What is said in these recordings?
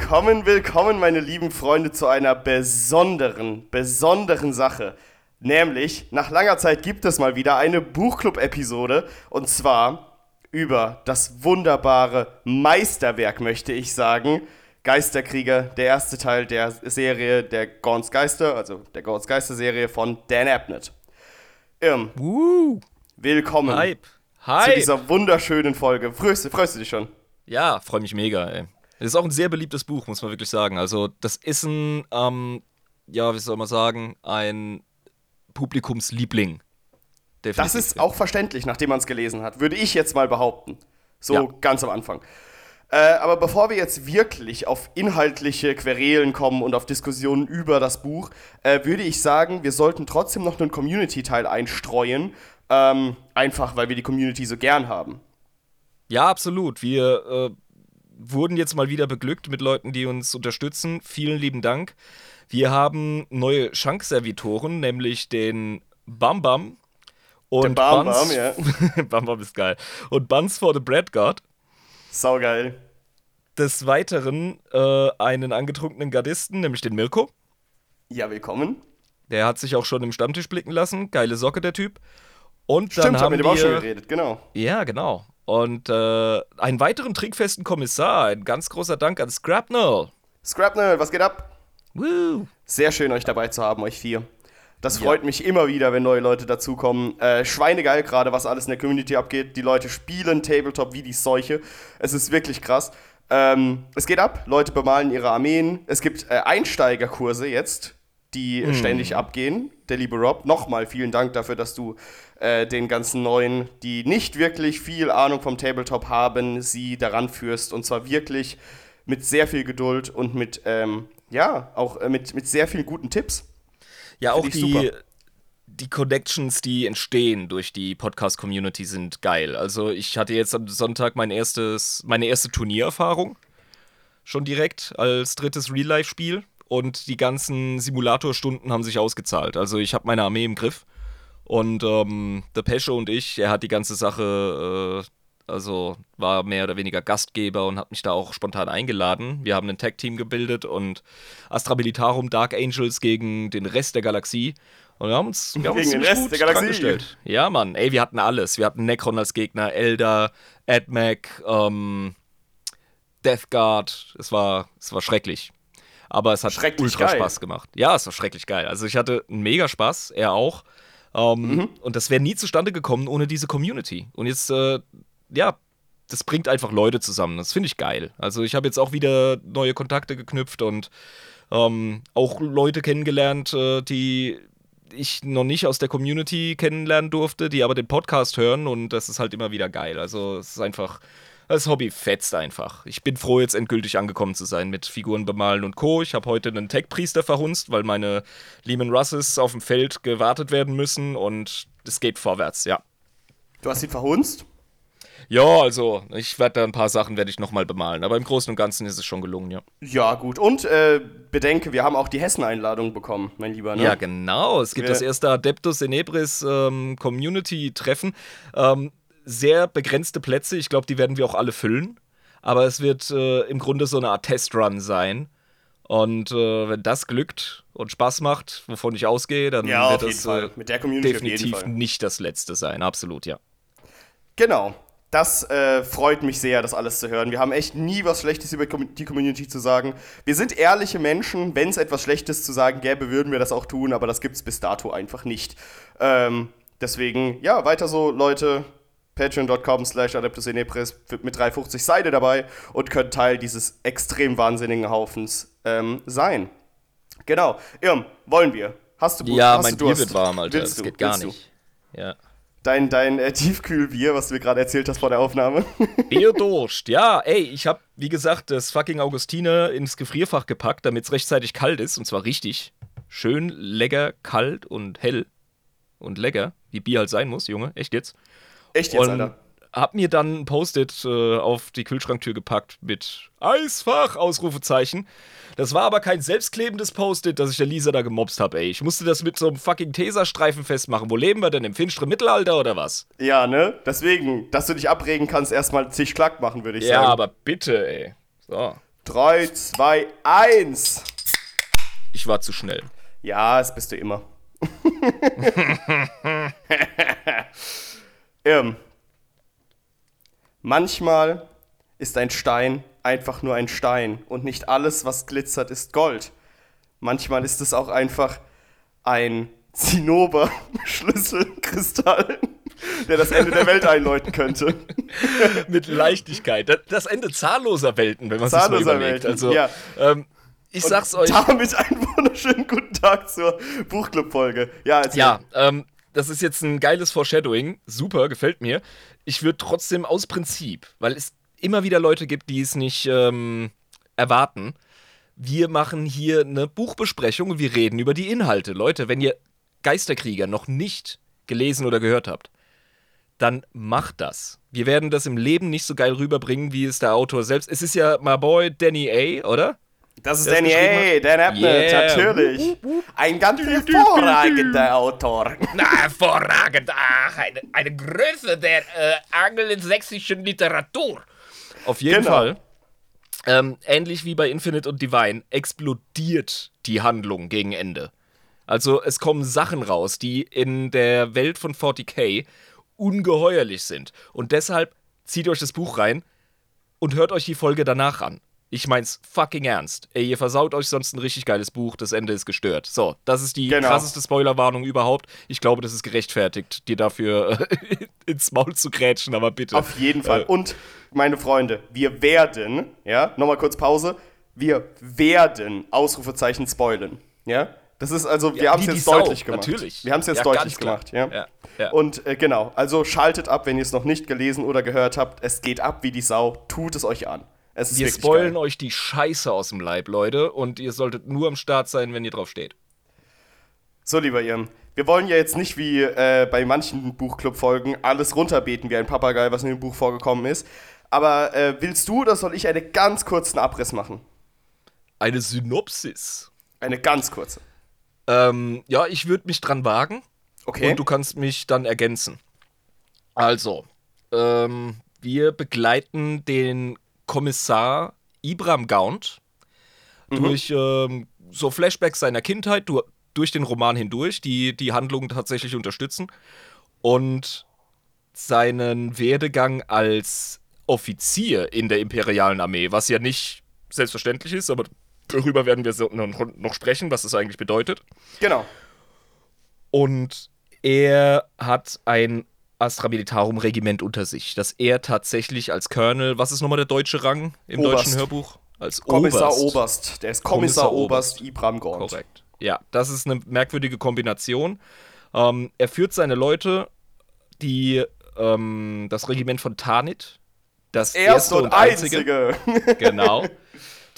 Willkommen, willkommen, meine lieben Freunde, zu einer besonderen, besonderen Sache. Nämlich, nach langer Zeit gibt es mal wieder eine Buchclub-Episode. Und zwar über das wunderbare Meisterwerk, möchte ich sagen. Geisterkrieger, der erste Teil der Serie der Gorns Geister, also der Gorns Geister-Serie von Dan Abnett. Irm, willkommen Hype. zu Hype. dieser wunderschönen Folge. Freust du dich schon? Ja, freue mich mega, ey. Es ist auch ein sehr beliebtes Buch, muss man wirklich sagen. Also, das ist ein, ähm, ja, wie soll man sagen, ein Publikumsliebling. Das Definitiv. ist auch verständlich, nachdem man es gelesen hat, würde ich jetzt mal behaupten. So Ja. ganz am Anfang. Äh, aber bevor wir jetzt wirklich auf inhaltliche Querelen kommen und auf Diskussionen über das Buch, äh, würde ich sagen, wir sollten trotzdem noch einen Community-Teil einstreuen. Ähm, einfach, weil wir die Community so gern haben. Ja, absolut. Wir äh, wurden jetzt mal wieder beglückt mit Leuten, die uns unterstützen. Vielen lieben Dank. Wir haben neue Schankservitoren, nämlich den Bam Bam und Bam Buns. Bam, ja. Bam Bam ist geil. Und Buns for the Bread God. Saugeil. Des Weiteren äh, einen angetrunkenen Gardisten, nämlich den Mirko. Ja, willkommen. Der hat sich auch schon im Stammtisch blicken lassen. Geile Socke, der Typ. Und dann Stimmt, haben haben wir wir dem auch schon geredet, genau. Ja, genau. Und äh, einen weiteren trinkfesten Kommissar. Ein ganz großer Dank an Scrapnel. Scrapnel, was geht ab? Woo. Sehr schön, euch dabei zu haben, euch vier. Das freut mich immer wieder, wenn neue Leute dazukommen. Äh, Schweinegeil gerade, was alles in der Community abgeht. Die Leute spielen Tabletop wie die Seuche. Es ist wirklich krass. Ähm, es geht ab, Leute bemalen ihre Armeen. Es gibt äh, Einsteigerkurse jetzt, die Hm. ständig abgehen. Der liebe Rob, nochmal vielen Dank dafür, dass du äh, den ganzen Neuen, die nicht wirklich viel Ahnung vom Tabletop haben, sie daran führst. Und zwar wirklich mit sehr viel Geduld und mit, ähm, ja, auch äh, mit, mit sehr vielen guten Tipps. Ja, auch Find ich die, super. die Connections, die entstehen durch die Podcast-Community, sind geil. Also, ich hatte jetzt am Sonntag mein erstes, meine erste Turniererfahrung. Schon direkt als drittes Real-Life-Spiel. Und die ganzen Simulatorstunden haben sich ausgezahlt. Also, ich habe meine Armee im Griff. Und ähm, der Pesche und ich, er hat die ganze Sache, äh, also war mehr oder weniger Gastgeber und hat mich da auch spontan eingeladen. Wir haben ein Tag-Team gebildet und Astra Militarum Dark Angels gegen den Rest der Galaxie. Und wir haben uns, wir haben uns Gegen den Rest der Galaxie. gestellt. Ja, Mann. Ey, wir hatten alles. Wir hatten Necron als Gegner, Elder, AdMac, ähm, Death Guard. Es war, es war schrecklich. Aber es hat Schrecklich ultra geil. Spaß gemacht. Ja, es war schrecklich geil. Also ich hatte einen mega Spaß, er auch. Ähm, Mhm. Und das wäre nie zustande gekommen ohne diese Community. Und jetzt, äh, ja, das bringt einfach Leute zusammen. Das finde ich geil. Also ich habe jetzt auch wieder neue Kontakte geknüpft und ähm, auch Leute kennengelernt, äh, die ich noch nicht aus der Community kennenlernen durfte, die aber den Podcast hören und das ist halt immer wieder geil. Also es ist einfach, das Hobby fetzt einfach. Ich bin froh, jetzt endgültig angekommen zu sein mit Figuren bemalen und Co. Ich habe heute einen Tech-Priester verhunzt, weil meine Lehman Russes auf dem Feld gewartet werden müssen und es geht vorwärts, ja. Du hast ihn verhunzt? Ja, also ich werde da ein paar Sachen werde ich nochmal bemalen, aber im Großen und Ganzen ist es schon gelungen, ja. Ja, gut. Und äh, bedenke, wir haben auch die Hessen-Einladung bekommen, mein Lieber. Ne? Ja, genau. Es gibt Wir- das erste Adeptus Enebris ähm, Community-Treffen. Ähm, sehr begrenzte Plätze. Ich glaube, die werden wir auch alle füllen. Aber es wird äh, im Grunde so eine Art Testrun sein. Und äh, wenn das glückt und Spaß macht, wovon ich ausgehe, dann Ja, wird es Fall. äh, Mit der Community auf jeden definitiv nicht das letzte sein. Absolut, ja. Genau. Das äh, freut mich sehr, das alles zu hören. Wir haben echt nie was Schlechtes über die Community zu sagen. Wir sind ehrliche Menschen. Wenn es etwas Schlechtes zu sagen gäbe, würden wir das auch tun, aber das gibt es bis dato einfach nicht. Ähm, deswegen, ja, weiter so, Leute. Patreon.com slash adeptusenepres mit 350 Seite dabei und könnt Teil dieses extrem wahnsinnigen Haufens ähm, sein. Genau. Irm, wollen wir? Hast du Blut? Ja, Hast mein du Bier wird warm, Alter. Willst Das du? geht gar du? nicht. Ja. Dein, dein äh, Tiefkühlbier, was du mir gerade erzählt hast vor der Aufnahme. Bierdurst, ja, ey, ich hab, wie gesagt, das fucking Augustiner ins Gefrierfach gepackt, damit es rechtzeitig kalt ist, und zwar richtig. Schön, lecker, kalt und hell. Und lecker, wie Bier halt sein muss, Junge, echt jetzt. Echt jetzt, und Alter. hab mir dann ein Post-it äh, auf die Kühlschranktür gepackt mit Eisfach, Ausrufezeichen. Das war aber kein selbstklebendes Post-it, das ich der Lisa da gemobst habe, ey. Ich musste das mit so einem fucking Tesastreifen festmachen. Wo leben wir denn? Im finsteren Mittelalter oder was? Ja, ne? Deswegen, dass du dich abregen kannst, erstmal zig Klack machen, würde ich Ja, sagen. aber bitte, ey. So. 3, 2, 1. Ich war zu schnell. Ja, das bist du immer. ähm. Manchmal ist ein Stein einfach nur ein Stein und nicht alles, was glitzert, ist Gold. Manchmal ist es auch einfach ein Zinnober-Schlüsselkristall, der das Ende der Welt einläuten könnte. Mit Leichtigkeit. Das Ende zahlloser Welten, wenn man sich mal überlegt. Welten, also, ja. ähm, ich Und sag's euch. Damit einen wunderschönen guten Tag zur Buchclub-Folge. Ja. Ja, ähm, das ist jetzt ein geiles Foreshadowing. Super, gefällt mir. Ich würde trotzdem aus Prinzip, weil es immer wieder Leute gibt, die es nicht ähm, erwarten. Wir machen hier eine Buchbesprechung und wir reden über die Inhalte. Leute, wenn ihr Geisterkrieger noch nicht gelesen oder gehört habt, dann macht das. Wir werden das im Leben nicht so geil rüberbringen, wie es der Autor selbst. Es ist ja my boy Danny A., oder? Das ist Danny A., Dan Abnett, Yeah. natürlich. Ein ganz hervorragender Autor. Na, hervorragend. Ach, eine, eine Größe der äh, angelsächsischen Literatur. Auf jeden Genau. Fall. Ähm, ähnlich wie bei Infinite und Divine explodiert die Handlung gegen Ende. Also es kommen Sachen raus, die in der Welt von 40k ungeheuerlich sind. Und deshalb zieht euch das Buch rein und hört euch die Folge danach an. Ich mein's fucking ernst. Ey, ihr versaut euch sonst ein richtig geiles Buch, das Ende ist gestört. So, das ist die Genau. krasseste Spoilerwarnung überhaupt. Ich glaube, das ist gerechtfertigt, dir dafür äh, ins Maul zu grätschen, aber bitte. Auf jeden Fall. Äh. Und, meine Freunde, wir werden, ja, nochmal kurz Pause, wir werden Ausrufezeichen spoilen. Ja? Das ist also, wir Ja, haben es jetzt Sau, deutlich gemacht. natürlich. Wir haben es jetzt Ja, deutlich gemacht, ja. Ja, ja. Und äh, genau, also schaltet ab, wenn ihr es noch nicht gelesen oder gehört habt. Es geht ab wie die Sau. Tut es euch an. Es Wir spoilen geil. euch die Scheiße aus dem Leib, Leute, und ihr solltet nur am Start sein, wenn ihr drauf steht. So, lieber Irm, wir wollen ja jetzt nicht wie äh, bei manchen Buchclub-Folgen alles runterbeten wie ein Papagei, was in dem Buch vorgekommen ist. Aber äh, willst du oder soll ich einen ganz kurzen Abriss machen? Eine Synopsis. Eine ganz kurze. Ähm, ja, ich würde mich dran wagen. Okay. Und du kannst mich dann ergänzen. Also, ähm, wir begleiten den Kommissar Ibram Gaunt durch ähm, so Flashbacks seiner Kindheit, du, durch den Roman hindurch, die die Handlung tatsächlich unterstützen. Und seinen Werdegang als Offizier in der imperialen Armee, was ja nicht selbstverständlich ist, aber darüber werden wir so noch, noch sprechen, was das eigentlich bedeutet. genau. Und er hat ein Astra Militarum Regiment unter sich, das er tatsächlich als Colonel, was ist nochmal der deutsche Rang im Oberst. deutschen Hörbuch? Als Kommissar Oberst. Oberst. Der ist Kommissar, Kommissar Oberst Ibram Gaunt. Korrekt. Ja, das ist eine merkwürdige Kombination. Ähm, er führt seine Leute, die ähm, das Regiment von Tanit, das Erste und einzige. Genau.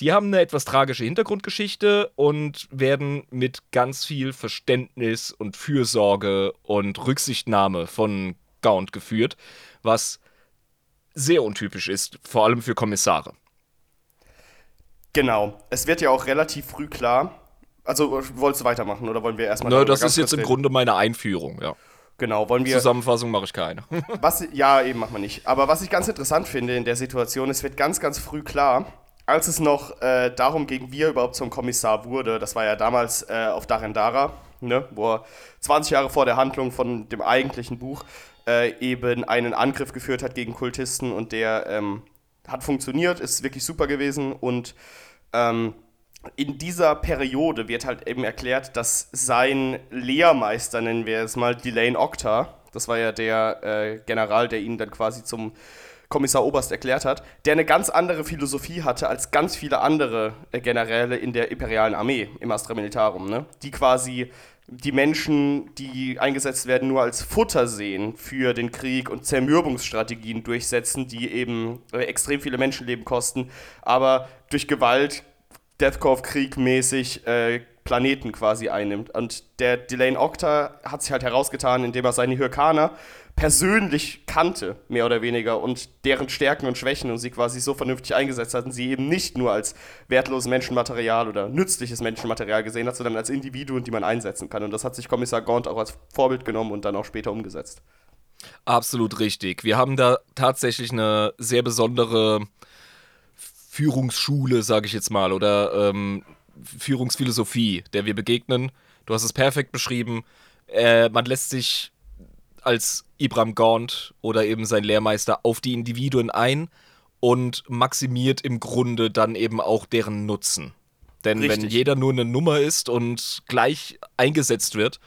Die haben eine etwas tragische Hintergrundgeschichte und werden mit ganz viel Verständnis und Fürsorge und Rücksichtnahme von Gaunt geführt, was sehr untypisch ist, vor allem für Kommissare. Genau. Es wird ja auch relativ früh klar. Also, wolltest du weitermachen oder wollen wir erstmal. Ne, darüber das ist jetzt im? Grunde meine Einführung, ja. Genau, wollen wir. Zusammenfassung mache ich keine. Was, ja, eben machen wir nicht. Aber was ich ganz interessant finde in der Situation, es wird ganz, ganz früh klar, als es noch äh, darum ging, wie er überhaupt zum Kommissar wurde, das war ja damals äh, auf Darendara, ne, wo er 20 Jahre vor der Handlung von dem eigentlichen Buch äh, eben einen Angriff geführt hat gegen Kultisten und der ähm, hat funktioniert, ist wirklich super gewesen und ähm, in dieser Periode wird halt eben erklärt, dass sein Lehrmeister, nennen wir es mal, Delane Octa, das war ja der äh, General, der ihn dann quasi zum Kommissar Oberst erklärt hat, der eine ganz andere Philosophie hatte als ganz viele andere äh, Generäle in der imperialen Armee, im Astra Militarum, ne? die quasi die Menschen, die eingesetzt werden, nur als Futter sehen für den Krieg und Zermürbungsstrategien durchsetzen, die eben äh, extrem viele Menschenleben kosten, aber durch Gewalt Deathcorp-Krieg mäßig äh, Planeten quasi einnimmt. Und der Delane Octa hat sich halt herausgetan, indem er seine Hyrkaner persönlich kannte, mehr oder weniger, und deren Stärken und Schwächen und sie quasi so vernünftig eingesetzt hat und sie eben nicht nur als wertloses Menschenmaterial oder nützliches Menschenmaterial gesehen hat, sondern als Individuen, die man einsetzen kann. Und das hat sich Kommissar Gaunt auch als Vorbild genommen und dann auch später umgesetzt. Absolut richtig. Wir haben da tatsächlich eine sehr besondere Führungsschule, sage ich jetzt mal, oder ähm, Führungsphilosophie, der wir begegnen. Du hast es perfekt beschrieben. Äh, man lässt sich als Ibram Gaunt oder eben sein Lehrmeister auf die Individuen ein und maximiert im Grunde dann eben auch deren Nutzen. Denn Richtig. wenn jeder nur eine Nummer ist und gleich eingesetzt wird,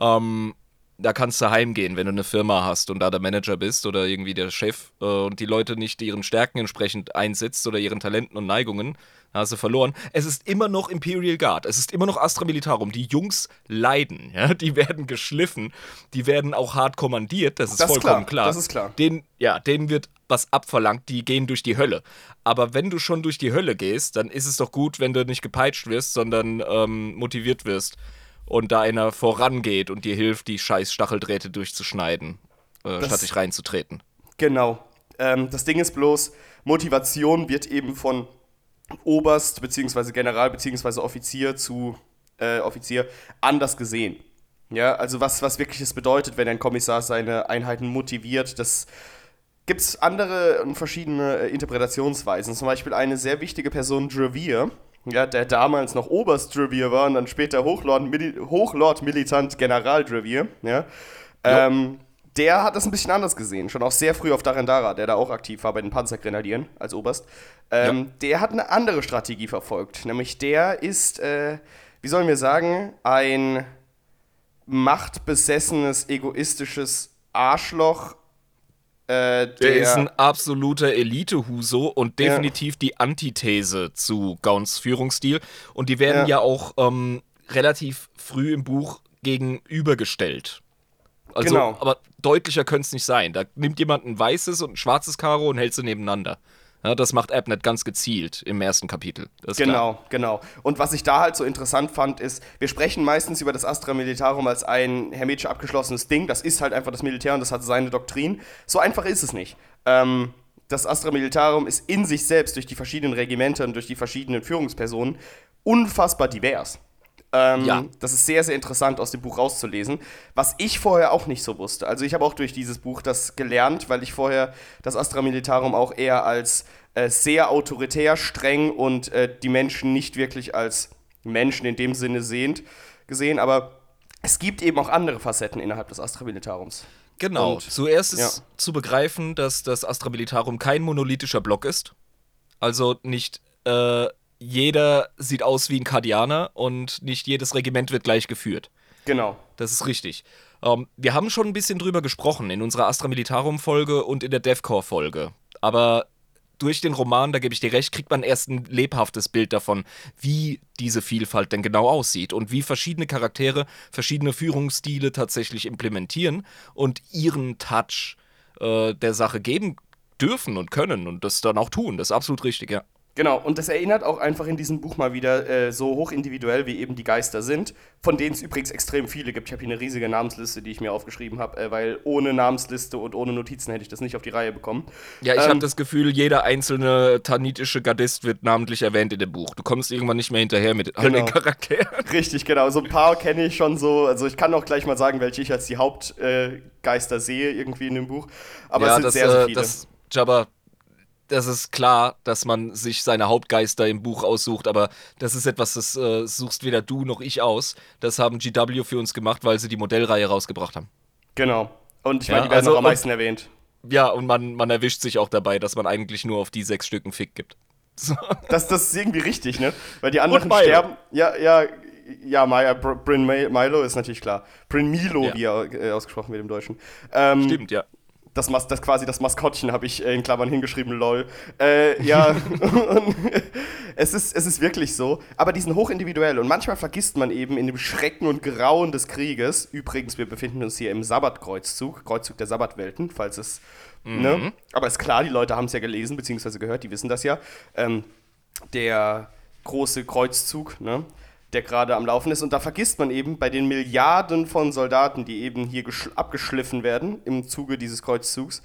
ähm, da kannst du heimgehen, wenn du eine Firma hast und da der Manager bist oder irgendwie der Chef äh, und die Leute nicht ihren Stärken entsprechend einsetzt oder ihren Talenten und Neigungen, hast du verloren. Es ist immer noch Imperial Guard, es ist immer noch Astra Militarum. Die Jungs leiden, ja, die werden geschliffen, die werden auch hart kommandiert, das ist das vollkommen ist klar. klar. Das ist klar. Den, ja, denen wird was abverlangt, die gehen durch die Hölle. Aber wenn du schon durch die Hölle gehst, dann ist es doch gut, wenn du nicht gepeitscht wirst, sondern ähm, motiviert wirst und da einer vorangeht und dir hilft, die scheiß Stacheldrähte durchzuschneiden, äh, statt dich reinzutreten. Genau. Ähm, das Ding ist bloß, Motivation wird eben von Oberst bzw. General bzw. Offizier zu äh, Offizier anders gesehen. Ja, also was, was wirklich es bedeutet, wenn ein Kommissar seine Einheiten motiviert, das gibt es andere und verschiedene äh, Interpretationsweisen. Zum Beispiel eine sehr wichtige Person, Dravier, ja, der damals noch Oberst Dravier war und dann später Hochlord, Mili Hochlord Militant General Dravier, ja, ähm, der hat das ein bisschen anders gesehen, schon auch sehr früh auf Darendara, der da auch aktiv war bei den Panzergrenadieren als Oberst. Ähm, ja. Der hat eine andere Strategie verfolgt, nämlich der ist, äh, wie sollen wir sagen, ein machtbesessenes, egoistisches Arschloch, äh, der, der, ist ein absoluter Elite-Huso und definitiv ja. die Antithese zu Gauns Führungsstil. Und die werden ja, ja auch ähm, relativ früh im Buch gegenübergestellt. Also, genau. aber deutlicher könnte es nicht sein. Da nimmt jemand ein weißes und ein schwarzes Karo und hält sie nebeneinander. Ja, das macht Abnet ganz gezielt im ersten Kapitel. genau, klar. genau. Und was ich da halt so interessant fand, ist, wir sprechen meistens über das Astra Militarum als ein hermetisch abgeschlossenes Ding. Das ist halt einfach das Militär und das hat seine Doktrin. So einfach ist es nicht. Ähm, das Astra Militarum ist in sich selbst durch die verschiedenen Regimenter und durch die verschiedenen Führungspersonen unfassbar divers. Ähm, ja. Das ist sehr, sehr interessant aus dem Buch rauszulesen, was ich vorher auch nicht so wusste. Also ich habe auch durch dieses Buch das gelernt, weil ich vorher das Astra Militarum auch eher als äh, sehr autoritär, streng und äh, die Menschen nicht wirklich als Menschen in dem Sinne sehend gesehen. Aber es gibt eben auch andere Facetten innerhalb des Astra Militarums. Genau. Und, Zuerst ist ja. zu begreifen, dass das Astra Militarum kein monolithischer Block ist. Also nicht äh, jeder sieht aus wie ein Kardianer und nicht jedes Regiment wird gleich geführt. Genau. Das ist richtig. Ähm, wir haben schon ein bisschen drüber gesprochen in unserer Astra Militarum-Folge und in der DevCore-Folge. Aber durch den Roman, da gebe ich dir recht, kriegt man erst ein lebhaftes Bild davon, wie diese Vielfalt denn genau aussieht und wie verschiedene Charaktere verschiedene Führungsstile tatsächlich implementieren und ihren Touch äh, der Sache geben dürfen und können und das dann auch tun. Das ist absolut richtig, ja. Genau, und das erinnert auch einfach in diesem Buch mal wieder äh, so hoch individuell, wie eben die Geister sind, von denen es übrigens extrem viele gibt. Ich habe hier eine riesige Namensliste, die ich mir aufgeschrieben habe, äh, weil ohne Namensliste und ohne Notizen hätte ich das nicht auf die Reihe bekommen. Ja, ich ähm, habe das Gefühl, jeder einzelne tanitische Gardist wird namentlich erwähnt in dem Buch. Du kommst irgendwann nicht mehr hinterher mit genau. all den Charakteren. Richtig, genau. So ein paar kenne ich schon so. Also ich kann auch gleich mal sagen, welche ich als die Hauptgeister äh, sehe irgendwie in dem Buch. Aber ja, es sind das, sehr, sehr äh, viele. Das, Jabba, das ist klar, dass man sich seine Hauptgeister im Buch aussucht, aber das ist etwas, das äh, suchst weder du noch ich aus. Das haben GW für uns gemacht, weil sie die Modellreihe rausgebracht haben. Genau. Und ich meine, ja, die werden also, noch am meisten erwähnt. Ja, und man, man erwischt sich auch dabei, dass man eigentlich nur auf die sechs Stücken Fick gibt. So. Das, das ist irgendwie richtig, ne? Weil die anderen sterben. Ja, ja, ja, Maya, Bryn Milo ist natürlich klar. Bryn Milo, ja. wie er äh, ausgesprochen wird im Deutschen. Ähm, Stimmt, ja das, Mas das quasi das Maskottchen habe ich äh, in Klammern hingeschrieben, lol. Äh, ja, es, ist, es ist wirklich so. Aber die sind hochindividuell und manchmal vergisst man eben in dem Schrecken und Grauen des Krieges, übrigens, wir befinden uns hier im Sabbatkreuzzug, Kreuzzug der Sabbatwelten, falls es, ne? mhm. ne? Aber ist klar, die Leute haben es ja gelesen, beziehungsweise gehört, die wissen das ja. Ähm, der große Kreuzzug, ne? Der gerade am Laufen ist. Und da vergisst man eben bei den Milliarden von Soldaten, die eben hier abgeschliffen werden im Zuge dieses Kreuzzugs,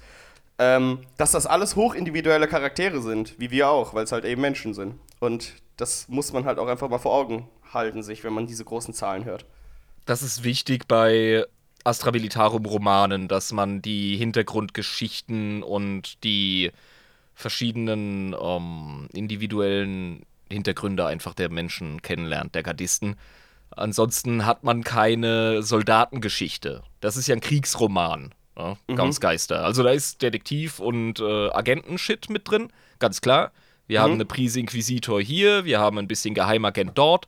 ähm, dass das alles hochindividuelle Charaktere sind, wie wir auch, weil es halt eben Menschen sind. Und das muss man halt auch einfach mal vor Augen halten, sich, wenn man diese großen Zahlen hört. Das ist wichtig bei Astrabilitarum-Romanen, dass man die Hintergrundgeschichten und die verschiedenen ähm, individuellen Hintergründe einfach der Menschen kennenlernt, der Gardisten. Ansonsten hat man keine Soldatengeschichte. Das ist ja ein Kriegsroman. Ja, mhm. Gaunsgeister. Also da ist Detektiv und äh, Agentenshit mit drin, ganz klar. Wir mhm. haben eine Prise Inquisitor hier, wir haben ein bisschen Geheimagent dort.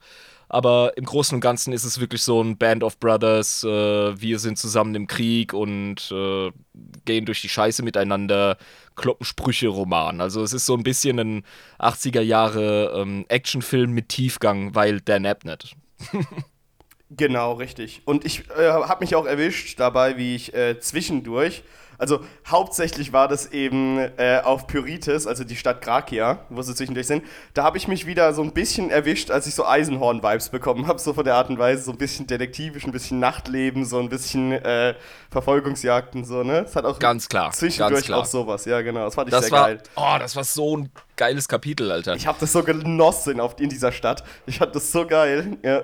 Aber im Großen und Ganzen ist es wirklich so ein Band of Brothers. Äh, wir sind zusammen im Krieg und äh, gehen durch die Scheiße miteinander. Kloppensprüche-Roman. Also es ist so ein bisschen ein 80er Jahre ähm, Actionfilm mit Tiefgang, weil Dan Abnett. genau, richtig. Und ich äh, habe mich auch erwischt dabei, wie ich äh, zwischendurch also hauptsächlich war das eben äh, auf Pyrites, also die Stadt Grakia, wo sie zwischendurch sind. Da habe ich mich wieder so ein bisschen erwischt, als ich so Eisenhorn-Vibes bekommen habe, so von der Art und Weise, so ein bisschen detektivisch, ein bisschen Nachtleben, so ein bisschen äh, Verfolgungsjagden, so, ne? Das hat auch ganz klar, zwischendurch ganz klar. auch sowas, ja, genau. Das fand ich das sehr war, geil. Oh, das war so ein geiles Kapitel, Alter. Ich habe das so genossen auf, in dieser Stadt. Ich fand das so geil, ja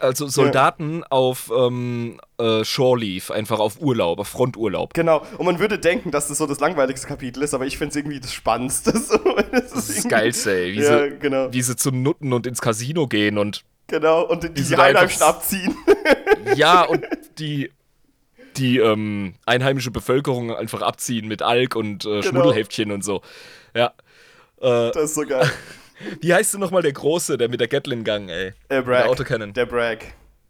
also Soldaten ja. auf ähm, äh, Shore Leave, einfach auf Urlaub, auf Fronturlaub. Genau, und man würde denken, dass das so das langweiligste Kapitel ist, aber ich finde es irgendwie das Spannendste. das, das ist das Geilste, ey. Wie, ja, sie, genau. wie sie zu Nutten und ins Casino gehen und. Genau, und die, die, die Einheimischen abziehen. Ja, und die, die ähm, einheimische Bevölkerung einfach abziehen mit Alk und äh, genau. Schmuddelheftchen und so. Ja. Äh, das ist so geil. Wie heißt du nochmal der Große, der mit der Gatlin-Gang, ey? Äh, Bragg. Der Autocannon. Der Bragg.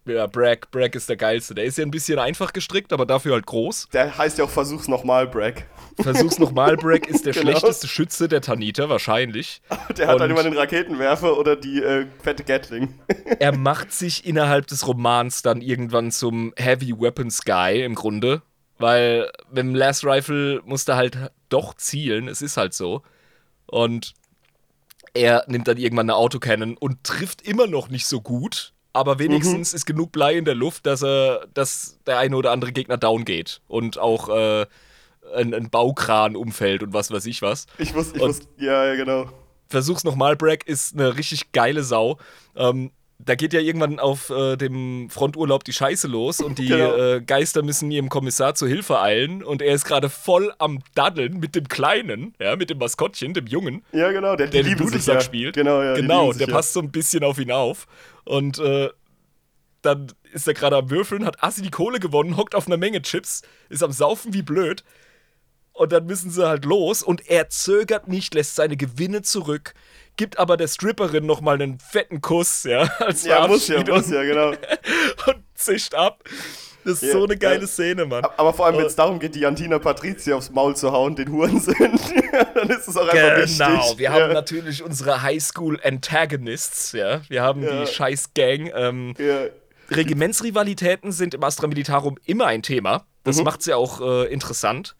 Ja, Bragg. Bragg ist der geilste. Der ist ja ein bisschen einfach gestrickt, aber dafür halt groß. Der heißt ja auch Versuch's nochmal, Bragg. Versuch's nochmal, Bragg ist der genau. schlechteste Schütze der Taniter, wahrscheinlich. Der hat Und dann immer den Raketenwerfer oder die äh, fette Gatling. er macht sich innerhalb des Romans dann irgendwann zum Heavy Weapons Guy im Grunde. Weil mit dem Last Rifle musst du halt doch zielen, es ist halt so. Und er nimmt dann irgendwann eine Autocannon und trifft immer noch nicht so gut, aber wenigstens mhm. ist genug Blei in der Luft, dass er, dass der eine oder andere Gegner down geht und auch äh, ein, ein, Baukran umfällt und was weiß ich was. Ich muss, ich muss, ja, ja, genau. Versuch's nochmal, Brack ist eine richtig geile Sau. Ähm, da geht ja irgendwann auf äh, dem Fronturlaub die Scheiße los und die genau. äh, Geister müssen ihrem Kommissar zur Hilfe eilen und er ist gerade voll am Daddeln mit dem Kleinen, ja, mit dem Maskottchen, dem Jungen. Ja, genau, der, der den Dudelsack ja. spielt. Genau, ja. Genau, der passt so ein bisschen auf ihn auf und äh, dann ist er gerade am Würfeln, hat Assi die Kohle gewonnen, hockt auf einer Menge Chips, ist am Saufen wie blöd. Und dann müssen sie halt los und er zögert nicht, lässt seine Gewinne zurück, gibt aber der Stripperin nochmal einen fetten Kuss, ja, als Ja, muss ja, muss ja, genau. und zischt ab. Das ist ja, so eine geile ja. Szene, Mann. Aber vor allem, wenn es darum geht, die Antina Patricia aufs Maul zu hauen, den Hurensöhn, dann ist es auch einfach genau. wichtig. Genau, wir ja. haben natürlich unsere Highschool-Antagonists, ja. Wir haben die scheiß Gang. Ähm, Regimentsrivalitäten sind im Astra Militarum immer ein Thema. Das mhm. macht sie ja auch äh, interessant.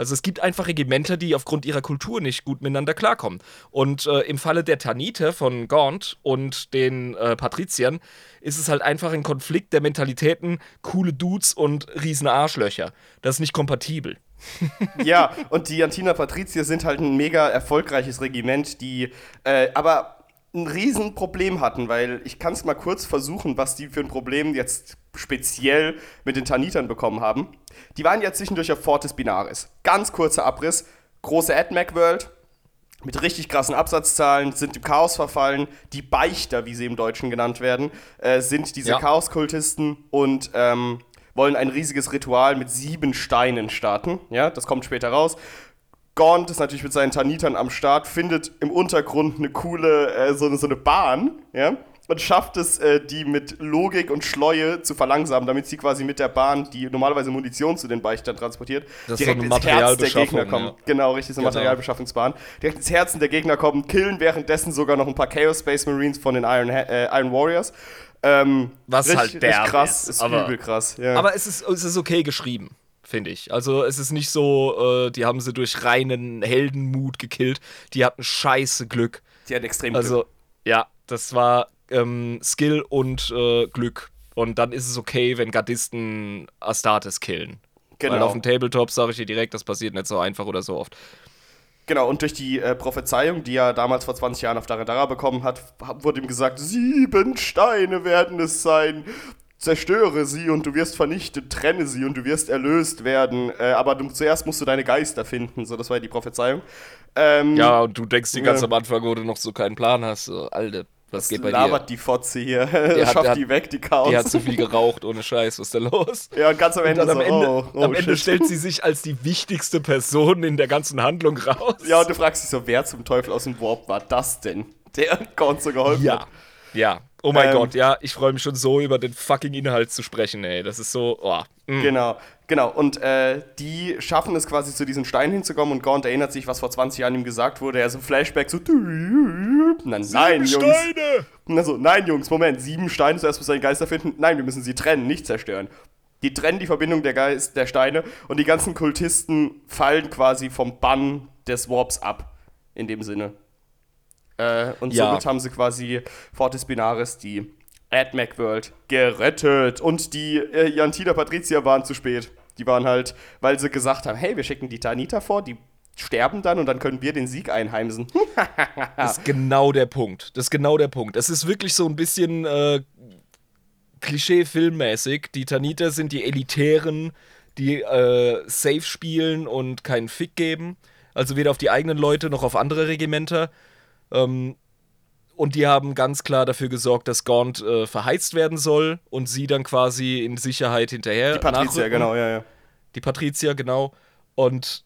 Also es gibt einfach Regimenter, die aufgrund ihrer Kultur nicht gut miteinander klarkommen. Und äh, im Falle der Tanite von Gaunt und den äh, Patriziern ist es halt einfach ein Konflikt der Mentalitäten, coole Dudes und riesen Arschlöcher. Das ist nicht kompatibel. ja, und die Antina Patrizier sind halt ein mega erfolgreiches Regiment, die äh, aber ein Riesenproblem hatten, weil ich kann es mal kurz versuchen, was die für ein Problem jetzt speziell mit den Tanitern bekommen haben. Die waren ja zwischendurch auf Fortis Binaris. Ganz kurzer Abriss, große AdMac World mit richtig krassen Absatzzahlen, sind im Chaos verfallen. Die Beichter, wie sie im Deutschen genannt werden, äh, sind diese ja. Chaoskultisten und ähm, wollen ein riesiges Ritual mit sieben Steinen starten. Ja, das kommt später raus. Gaunt ist natürlich mit seinen Tanitern am Start, findet im Untergrund eine coole, äh, so, so eine Bahn, ja, und schafft es, äh, die mit Logik und Schleue zu verlangsamen, damit sie quasi mit der Bahn, die normalerweise Munition zu den Beichtern transportiert, das direkt so ins Herz der Gegner kommen. Ja. Genau, richtig, so eine genau. Materialbeschaffungsbahn. Direkt ins Herzen der Gegner kommen, killen währenddessen sogar noch ein paar Chaos Space Marines von den Iron, äh, Iron Warriors. Ähm, Was richtig, halt der krass, ist, ist aber, übel krass. Ja. Aber es ist, es ist okay geschrieben finde ich. Also es ist nicht so, äh, die haben sie durch reinen Heldenmut gekillt. Die hatten scheiße Glück. Die hatten extrem also, Glück. Also, ja, das war ähm, Skill und äh, Glück. Und dann ist es okay, wenn Gardisten Astartes killen. Genau. Weil auf dem Tabletop sage ich dir direkt, das passiert nicht so einfach oder so oft. Genau, und durch die äh, Prophezeiung, die er damals vor 20 Jahren auf Daradara bekommen hat, wurde ihm gesagt, sieben Steine werden es sein zerstöre sie und du wirst vernichtet, trenne sie und du wirst erlöst werden. Äh, aber du, zuerst musst du deine Geister finden. So, das war ja die Prophezeiung. Ähm, Ja, und du denkst die ganz Ja. am Anfang, wo du noch so keinen Plan hast. So, Alter, was geht bei labert dir? die Fotze hier. der die hat- weg, die Chaos. Die hat zu viel geraucht, ohne Scheiß, was ist da los? ja, und ganz am Ende dann am so, Ende, oh, oh, am Ende stellt sie sich als die wichtigste Person in der ganzen Handlung raus. Ja, und du fragst dich so, wer zum Teufel aus dem Warp war das denn? Der Gaunt so geholfen Ja. hat. Ja. Oh mein Ähm, Gott, ja, ich freue mich schon so über den fucking Inhalt zu sprechen, ey. Das ist so, oh. mm. Genau, genau. Und äh, die schaffen es quasi zu diesen Steinen hinzukommen und Gaunt erinnert sich, was vor 20 Jahren ihm gesagt wurde. Er so Flashback so. Dann, nein, Jungs. Steine! Und dann so, nein, Jungs, Moment, sieben Steine, zuerst muss seine Geister finden. Nein, wir müssen sie trennen, nicht zerstören. Die trennen die Verbindung der Geist, der Steine und die ganzen Kultisten fallen quasi vom Bann des Warps ab. In dem Sinne. Äh, und Ja. somit haben sie quasi Fortis Binaris, die AdMac World, gerettet. Und die äh, Jantina Patricia waren zu spät. Die waren halt, weil sie gesagt haben, hey, wir schicken die Tanita vor, die sterben dann und dann können wir den Sieg einheimsen. Das ist genau der Punkt. Das ist genau der Punkt. Es ist wirklich so ein bisschen äh, Klischee-filmmäßig. Die Taniter sind die Elitären, die äh, safe spielen und keinen Fick geben. Also weder auf die eigenen Leute noch auf andere Regimenter. Ähm, und die haben ganz klar dafür gesorgt, dass Gaunt äh, verheizt werden soll und sie dann quasi in Sicherheit hinterher. Die Patricia, nachrücken. genau, ja, ja. Die Patricia, genau. Und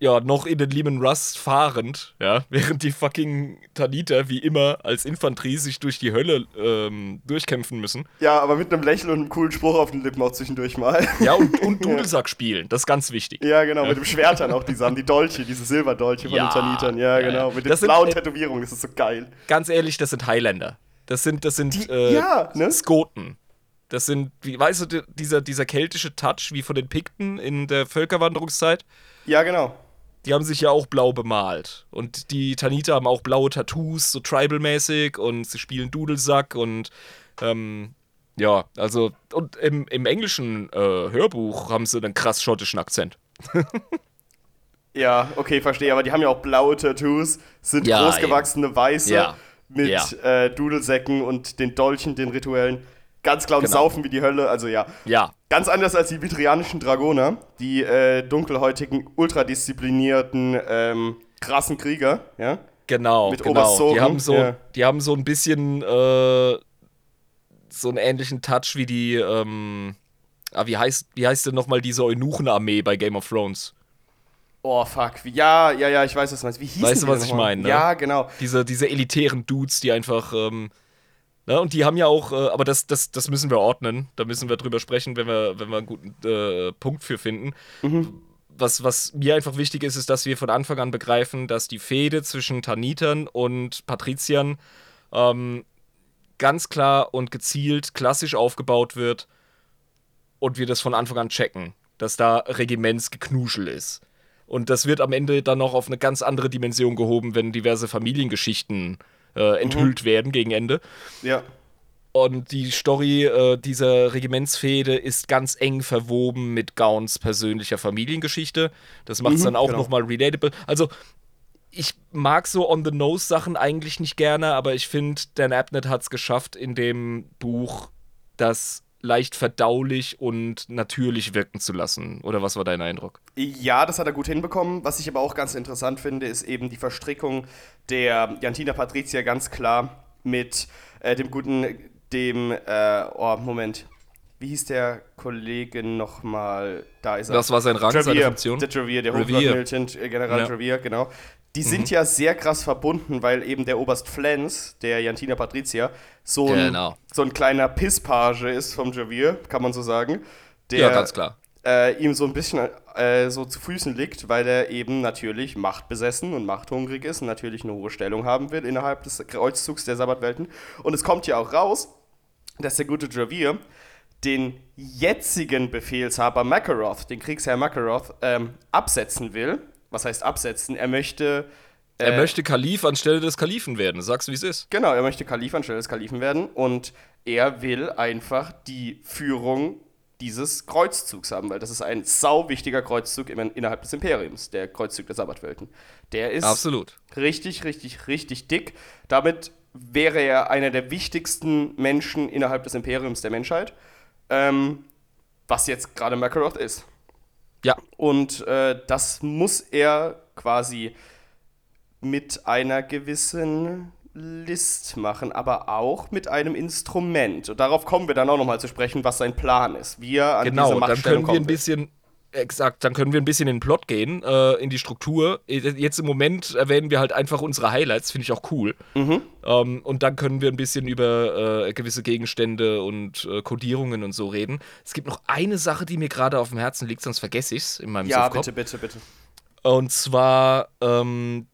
ja, noch in den Lehman Russ fahrend, ja, während die fucking Taniter wie immer als Infanterie sich durch die Hölle ähm, durchkämpfen müssen. Ja, aber mit einem Lächeln und einem coolen Spruch auf den Lippen auch zwischendurch mal. Ja, und, und Dudelsack spielen, das ist ganz wichtig. Ja, genau, mit dem Schwert dann auch, die Sachen, die Dolche, diese Silberdolche von Ja, den Tanitern. Ja, ja, genau, ja. mit den Das sind, blauen äh, Tätowierungen, das ist so geil. Ganz ehrlich, das sind Highlander. Das sind, das sind Die- äh, ja, ne? Skoten. Das sind, wie weißt du, di- dieser, dieser keltische Touch wie von den Pikten in der Völkerwanderungszeit. Ja, genau. Die haben sich ja auch blau bemalt. Und die Taniter haben auch blaue Tattoos, so tribal-mäßig. Und sie spielen Dudelsack und ähm, ja, also. Und im, im englischen äh, Hörbuch haben sie einen krass schottischen Akzent. Ja, okay, verstehe, aber die haben ja auch blaue Tattoos, sind Ja, großgewachsene Weiße Ja. mit Ja. Äh, Dudelsäcken und den Dolchen, den rituellen. Ganz klar und Genau. saufen wie die Hölle, also ja. Ja. Ganz anders als die vitrianischen Dragoner, die äh, dunkelhäutigen, ultradisziplinierten, ähm, krassen Krieger, ja. Genau, Mit genau. Die haben so, ja. die haben so ein bisschen äh, so einen ähnlichen Touch wie die, ähm, ah, wie heißt, wie heißt denn nochmal diese Eunuchenarmee bei Game of Thrones? Oh, fuck. Ja, ja, ja, ich weiß, was du meinst. Wie hieß Weißt du, was ich meine, ne? Ja, genau. Diese, diese elitären Dudes, die einfach, ähm, ne, und die haben ja auch, äh, aber das, das, das müssen wir ordnen, da müssen wir drüber sprechen, wenn wir, wenn wir einen guten äh, Punkt für finden. Was, was mir einfach wichtig ist, ist, dass wir von Anfang an begreifen, dass die Fehde zwischen Tanitern und Patriziern ähm, ganz klar und gezielt klassisch aufgebaut wird und wir das von Anfang an checken, dass da Regimentsgeknuschel ist. Und das wird am Ende dann noch auf eine ganz andere Dimension gehoben, wenn diverse Familiengeschichten äh, enthüllt werden gegen Ende. Ja. Und die Story äh, dieser Regimentsfehde ist ganz eng verwoben mit Gauns persönlicher Familiengeschichte. Das macht es Mhm, dann auch genau. nochmal relatable. Also, ich mag so On-the-Nose-Sachen eigentlich nicht gerne, aber ich finde, Dan Abnett hat es geschafft, in dem Buch das leicht verdaulich und natürlich wirken zu lassen. Oder was war dein Eindruck? Ja, das hat er gut hinbekommen. Was ich aber auch ganz interessant finde, ist eben die Verstrickung der Jantina Patricia ganz klar mit äh, dem guten, dem, äh, oh, Moment. Wie hieß der Kollege nochmal? Da ist er. Das war sein Rang, seine Javier, Funktion? Der Javier, der äh, General Ja. Javier, genau. Die sind ja sehr krass verbunden, weil eben der Oberst Flans, der Jantina Patricia, so ein, Genau. so ein kleiner Pisspage ist vom Javier, kann man so sagen. Der, ja, ganz klar. äh, ihm so ein bisschen äh, so zu Füßen liegt, weil er eben natürlich machtbesessen und machthungrig ist und natürlich eine hohe Stellung haben will innerhalb des Kreuzzugs der Sabbatwelten. Und es kommt ja auch raus, dass der gute Javier den jetzigen Befehlshaber Makaroth, den Kriegsherr Makaroth, ähm, absetzen will. Was heißt absetzen? Er möchte. äh, Er möchte Kalif anstelle des Kalifen werden. Sag's, wie es ist. Genau, er möchte Kalif anstelle des Kalifen werden und er will einfach die Führung dieses Kreuzzugs haben, weil das ist ein sau wichtiger Kreuzzug innerhalb des Imperiums, der Kreuzzug der Sabbatwelten. Der ist Absolut. richtig, richtig, richtig dick. Damit wäre er einer der wichtigsten Menschen innerhalb des Imperiums der Menschheit, ähm, was jetzt gerade Makarov ist. Ja. Und äh, das muss er quasi mit einer gewissen List machen, aber auch mit einem Instrument. Und darauf kommen wir dann auch nochmal zu sprechen, was sein Plan ist. Wie er an Genau, diese dann Machtstellung können wir ein bisschen, exakt, dann können wir ein bisschen in den Plot gehen, äh, in die Struktur. Jetzt im Moment erwähnen wir halt einfach unsere Highlights, finde ich auch cool. Mhm. Ähm, und dann können wir ein bisschen über äh, gewisse Gegenstände und äh, Codierungen und so reden. Es gibt noch eine Sache, die mir gerade auf dem Herzen liegt, sonst vergesse ich es in meinem Ja, Suffkopf. bitte, bitte, bitte. Und zwar ähm,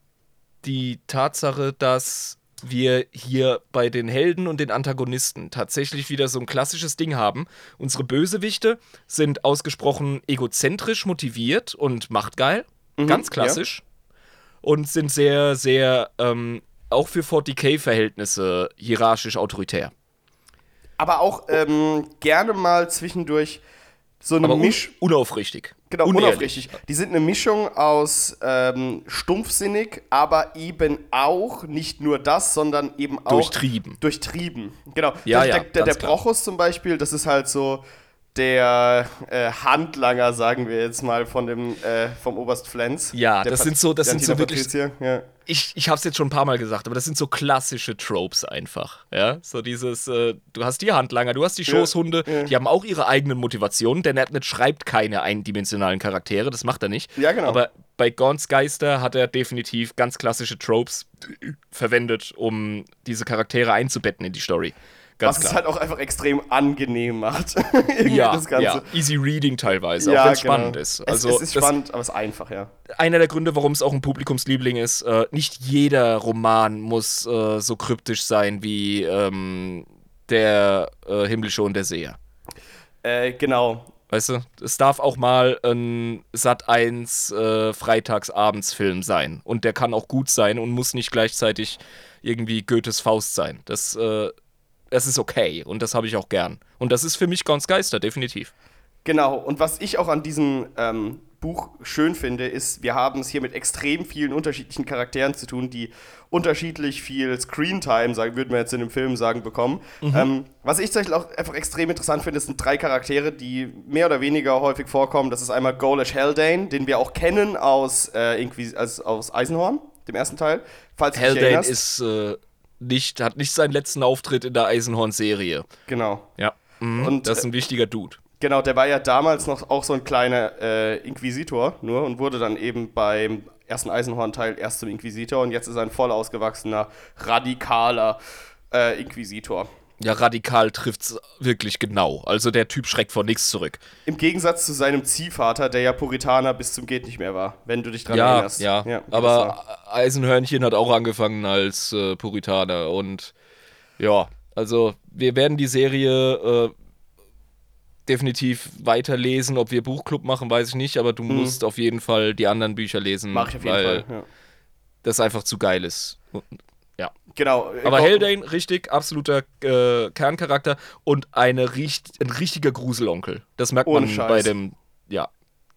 die Tatsache, dass wir hier bei den Helden und den Antagonisten tatsächlich wieder so ein klassisches Ding haben. Unsere Bösewichte sind ausgesprochen egozentrisch motiviert und machtgeil. ganz klassisch. Und sind sehr, sehr, ähm, auch für 40k-Verhältnisse hierarchisch autoritär. Aber auch ähm, gerne mal zwischendurch so eine Aber un Misch. unaufrichtig. Genau, Unehrlich. unaufrichtig. Die sind eine Mischung aus ähm, stumpfsinnig, aber eben auch nicht nur das, sondern eben auch Durchtrieben. Durchtrieben, genau. Ja, der, ja, der, der. Brochus zum Beispiel, das ist halt so der äh, Handlanger, sagen wir jetzt mal, von dem, äh, vom Oberst Flens. Ja, das Pat- sind so- das sind so wirklich- Ja. ich, ich habe es jetzt schon ein paar Mal gesagt, aber das sind so klassische Tropes einfach. Ja, so dieses, äh, du hast die Handlanger, du hast die Schoßhunde, ja. die haben auch ihre eigenen Motivationen. Der Netnet schreibt keine eindimensionalen Charaktere, das macht er nicht. Ja, genau. Aber bei Gorns Geister hat er definitiv ganz klassische Tropes verwendet, um diese Charaktere einzubetten in die Story. Ganz Was es klar. halt auch einfach extrem angenehm macht. Ja, das Ganze. ja, easy reading teilweise, Ja, auch wenn es genau. spannend ist. Es- Also es ist das- spannend, aber es ist einfach, ja. einer der Gründe, warum es auch ein Publikumsliebling ist. Äh, nicht jeder Roman muss äh, so kryptisch sein wie ähm, der äh, Himmlische und der Seher. Äh, genau. Weißt du, es darf auch mal ein Sat 1 äh, Freitagsabendsfilm sein. Und der kann auch gut sein und muss nicht gleichzeitig irgendwie Goethes Faust sein. Das, das ist okay und das habe ich auch gern. Und das ist für mich Gons Geister, definitiv. Genau, und was ich auch an diesem ähm, Buch schön finde, ist, wir haben es hier mit extrem vielen unterschiedlichen Charakteren zu tun, die unterschiedlich viel Screentime, sagen, würden wir jetzt in dem Film sagen, bekommen. Ähm, was ich zum Beispiel auch einfach extrem interessant finde, sind drei Charaktere, die mehr oder weniger häufig vorkommen. Das ist einmal Golesh Haldane, den wir auch kennen aus, äh, als, aus Eisenhorn, dem ersten Teil. Falls Haldane ist äh, nicht, hat nicht seinen letzten Auftritt in der Eisenhorn-Serie. Genau. Ja. Mhm. Und, das ist ein wichtiger Dude. Genau, der war ja damals noch auch so ein kleiner äh, Inquisitor nur und wurde dann eben beim ersten Eisenhorn-Teil erst zum Inquisitor und jetzt ist er ein voll ausgewachsener, radikaler äh, Inquisitor. Ja, radikal trifft's wirklich genau. Also der Typ schreckt vor nichts zurück. Im Gegensatz zu seinem Ziehvater, der ja Puritaner bis zum Geht nicht mehr war, wenn du dich dran Ja, erinnerst. ja. war. Aber Eisenhörnchen hat auch angefangen als äh, Puritaner und ja, also wir werden die Serie äh, definitiv weiterlesen. Ob wir Buchclub machen, weiß ich nicht, aber du musst auf jeden Fall die anderen Bücher lesen. Mach ich auf jeden weil Fall. Ja. das einfach zu geil ist. Ja. Genau. äh, Aber Go- Haldane, richtig, absoluter äh, Kerncharakter und eine richt ein richtiger Gruselonkel. Das merkt Ohne man Scheiß. bei dem, ja,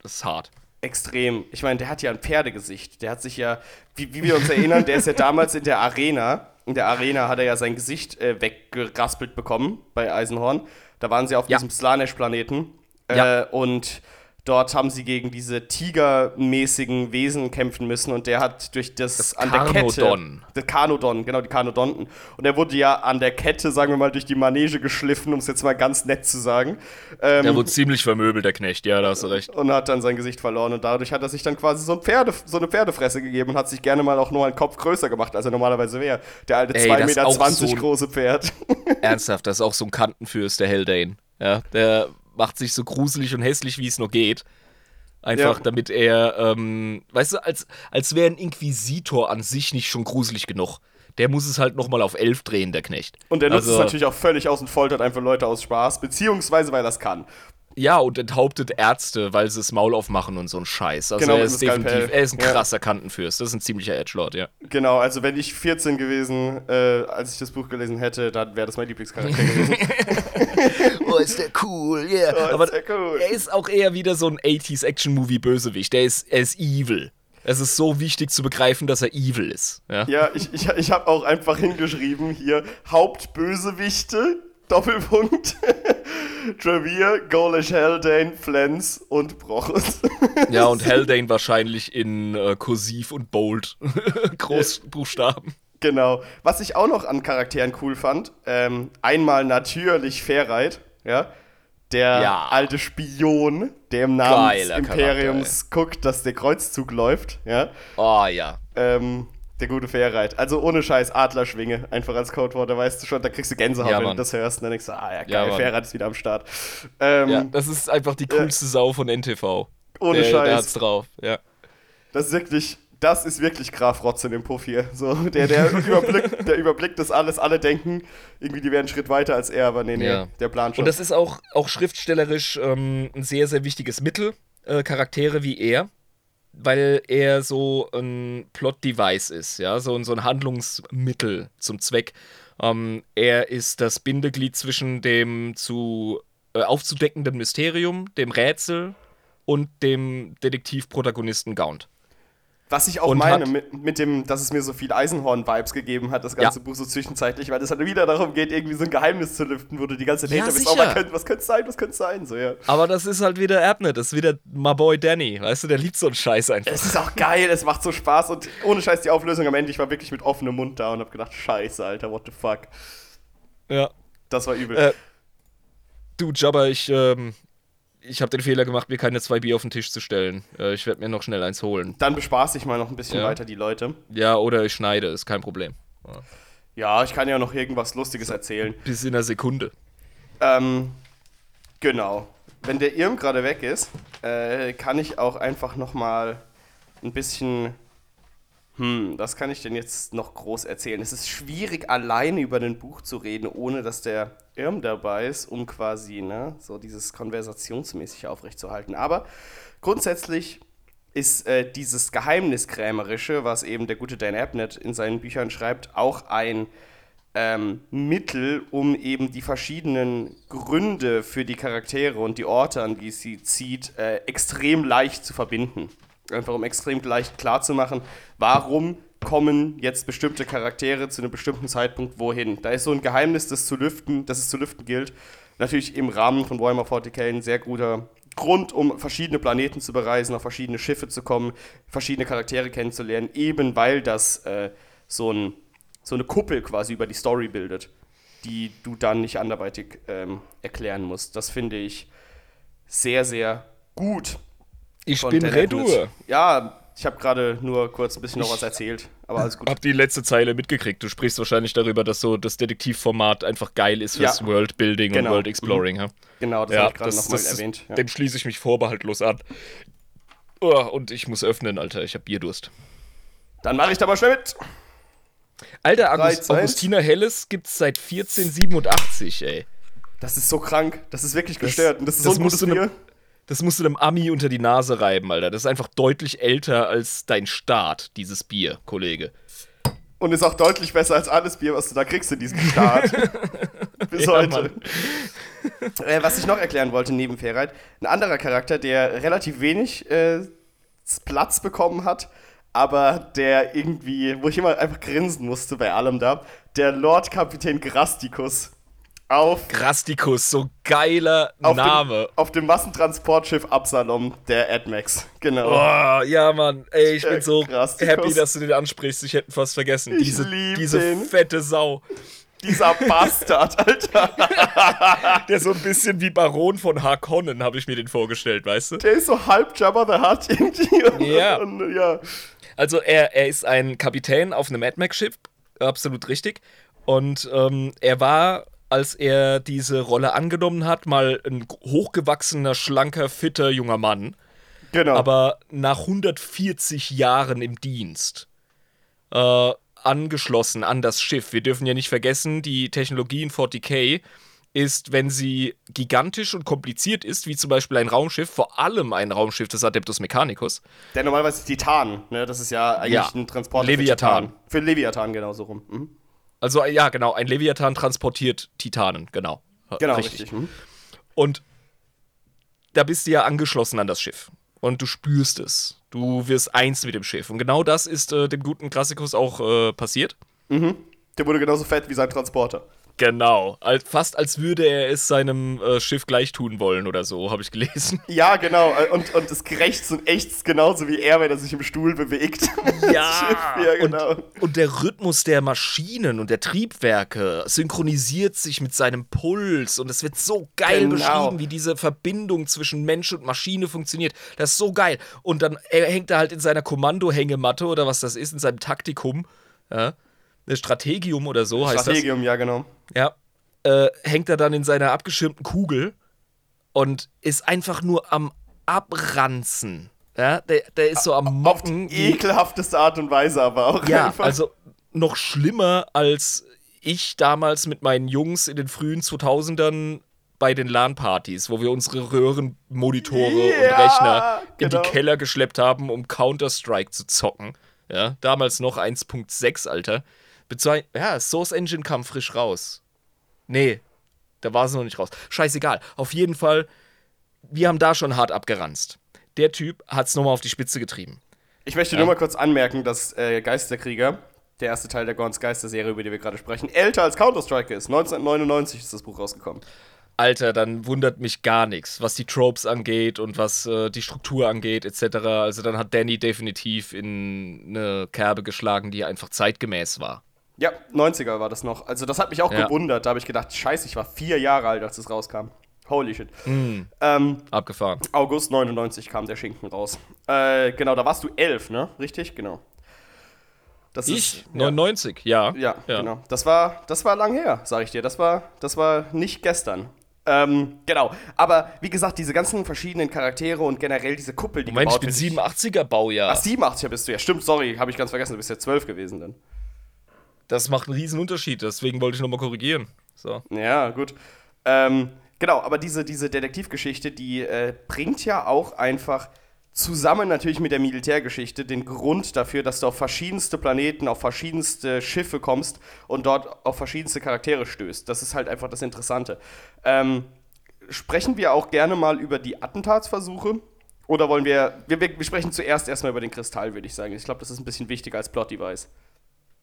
das ist hart. extrem. Ich meine, der hat ja ein Pferdegesicht. Der hat sich ja, wie, wie wir uns erinnern, der ist ja damals in der Arena. In der Arena hat er ja sein Gesicht äh, weggeraspelt bekommen bei Eisenhorn. Da waren sie auf Ja. diesem Slanesh-Planeten. Äh, Ja. Und dort haben sie gegen diese tigermäßigen Wesen kämpfen müssen. Und der hat durch das, Das an der Kette. Der Kanodon, genau, die Kanodonten. Und er wurde ja an der Kette, sagen wir mal, durch die Manege geschliffen, um es jetzt mal ganz nett zu sagen. Ähm, Der wurde ziemlich vermöbelt, der Knecht, ja, da hast du recht. und hat dann sein Gesicht verloren und dadurch hat er sich dann quasi so, ein Pferde, so eine Pferdefresse gegeben und hat sich gerne mal auch nur einen Kopf größer gemacht, als er normalerweise wäre. Der alte Ey, 2,20 das ist Meter so große Pferd. Ernsthaft, das ist auch so ein Kantenfürst, der Haldane. Ja, der macht sich so gruselig und hässlich, wie es nur geht. Einfach Ja. damit er, ähm, weißt du, als, als wäre ein Inquisitor an sich nicht schon gruselig genug. Der muss es halt nochmal auf elf drehen, der Knecht. Und der nutzt Also- es natürlich auch völlig aus und foltert einfach Leute aus Spaß, beziehungsweise weil er es kann. Ja, und enthauptet Ärzte, weil sie das Maul aufmachen und so ein Scheiß. Also Genau, er ist definitiv, er ist ein Ja. krasser Kantenfürst. Das ist ein ziemlicher Edgelord, ja. Genau, also wenn ich 14 gewesen, äh, als ich das Buch gelesen hätte, dann wäre das mein Lieblingscharakter gewesen. Oh, ist der cool, yeah. Oh, ist Aber der cool. er ist auch eher wieder so ein 80s Action-Movie-Bösewicht. Der ist, er ist evil. Es ist so wichtig zu begreifen, dass er evil ist. Ja, Ja, ich, ich, ich habe auch einfach hingeschrieben hier Hauptbösewichte, Doppelpunkt, Trevere, Golish Haldane, Flens und Brochus. ja und Haldane wahrscheinlich in äh, Kursiv und Bold. Großbuchstaben. Genau. Was ich auch noch an Charakteren cool fand, ähm, einmal natürlich Fairreit, ja. Der Ja. alte Spion, der im Namen des Imperiums guckt, dass der Kreuzzug läuft, ja. Oh ja. Ähm, der gute Fairreit. Also ohne Scheiß Adlerschwinge, einfach als Codewort, da weißt du schon, da kriegst du Gänsehaut, Ja, wenn du das hörst. Und dann denkst du, ah ja, Ja, geil, Mann. Fairreit ist wieder am Start. Ähm, Ja, das ist einfach die coolste Sau von NTV. Ohne der, Scheiß. Der hat's drauf, ja. Das ist wirklich, das ist wirklich Graf Rotzen im Puff hier. So, der, der, überblickt, der überblickt das alles. Alle denken, irgendwie, die wären einen Schritt weiter als er, aber nee, nee, Ja. der Plan schon. Und das ist auch, auch schriftstellerisch ähm, ein sehr, sehr wichtiges Mittel, äh, Charaktere wie er, weil er so ein Plot-Device ist, ja, so, ein- so ein Handlungsmittel zum Zweck. Ähm, er ist das Bindeglied zwischen dem zu äh, aufzudeckenden Mysterium, dem Rätsel und dem Detektivprotagonisten Gaunt. Was ich auch meine, mit, mit dem, dass es mir so viel Eisenhorn-Vibes gegeben hat, das ganze Ja. Buch so zwischenzeitlich, weil es halt wieder darum geht, irgendwie so ein Geheimnis zu lüften, wo du die ganze Zeit Ja, bist, oh, was könnte was könnte sein, was könnte sein, so, ja. Aber das ist halt wieder Erbnet, das ist wieder my boy Danny, weißt du, der liebt so einen Scheiß einfach. Es ist auch geil, es macht so Spaß und ohne Scheiß die Auflösung am Ende, ich war wirklich mit offenem Mund da und hab gedacht, scheiße, Alter, what the fuck. Ja. Das war übel. Äh, Du, Jabba, ich, ähm, ich habe den Fehler gemacht, mir keine zwei Bier auf den Tisch zu stellen. Äh, ich werde mir noch schnell eins holen. Dann bespaß ich mal noch ein bisschen Ja. weiter die Leute. Ja, oder ich schneide, ist kein Problem. Ja, ich kann ja noch irgendwas Lustiges erzählen. Bis in einer Sekunde. Ähm, genau. Wenn der Irm gerade weg ist, äh, kann ich auch einfach noch mal ein bisschen. Hm, was kann ich denn jetzt noch groß erzählen? Es ist schwierig, alleine über ein Buch zu reden, ohne dass der Irm dabei ist, um quasi ne, so dieses konversationsmäßig aufrechtzuerhalten. Aber grundsätzlich ist äh, dieses Geheimniskrämerische, was eben der gute Dan Abnett in seinen Büchern schreibt, auch ein ähm, Mittel, um eben die verschiedenen Gründe für die Charaktere und die Orte, an die sie zieht, äh, extrem leicht zu verbinden. Einfach um extrem leicht klarzumachen, warum kommen jetzt bestimmte Charaktere zu einem bestimmten Zeitpunkt wohin. Da ist so ein Geheimnis, das zu lüften, das es zu lüften gilt. Natürlich im Rahmen von Warhammer 40k ein sehr guter Grund, um verschiedene Planeten zu bereisen, auf verschiedene Schiffe zu kommen, verschiedene Charaktere kennenzulernen, eben weil das äh, so, ein, so eine Kuppel quasi über die Story bildet, die du dann nicht anderweitig ähm, erklären musst. Das finde ich sehr, sehr gut. Ich bin. Abnett. Ja, ich habe gerade nur kurz ein bisschen noch was erzählt, aber alles gut. Hab die letzte Zeile mitgekriegt. Du sprichst wahrscheinlich darüber, dass so das Detektivformat einfach geil ist fürs Ja. Worldbuilding Genau. und World Exploring. Ja, Genau, das ja habe ich gerade das, nochmal das, erwähnt. Ja. dem schließe ich mich vorbehaltlos an. Oh, und ich muss öffnen, Alter. Ich hab Bierdurst. Dann mache ich da mal schnell mit. Alter, August, Augustina Helles gibt's seit 1487, ey. Das ist so krank. Das ist wirklich gestört. Und das ist das so ein musst du ne-. Das musst du einem Ami unter die Nase reiben, Alter. Das ist einfach deutlich älter als dein Staat, dieses Bier, Kollege. Und ist auch deutlich besser als alles Bier, was du da kriegst in diesem Start. Bis Ja, heute. Äh, was ich noch erklären wollte neben Fairheit, ein anderer Charakter, der relativ wenig äh, Platz bekommen hat, aber der irgendwie, wo ich immer einfach grinsen musste bei allem da, der Lord Kapitän Grastikus auf, Grastikus, so geiler auf, Name. Dem, auf dem Massentransportschiff Absalom der AdMax. Genau. Oh, ja, Mann. Ey, ich bin so Grastikus. happy, dass du den ansprichst. Ich hätte fast vergessen. Ich diese diese den. fette Sau. Dieser Bastard, Alter. Der so ein bisschen wie Baron von Harkonnen, habe ich mir den vorgestellt, weißt du? Der ist so halb Jabba the Hutt irgendwie. Und, Ja. Und, und, ja. Also er, er ist ein Kapitän auf einem Mad Max-Schiff, absolut richtig. Und ähm, er war, als er diese Rolle angenommen hat, mal ein hochgewachsener, schlanker, fitter junger Mann. Genau. Aber nach 140 Jahren im Dienst äh, angeschlossen an das Schiff. Wir dürfen ja nicht vergessen, die Technologie in 40k ist, wenn sie gigantisch und kompliziert ist, wie zum Beispiel ein Raumschiff, vor allem ein Raumschiff des Adeptus Mechanicus. Der normalerweise ist Titan, ne? Das ist ja eigentlich Ja. ein Transporter Leviathan. für Titan. Für Leviathan genauso rum. Mhm. Also ja, genau, ein Leviathan transportiert Titanen, genau. Genau, richtig. Mhm. Und da bist du ja angeschlossen an das Schiff. Und du spürst es. Du wirst eins mit dem Schiff. Und genau das ist äh, dem guten Klassikus auch äh, passiert. Der wurde genauso fett wie sein Transporter. Genau. Fast als würde er es seinem äh, Schiff gleich tun wollen oder so, habe ich gelesen. Ja, genau. äh, Und, und es krächzt und ächzt genauso wie er, wenn er sich im Stuhl bewegt. Schiff, ja, genau. Und, und der Rhythmus der Maschinen und der Triebwerke synchronisiert sich mit seinem Puls und es wird so geil Genau. beschrieben, wie diese Verbindung zwischen Mensch und Maschine funktioniert. Das ist so geil. Und dann er hängt er halt in seiner Kommandohängematte oder was das ist, in seinem Taktikum, ja, Strategium oder so heißt Strategium, ja, genau. das. Ja. Äh, hängt er dann in seiner abgeschirmten Kugel und ist einfach nur am Abranzen. Ja, der, der ist so am Auf Mocken. die wie- ekelhafteste Art und Weise aber auch. ja, einfach. also noch schlimmer als ich damals mit meinen Jungs in den frühen 2000ern bei den LAN-Partys, wo wir unsere Röhrenmonitore und Ja, Rechner in genau. die Keller geschleppt haben, um Counter-Strike zu zocken. Ja, damals noch 1.6, Alter. Bezei ja, Source Engine kam frisch raus. Nee, da war sie noch nicht raus. Scheißegal. Auf jeden Fall, wir haben da schon hart abgeranzt. Der Typ hat's nochmal auf die Spitze getrieben. Ich möchte nur mal kurz anmerken, dass äh, Geisterkrieger, der erste Teil der Gorns Geister-Serie, über die wir gerade sprechen, älter als Counter-Strike ist. 1999 ist das Buch rausgekommen. Alter, dann wundert mich gar nichts, was die Tropes angeht und was äh, die Struktur angeht, etc. Also dann hat Danny definitiv in eine Kerbe geschlagen, die einfach zeitgemäß war. Ja, 90er war das noch. Also das hat mich auch Ja. gewundert. Da habe ich gedacht, scheiße, ich war vier Jahre alt, als es rauskam. Holy shit. Ähm, Abgefahren. August 99 kam der Schinken raus. Äh, genau, da warst du elf, ne? Richtig? Genau. Das Ich? ist, 99, ja. Ja, genau. Das war, das war lang her, sag ich dir. Das war, das war nicht gestern. Ähm, genau. Aber wie gesagt, diese ganzen verschiedenen Charaktere und generell diese Kuppel, die Moment, ich gebaut bin wird. 87er Baujahr. Ach, 87er bist du ja. Stimmt, sorry, habe ich ganz vergessen. Du bist ja 12 gewesen dann. Das macht einen riesen Unterschied, deswegen wollte ich nochmal korrigieren. So. Ja, gut. Ähm, genau, aber diese, diese Detektivgeschichte, die äh, bringt ja auch einfach zusammen natürlich mit der Militärgeschichte den Grund dafür, dass du auf verschiedenste Planeten, auf verschiedenste Schiffe kommst und dort auf verschiedenste Charaktere stößt. Das ist halt einfach das Interessante. Ähm, sprechen wir auch gerne mal über die Attentatsversuche? Oder wollen wir, wir, wir sprechen zuerst erstmal über den Kristall, würde ich sagen. Ich glaube, das ist ein bisschen wichtiger als Plot-Device.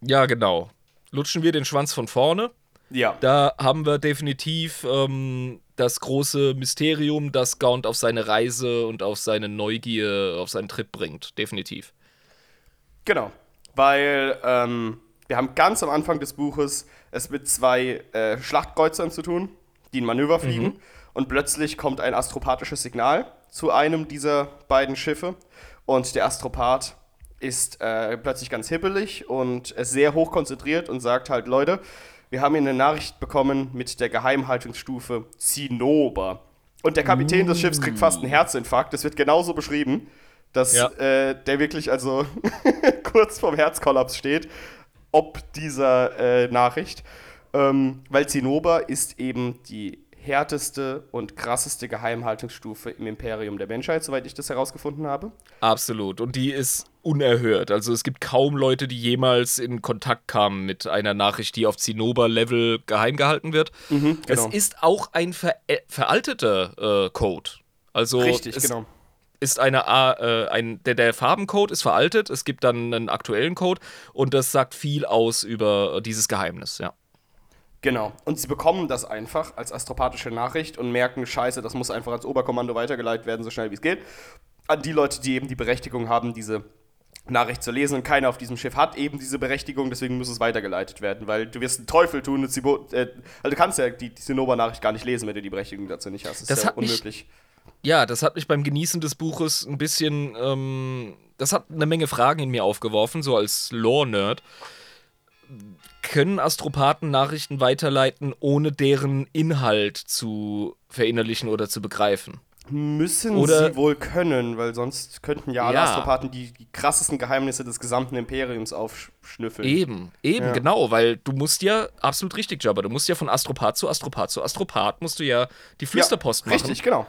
Ja, genau. Lutschen wir den Schwanz von vorne. Ja. Da haben wir definitiv ähm, das große Mysterium, das Gaunt auf seine Reise und auf seine Neugier, auf seinen Trip bringt. Definitiv. Genau, weil ähm, wir haben ganz am Anfang des Buches es mit zwei äh, Schlachtkreuzern zu tun, die ein Manöver fliegen. Und plötzlich kommt ein astropathisches Signal zu einem dieser beiden Schiffe. Und der Astropath ist äh, plötzlich ganz hippelig und sehr hoch konzentriert und sagt halt, Leute, wir haben hier eine Nachricht bekommen mit der Geheimhaltungsstufe Zinnober. Und der Kapitän des Schiffs kriegt fast einen Herzinfarkt. Das wird genauso beschrieben, dass Ja. äh, der wirklich also kurz vorm Herzkollaps steht, ob dieser äh, Nachricht. Ähm, weil Zinnober ist eben die härteste und krasseste Geheimhaltungsstufe im Imperium der Menschheit, soweit ich das herausgefunden habe. Absolut. Und die ist unerhört. Also es gibt kaum Leute, die jemals in Kontakt kamen mit einer Nachricht, die auf Zinnober-Level geheim gehalten wird. genau. Es ist auch ein ver äh, veralteter äh, Code. Also Richtig, genau. ist eine A- äh, ein, der, der Farbencode ist veraltet, es gibt dann einen aktuellen Code und das sagt viel aus über dieses Geheimnis, ja. Genau. Und sie bekommen das einfach als astropathische Nachricht und merken, scheiße, das muss einfach ans Oberkommando weitergeleitet werden, so schnell wie es geht. An die Leute, die eben die Berechtigung haben, diese Nachricht zu lesen. Und keiner auf diesem Schiff hat eben diese Berechtigung, deswegen muss es weitergeleitet werden, weil du wirst einen Teufel tun. Und sie, bo- äh, also du kannst ja die, die Zinnober-Nachricht gar nicht lesen, wenn du die Berechtigung dazu nicht hast. Das, Das ist ja hat mich- unmöglich. Ja, das hat mich beim Genießen des Buches ein bisschen, ähm, das hat eine Menge Fragen in mir aufgeworfen, so als Lore-Nerd. Können Astropathen Nachrichten weiterleiten, ohne deren Inhalt zu verinnerlichen oder zu begreifen? Müssen Oder- sie wohl können, weil sonst könnten ja alle Ja. Astropathen die, die krassesten Geheimnisse des gesamten Imperiums aufschnüffeln. Eben, eben, Ja. genau, weil du musst ja, absolut richtig, Jabba, du musst ja von Astropath zu Astropath zu Astropath musst du ja die Flüsterpost ja, machen. Richtig, genau.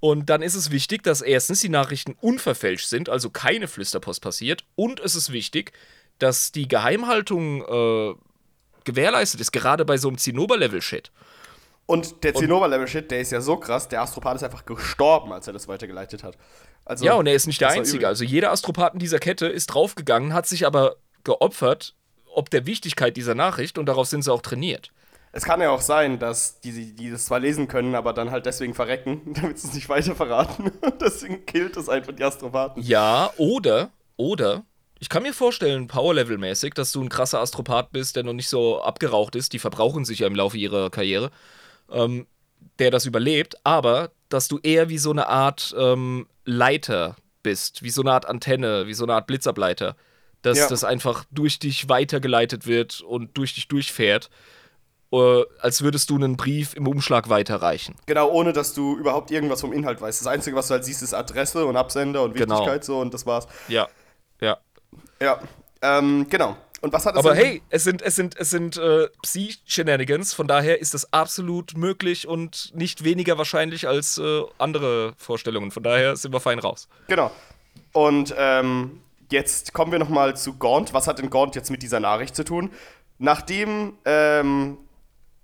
Und dann ist es wichtig, dass erstens die Nachrichten unverfälscht sind, also keine Flüsterpost passiert. Und es ist wichtig, dass die Geheimhaltung äh, gewährleistet ist, gerade bei so einem Zinnober-Level-Shit. Und der Zinnober-Level-Shit, der ist ja so krass, der Astropath ist einfach gestorben, als er das weitergeleitet hat. Also, Ja, und er ist nicht der Einzige. Also jeder Astropath in dieser Kette ist draufgegangen, hat sich aber geopfert, ob der Wichtigkeit dieser Nachricht und darauf sind sie auch trainiert. Es kann ja auch sein, dass die, die das zwar lesen können, aber dann halt deswegen verrecken, damit sie es nicht weiter verraten. Und deswegen killt es einfach die Astropathen. Ja, oder, oder, ich kann mir vorstellen, Power-Level-mäßig, dass du ein krasser Astropath bist, der noch nicht so abgeraucht ist, die verbrauchen sich ja im Laufe ihrer Karriere, ähm, der das überlebt, aber dass du eher wie so eine Art ähm, Leiter bist, wie so eine Art Antenne, wie so eine Art Blitzableiter, dass Ja. das einfach durch dich weitergeleitet wird und durch dich durchfährt, äh, als würdest du einen Brief im Umschlag weiterreichen. Genau, ohne dass du überhaupt irgendwas vom Inhalt weißt. Das Einzige, was du halt siehst, ist Adresse und Absender und Genau. Wichtigkeit so und das war's. Ja, ja. Ja, ähm, genau. Und was hat das Aber denn- hey, es sind, es sind, es sind äh, Psi-Shenanigans, von daher ist das absolut möglich und nicht weniger wahrscheinlich als äh, andere Vorstellungen. Von daher sind wir fein raus. Genau. Und ähm, jetzt kommen wir nochmal zu Gaunt. Was hat denn Gaunt jetzt mit dieser Nachricht zu tun? Nachdem ähm,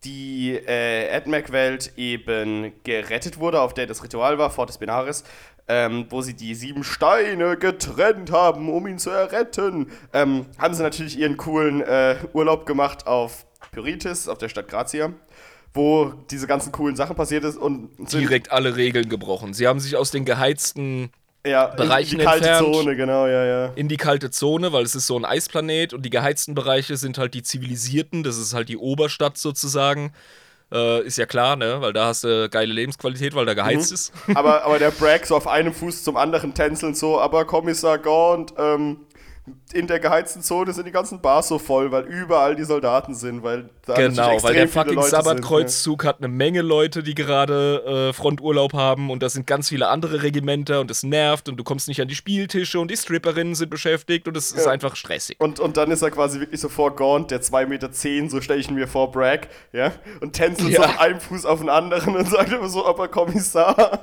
die äh, AdMac-Welt eben gerettet wurde, auf der das Ritual war, Fortis Benaris, ähm, wo sie die sieben Steine getrennt haben, um ihn zu erretten, ähm, haben sie natürlich ihren coolen äh, Urlaub gemacht auf Pyritis, auf der Stadt Grazia, wo diese ganzen coolen Sachen passiert ist und sind Direkt alle Regeln gebrochen. Sie haben sich aus den geheizten ja, in Bereichen die kalte entfernt. Zone, genau, ja, ja. in die kalte Zone, weil es ist so ein Eisplanet und die geheizten Bereiche sind halt die zivilisierten, das ist halt die Oberstadt sozusagen. Äh, ist ja klar, ne? Weil da hast du geile Lebensqualität, weil da geheizt ist. aber, aber der Bragg so auf einem Fuß zum anderen tänzeln so, aber Kommissar Gaunt, ähm, in der geheizten Zone sind die ganzen Bars so voll, weil überall die Soldaten sind, weil da Genau, weil der fucking Sabbatkreuzzug hat eine Menge Leute, die gerade äh, Fronturlaub haben und da sind ganz viele andere Regimenter und es nervt und du kommst nicht an die Spieltische und die Stripperinnen sind beschäftigt und es ist Ja. einfach stressig. Und, und dann ist er quasi wirklich so vor Gaunt, der 2,10 Meter, so stelle ich ihn mir vor, Bragg, ja, und tänzelt so Ja. auf einem Fuß auf den anderen und sagt immer so, aber Kommissar,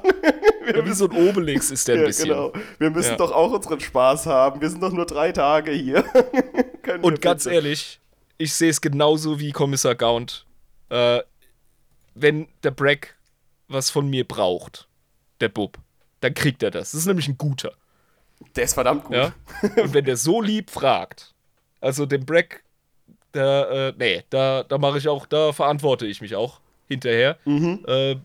wir Ja, wie so ein Obelix ist der ein bisschen. genau. Wir müssen doch auch unseren Spaß haben. Wir sind doch nur drei Tage hier. Und ganz ehrlich, ich sehe es genauso wie Kommissar Gaunt. Äh, wenn der Brack was von mir braucht, der Bub, dann kriegt er das. Das ist nämlich ein guter. Der ist verdammt gut. Ja? Und wenn der so lieb fragt, also den Brack, da, äh, nee, da, da mache ich auch, da verantworte ich mich auch hinterher. Äh,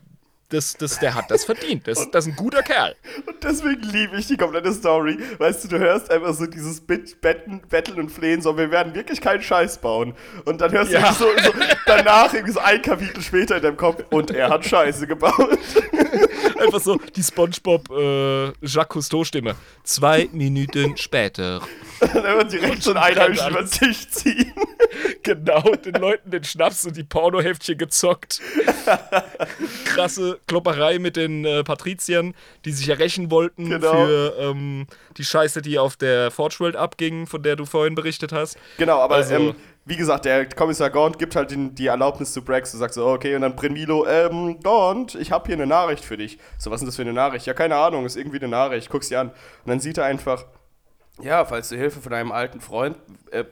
das, das, der hat das verdient. Das, das ist ein guter Kerl. Und deswegen liebe ich die komplette Story. Weißt du, du hörst einfach so dieses Betten, Betteln und Flehen, so, wir werden wirklich keinen Scheiß bauen. Und dann hörst du Ja. so, so danach irgendwie so ein Kapitel später in deinem Kopf, und er hat Scheiße gebaut. Einfach so die Spongebob äh, Jacques Cousteau-Stimme. Zwei Minuten später. dann wird direkt so ein Einheimischen über Tisch ziehen. Genau, den Leuten den Schnaps und die Pornoheftchen gezockt. Krasse Klopperei mit den äh, Patriziern, die sich rächen wollten Genau. für ähm, die Scheiße, die auf der Forge World abging, von der du vorhin berichtet hast. Genau, aber Also- ähm, wie gesagt, der Kommissar Gaunt gibt halt den, die Erlaubnis zu Brax. Du sagst so, okay, und dann Bremilo, ähm, Gaunt, ich habe hier eine Nachricht für dich. So, was ist das für eine Nachricht? Ja, keine Ahnung, ist irgendwie eine Nachricht. Guck's dir an. Und dann sieht er einfach, ja, falls du Hilfe von einem alten Freund äh,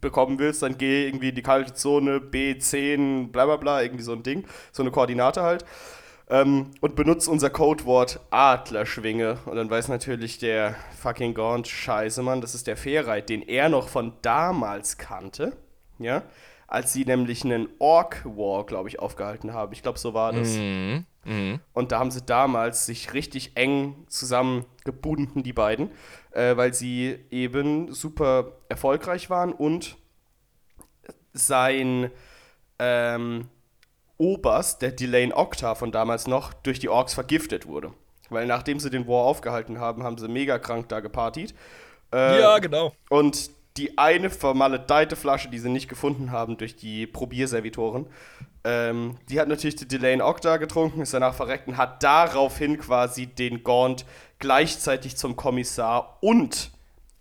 bekommen willst, dann geh irgendwie in die kalte Zone B10, bla bla bla, irgendwie so ein Ding, so eine Koordinate halt. Ähm, und benutzt unser Codewort Adlerschwinge. Und dann weiß natürlich der fucking Gaunt, scheiße, Mann, das ist der Fairreit, den er noch von damals kannte. Ja. Als sie nämlich einen Orc-War, glaube ich, aufgehalten haben. Ich glaube, so war das. Mhm. Mhm. Und da haben sie damals sich richtig eng zusammengebunden, die beiden, äh, weil sie eben super erfolgreich waren und sein ähm, Oberst, der Delane Octa von damals noch, durch die Orks vergiftet wurde. Weil nachdem sie den War aufgehalten haben, haben sie mega krank da gepartied. Äh, Ja, genau. und die eine vermaledeite Flasche, die sie nicht gefunden haben durch die Probierservitoren, ähm, die hat natürlich die Delane Octa getrunken, ist danach verreckt und hat daraufhin quasi den Gaunt gleichzeitig zum Kommissar und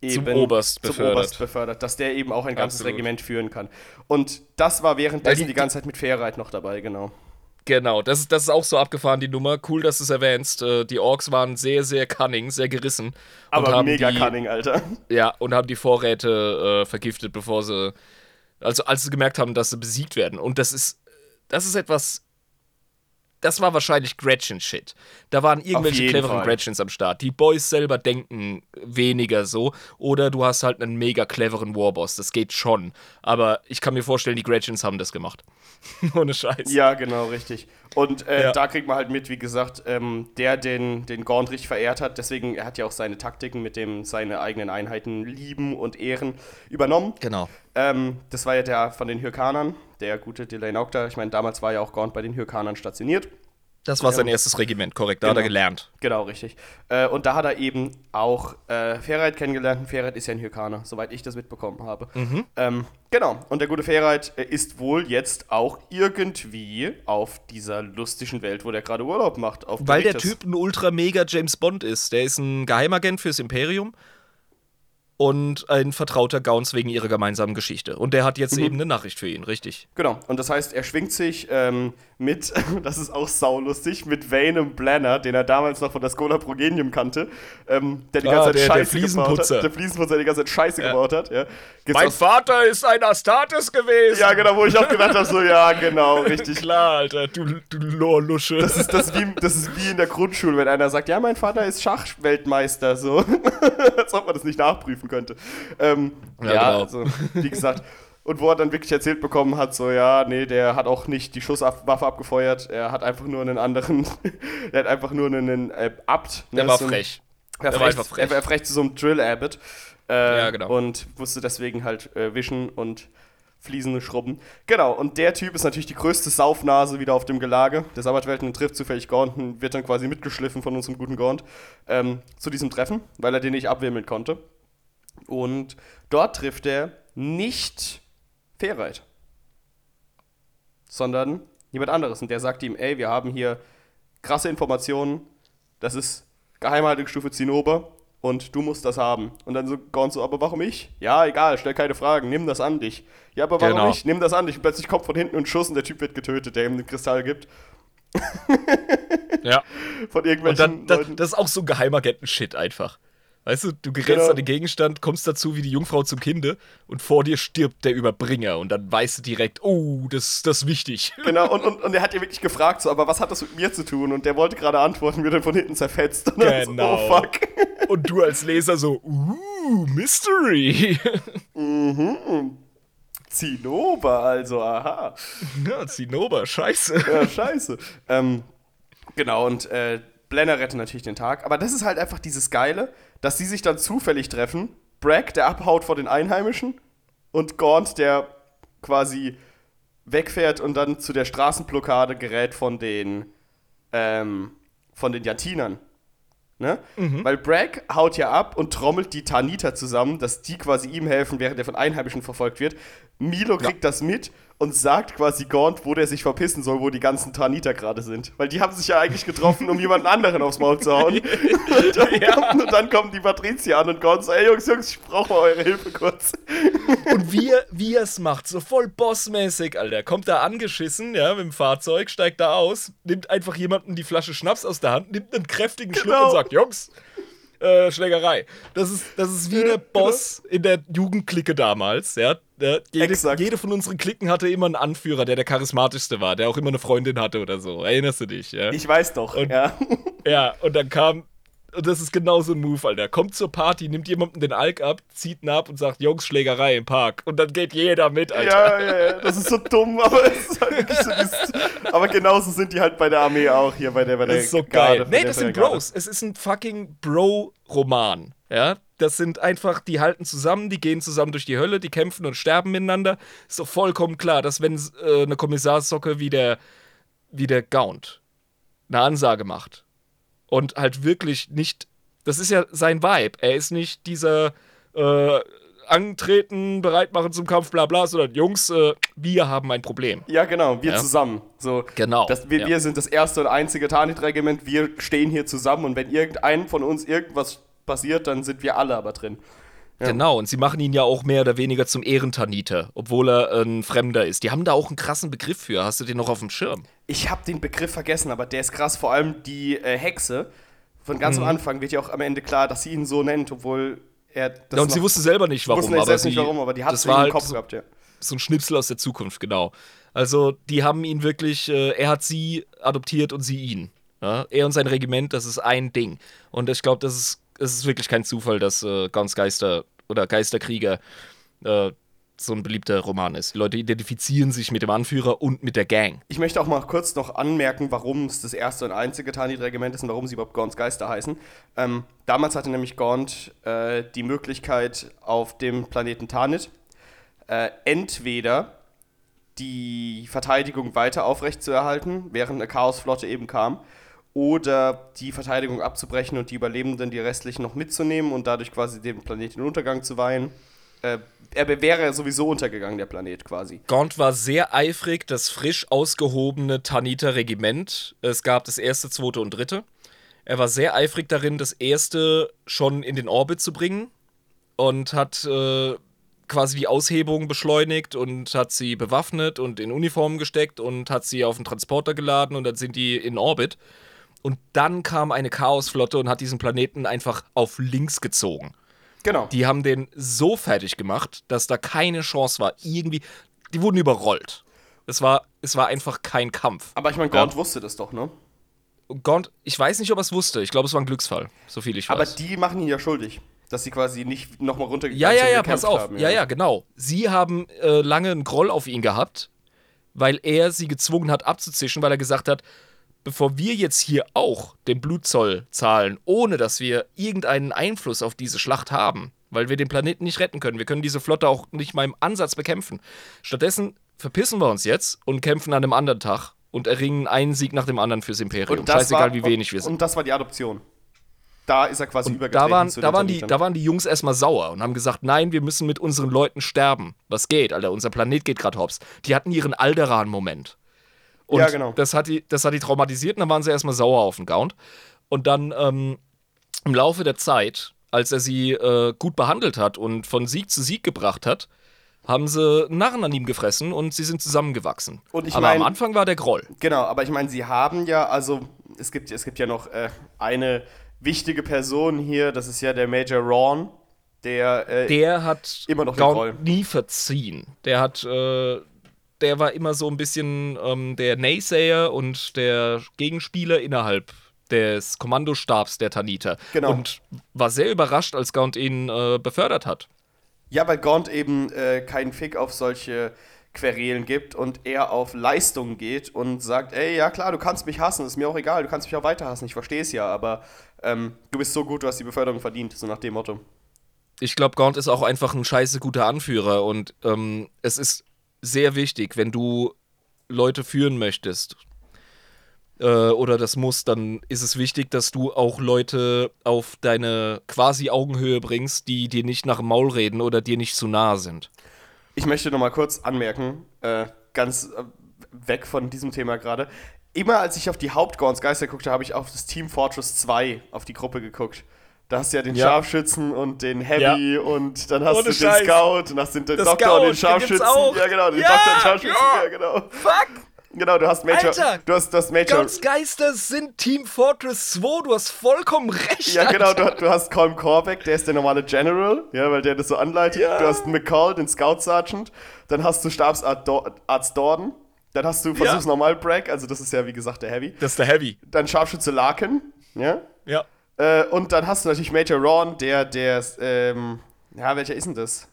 eben zum Oberst, zum befördert. Oberst befördert, dass der eben auch ein ganzes Absolut. Regiment führen kann. Und das war währenddessen die, die- ganze Zeit mit Fairreit noch dabei, genau. Genau, das ist, das ist auch so abgefahren, die Nummer. Cool, dass du es erwähnst. Äh, Die Orks waren sehr, sehr cunning, sehr gerissen. Aber haben mega die, cunning, Alter. Ja, und haben die Vorräte äh, vergiftet, bevor sie. Also, als sie gemerkt haben, dass sie besiegt werden. Und das ist. Das ist etwas. Das war wahrscheinlich Gretchen-Shit. Da waren irgendwelche cleveren Fall. Gretchens am Start. Die Boys selber denken weniger so. Oder du hast halt einen mega cleveren Warboss. Das geht schon. Aber ich kann mir vorstellen, die Gretchens haben das gemacht. Ohne Scheiß. Ja, genau, richtig. Und äh, Ja. da kriegt man halt mit, wie gesagt, ähm, der den, den Gaunt richtig verehrt hat. Deswegen, er hat ja auch seine Taktiken mit dem seine eigenen Einheiten lieben und ehren übernommen. Genau. Ähm, das war ja der von den Hyrkanern, der gute Delane Octa. Ich meine, damals war ja auch Gaunt bei den Hyrkanern stationiert. Das war sein erstes Regiment, korrekt. Da hat er Genau. gelernt. Genau, richtig. Äh, und da hat er eben auch äh, Ferreit kennengelernt. Ferreit ist ja ein Hyrkaner, soweit ich das mitbekommen habe. Mhm. Ähm, genau. Und der gute Ferreit äh, ist wohl jetzt auch irgendwie auf dieser lustigen Welt, wo der gerade Urlaub macht. Auf Weil der. Typ ein ultra mega James Bond ist. Der ist ein Geheimagent fürs Imperium und ein vertrauter Gauns wegen ihrer gemeinsamen Geschichte. Und der hat jetzt eben eine Nachricht für ihn, richtig. Genau. Und das heißt, er schwingt sich ähm, mit, das ist auch saulustig, mit Vanem Blanner, den er damals noch von der Schola Progenium kannte, ähm, der die Ah, ganze Zeit der- der Scheiße gebaut Fliesenputzer. hat. Der Fliesenputzer, der die ganze Zeit Scheiße Ja. gebaut hat. Ja. Mein Vater ist ein Astartes gewesen. ja, genau, wo ich auch gedacht habe, so, ja, genau, richtig. Klar, Alter, du, du Lorlusche. Das ist, das, wie, das ist wie in der Grundschule, wenn einer sagt, ja, mein Vater ist Schachweltmeister, so. Als ob man das nicht nachprüfen könnte. Ähm, ja, Ja, genau. also, wie gesagt. Und wo er dann wirklich erzählt bekommen hat, so, ja, nee, der hat auch nicht die Schusswaffe abgefeuert, er hat einfach nur einen anderen, er hat einfach nur einen äh, Abt. der ne, war so frech. Er Der war frech, einfach frech. Er war frech zu so einem Drill-Abbot. Äh, Ja, genau. Und musste deswegen halt äh, wischen und Fliesen schrubben. Genau, und der Typ ist natürlich die größte Saufnase wieder auf dem Gelage. Der Sabbatwelten trifft zufällig Gaunt und wird dann quasi mitgeschliffen von unserem guten Gaunt ähm, zu diesem Treffen, weil er den nicht abwimmeln konnte. Und dort trifft er nicht Ferreit, sondern jemand anderes. Und der sagt ihm, ey, wir haben hier krasse Informationen, das ist Geheimhaltungsstufe Zinnober und du musst das haben. Und dann so Gaunt so, aber warum ich? Ja, egal, stell keine Fragen, nimm das an dich. Ja, aber warum Genau. ich? Nimm das an dich. Und plötzlich kommt von hinten ein Schuss und der Typ wird getötet, der ihm den Kristall gibt. Ja. Von Und irgendwelchen dann, das, das ist auch so Geheimagenten-Shit einfach. Weißt du, du gerätst Genau. an den Gegenstand, kommst dazu wie die Jungfrau zum Kinde und vor dir stirbt der Überbringer und dann weißt du direkt, oh, das, das ist wichtig. Genau, und, und, und er hat ja wirklich gefragt, so, aber was hat das mit mir zu tun? Und der wollte gerade antworten, wird dann von hinten zerfetzt. Und dann Genau. So, oh fuck. Und du als Leser so, uh, Mystery. Zinnober, also, aha. ja, Zinnober, scheiße. Ja, scheiße. ähm, genau, und äh, Blenner rettet natürlich den Tag. Aber das ist halt einfach dieses Geile, dass sie sich dann zufällig treffen. Bragg, der abhaut vor den Einheimischen, und Gaunt, der quasi wegfährt und dann zu der Straßenblockade gerät von den, ähm, von den Jantinern. Ne? Weil Bragg haut ja ab und trommelt die Taniter zusammen, dass die quasi ihm helfen, während er von Einheimischen verfolgt wird. Milo kriegt das mit und sagt quasi Gaunt, wo der sich verpissen soll, wo die ganzen Taniter gerade sind. Weil die haben sich ja eigentlich getroffen, um jemanden anderen aufs Maul zu hauen. und, dann kommen, und dann kommen die Patrizier an und Gaunt so, ey Jungs, Jungs, ich brauche mal eure Hilfe kurz. Und wie er, wie er es macht, so voll bossmäßig, Alter. Kommt da angeschissen, ja, mit dem Fahrzeug, steigt da aus, nimmt einfach jemanden die Flasche Schnaps aus der Hand, nimmt einen kräftigen Schluck Genau. und sagt, Jungs, äh, Schlägerei. Das ist, das ist wie Ja, der Boss in der Jugendklicke damals, ja. Der, jede, jede von unseren Klicken hatte immer einen Anführer, der der charismatischste war, der auch immer eine Freundin hatte oder so. Erinnerst du dich, ja? Ich weiß doch, Und- ja. Ja, und dann kam, und das ist genau so ein Move, Alter. Kommt zur Party, nimmt jemanden den Alk ab, zieht ihn ab und sagt, Jungs, Schlägerei im Park. Und dann geht jeder mit, Alter. Ja, ja, ja, das ist so dumm, aber es ist halt wirklich so dieses, Aber genauso sind die halt bei der Armee auch hier, bei der, bei der Das ist so Garde, geil. Nee, das sind. Bros. Es ist ein fucking Bro-Roman. Ja, das sind einfach, die halten zusammen, die gehen zusammen durch die Hölle, die kämpfen und sterben miteinander. Ist doch vollkommen klar, dass wenn äh, eine Kommissarssocke wie der, wie der Gaunt eine Ansage macht und halt wirklich nicht, das ist ja sein Vibe. Er ist nicht dieser äh, antreten, bereit machen zum Kampf, bla bla, sondern Jungs, äh, wir haben ein Problem. Ja, genau, wir Ja. zusammen. So, Genau, Das, wir, ja. wir sind das erste und einzige Tanit-Regiment, wir stehen hier zusammen und wenn irgendeinem von uns irgendwas passiert, dann sind wir alle aber drin. Genau, und sie machen ihn ja auch mehr oder weniger zum Ehrentaniter, obwohl er ein Fremder ist. Die haben da auch einen krassen Begriff für. Hast du den noch auf dem Schirm? Ich habe den Begriff vergessen, aber der ist krass. Vor allem die äh, Hexe. Von ganz Mhm. am Anfang wird ja auch am Ende klar, dass sie ihn so nennt, obwohl er. Das Ja, und sie wussten selber nicht, warum. wussten aber selbst sie, nicht warum, aber die hat es im halt Kopf so, gehabt, ja. so ein Schnipsel aus der Zukunft, genau. Also, die haben ihn wirklich, äh, er hat sie adoptiert und sie ihn. Ja? Er und sein Regiment, das ist ein Ding. Und ich glaube, das ist, es ist wirklich kein Zufall, dass äh, Gauns Geister oder Geisterkrieger äh, so ein beliebter Roman ist. Die Leute identifizieren sich mit dem Anführer und mit der Gang. Ich möchte auch mal kurz noch anmerken, warum es das erste und einzige Tanit-Regiment ist und warum sie überhaupt Gorns Geister heißen. Ähm, damals hatte nämlich Gaunt äh, die Möglichkeit, auf dem Planeten Tanit äh, entweder die Verteidigung weiter aufrechtzuerhalten, während eine Chaosflotte eben kam, oder die Verteidigung abzubrechen und die Überlebenden, die restlichen, noch mitzunehmen und dadurch quasi den Planeten in Untergang zu weihen. Äh, er wäre sowieso untergegangen, der Planet quasi. Gaunt war sehr eifrig, das frisch ausgehobene Taniter Regiment. Es gab das erste, zweite und dritte. Er war sehr eifrig darin, das erste schon in den Orbit zu bringen und hat äh, quasi die Aushebung beschleunigt und hat sie bewaffnet und in Uniformen gesteckt und hat sie auf den Transporter geladen und dann sind die in Orbit. Und dann kam eine Chaosflotte und hat diesen Planeten einfach auf links gezogen. Genau. Die haben den so fertig gemacht, dass da keine Chance war. Irgendwie, die wurden überrollt. Es war, es war einfach kein Kampf. Aber ich meine, Gaunt wusste das doch, ne? Gaunt, ich weiß nicht, ob er es wusste. Ich glaube, es war ein Glücksfall, so viel ich Aber weiß. die machen ihn ja schuldig, dass sie quasi nicht nochmal runtergegangen ja, ja, sind und ja, gekämpft pass auf. Haben, ja. ja, genau. Sie haben äh, lange einen Groll auf ihn gehabt, weil er sie gezwungen hat abzuzischen, weil er gesagt hat, bevor wir jetzt hier auch den Blutzoll zahlen, ohne dass wir irgendeinen Einfluss auf diese Schlacht haben, weil wir den Planeten nicht retten können, wir können diese Flotte auch nicht mal im Ansatz bekämpfen. Stattdessen verpissen wir uns jetzt und kämpfen an einem anderen Tag und erringen einen Sieg nach dem anderen fürs Imperium. Und das Scheißegal, war, wie wenig wir sind. Und das war die Adoption. Da ist er quasi Und übergetreten da waren, zu da, waren die, da waren die Jungs erstmal sauer und haben gesagt, nein, wir müssen mit unseren Leuten sterben. Was geht, Alter? Unser Planet geht gerade hops. Die hatten ihren Alderan-Moment. Und Ja, genau. das, hat die, das hat die traumatisiert und dann waren sie erstmal sauer auf den Gaunt. Und dann ähm, im Laufe der Zeit, als er sie äh, gut behandelt hat und von Sieg zu Sieg gebracht hat, haben sie Narren an ihm gefressen und sie sind zusammengewachsen. Aber am mein- Anfang war der Groll. Genau, aber ich meine, sie haben ja, also es gibt, es gibt ja noch äh, eine wichtige Person hier, das ist ja der Major Ron, der, äh, der hat Immer noch. Gaunt nie verziehen. Der hat, äh, der war immer so ein bisschen ähm, der Naysayer und der Gegenspieler innerhalb des Kommandostabs der Taniter. Genau. Und war sehr überrascht, als Gaunt ihn äh, befördert hat. Ja, weil Gaunt eben äh, keinen Fick auf solche Querelen gibt und er auf Leistung geht und sagt, ey, ja klar, du kannst mich hassen, ist mir auch egal, du kannst mich auch weiter hassen, ich verstehe es ja, aber ähm, du bist so gut, du hast die Beförderung verdient, so nach dem Motto. Ich glaube, Gaunt ist auch einfach ein scheiße guter Anführer und ähm, es ist sehr wichtig, wenn du Leute führen möchtest äh, oder das musst, dann ist es wichtig, dass du auch Leute auf deine quasi Augenhöhe bringst, die dir nicht nach dem Maul reden oder dir nicht zu nahe sind. Ich möchte noch mal kurz anmerken, äh, ganz äh, weg von diesem Thema gerade. Immer als ich auf die Hauptgorns Geister guckte, habe ich auf das Team Fortress 2 auf die Gruppe geguckt. Da hast du ja den Ja. Scharfschützen und den Heavy und dann hast Ohne du Scheiß. den Scout und hast den, den Doktor Scout, und den den Scharfschützen. auch. Ja, genau, den Ja, Doktor und Scharfschützen. ja. Ja, genau. Fuck! Genau, du hast Major. Alter, du hast das Major. Geister sind Team Fortress 2, du hast vollkommen recht. Ja, genau, du, du hast Colm Corbeck, der ist der normale General, ja, weil der das so anleitet. Ja. Du hast McCall, den Scout Sergeant. Dann hast du Stabsarzt Dor Arzt Dorden. Dann hast du Versuchs Normal Bragg, also das ist ja wie gesagt der Heavy. Das ist der Heavy. Dann Scharfschütze Larkin, ja. Ja. Äh, und dann hast du natürlich Major Ron, der, der, ähm, ja, welcher ist denn das?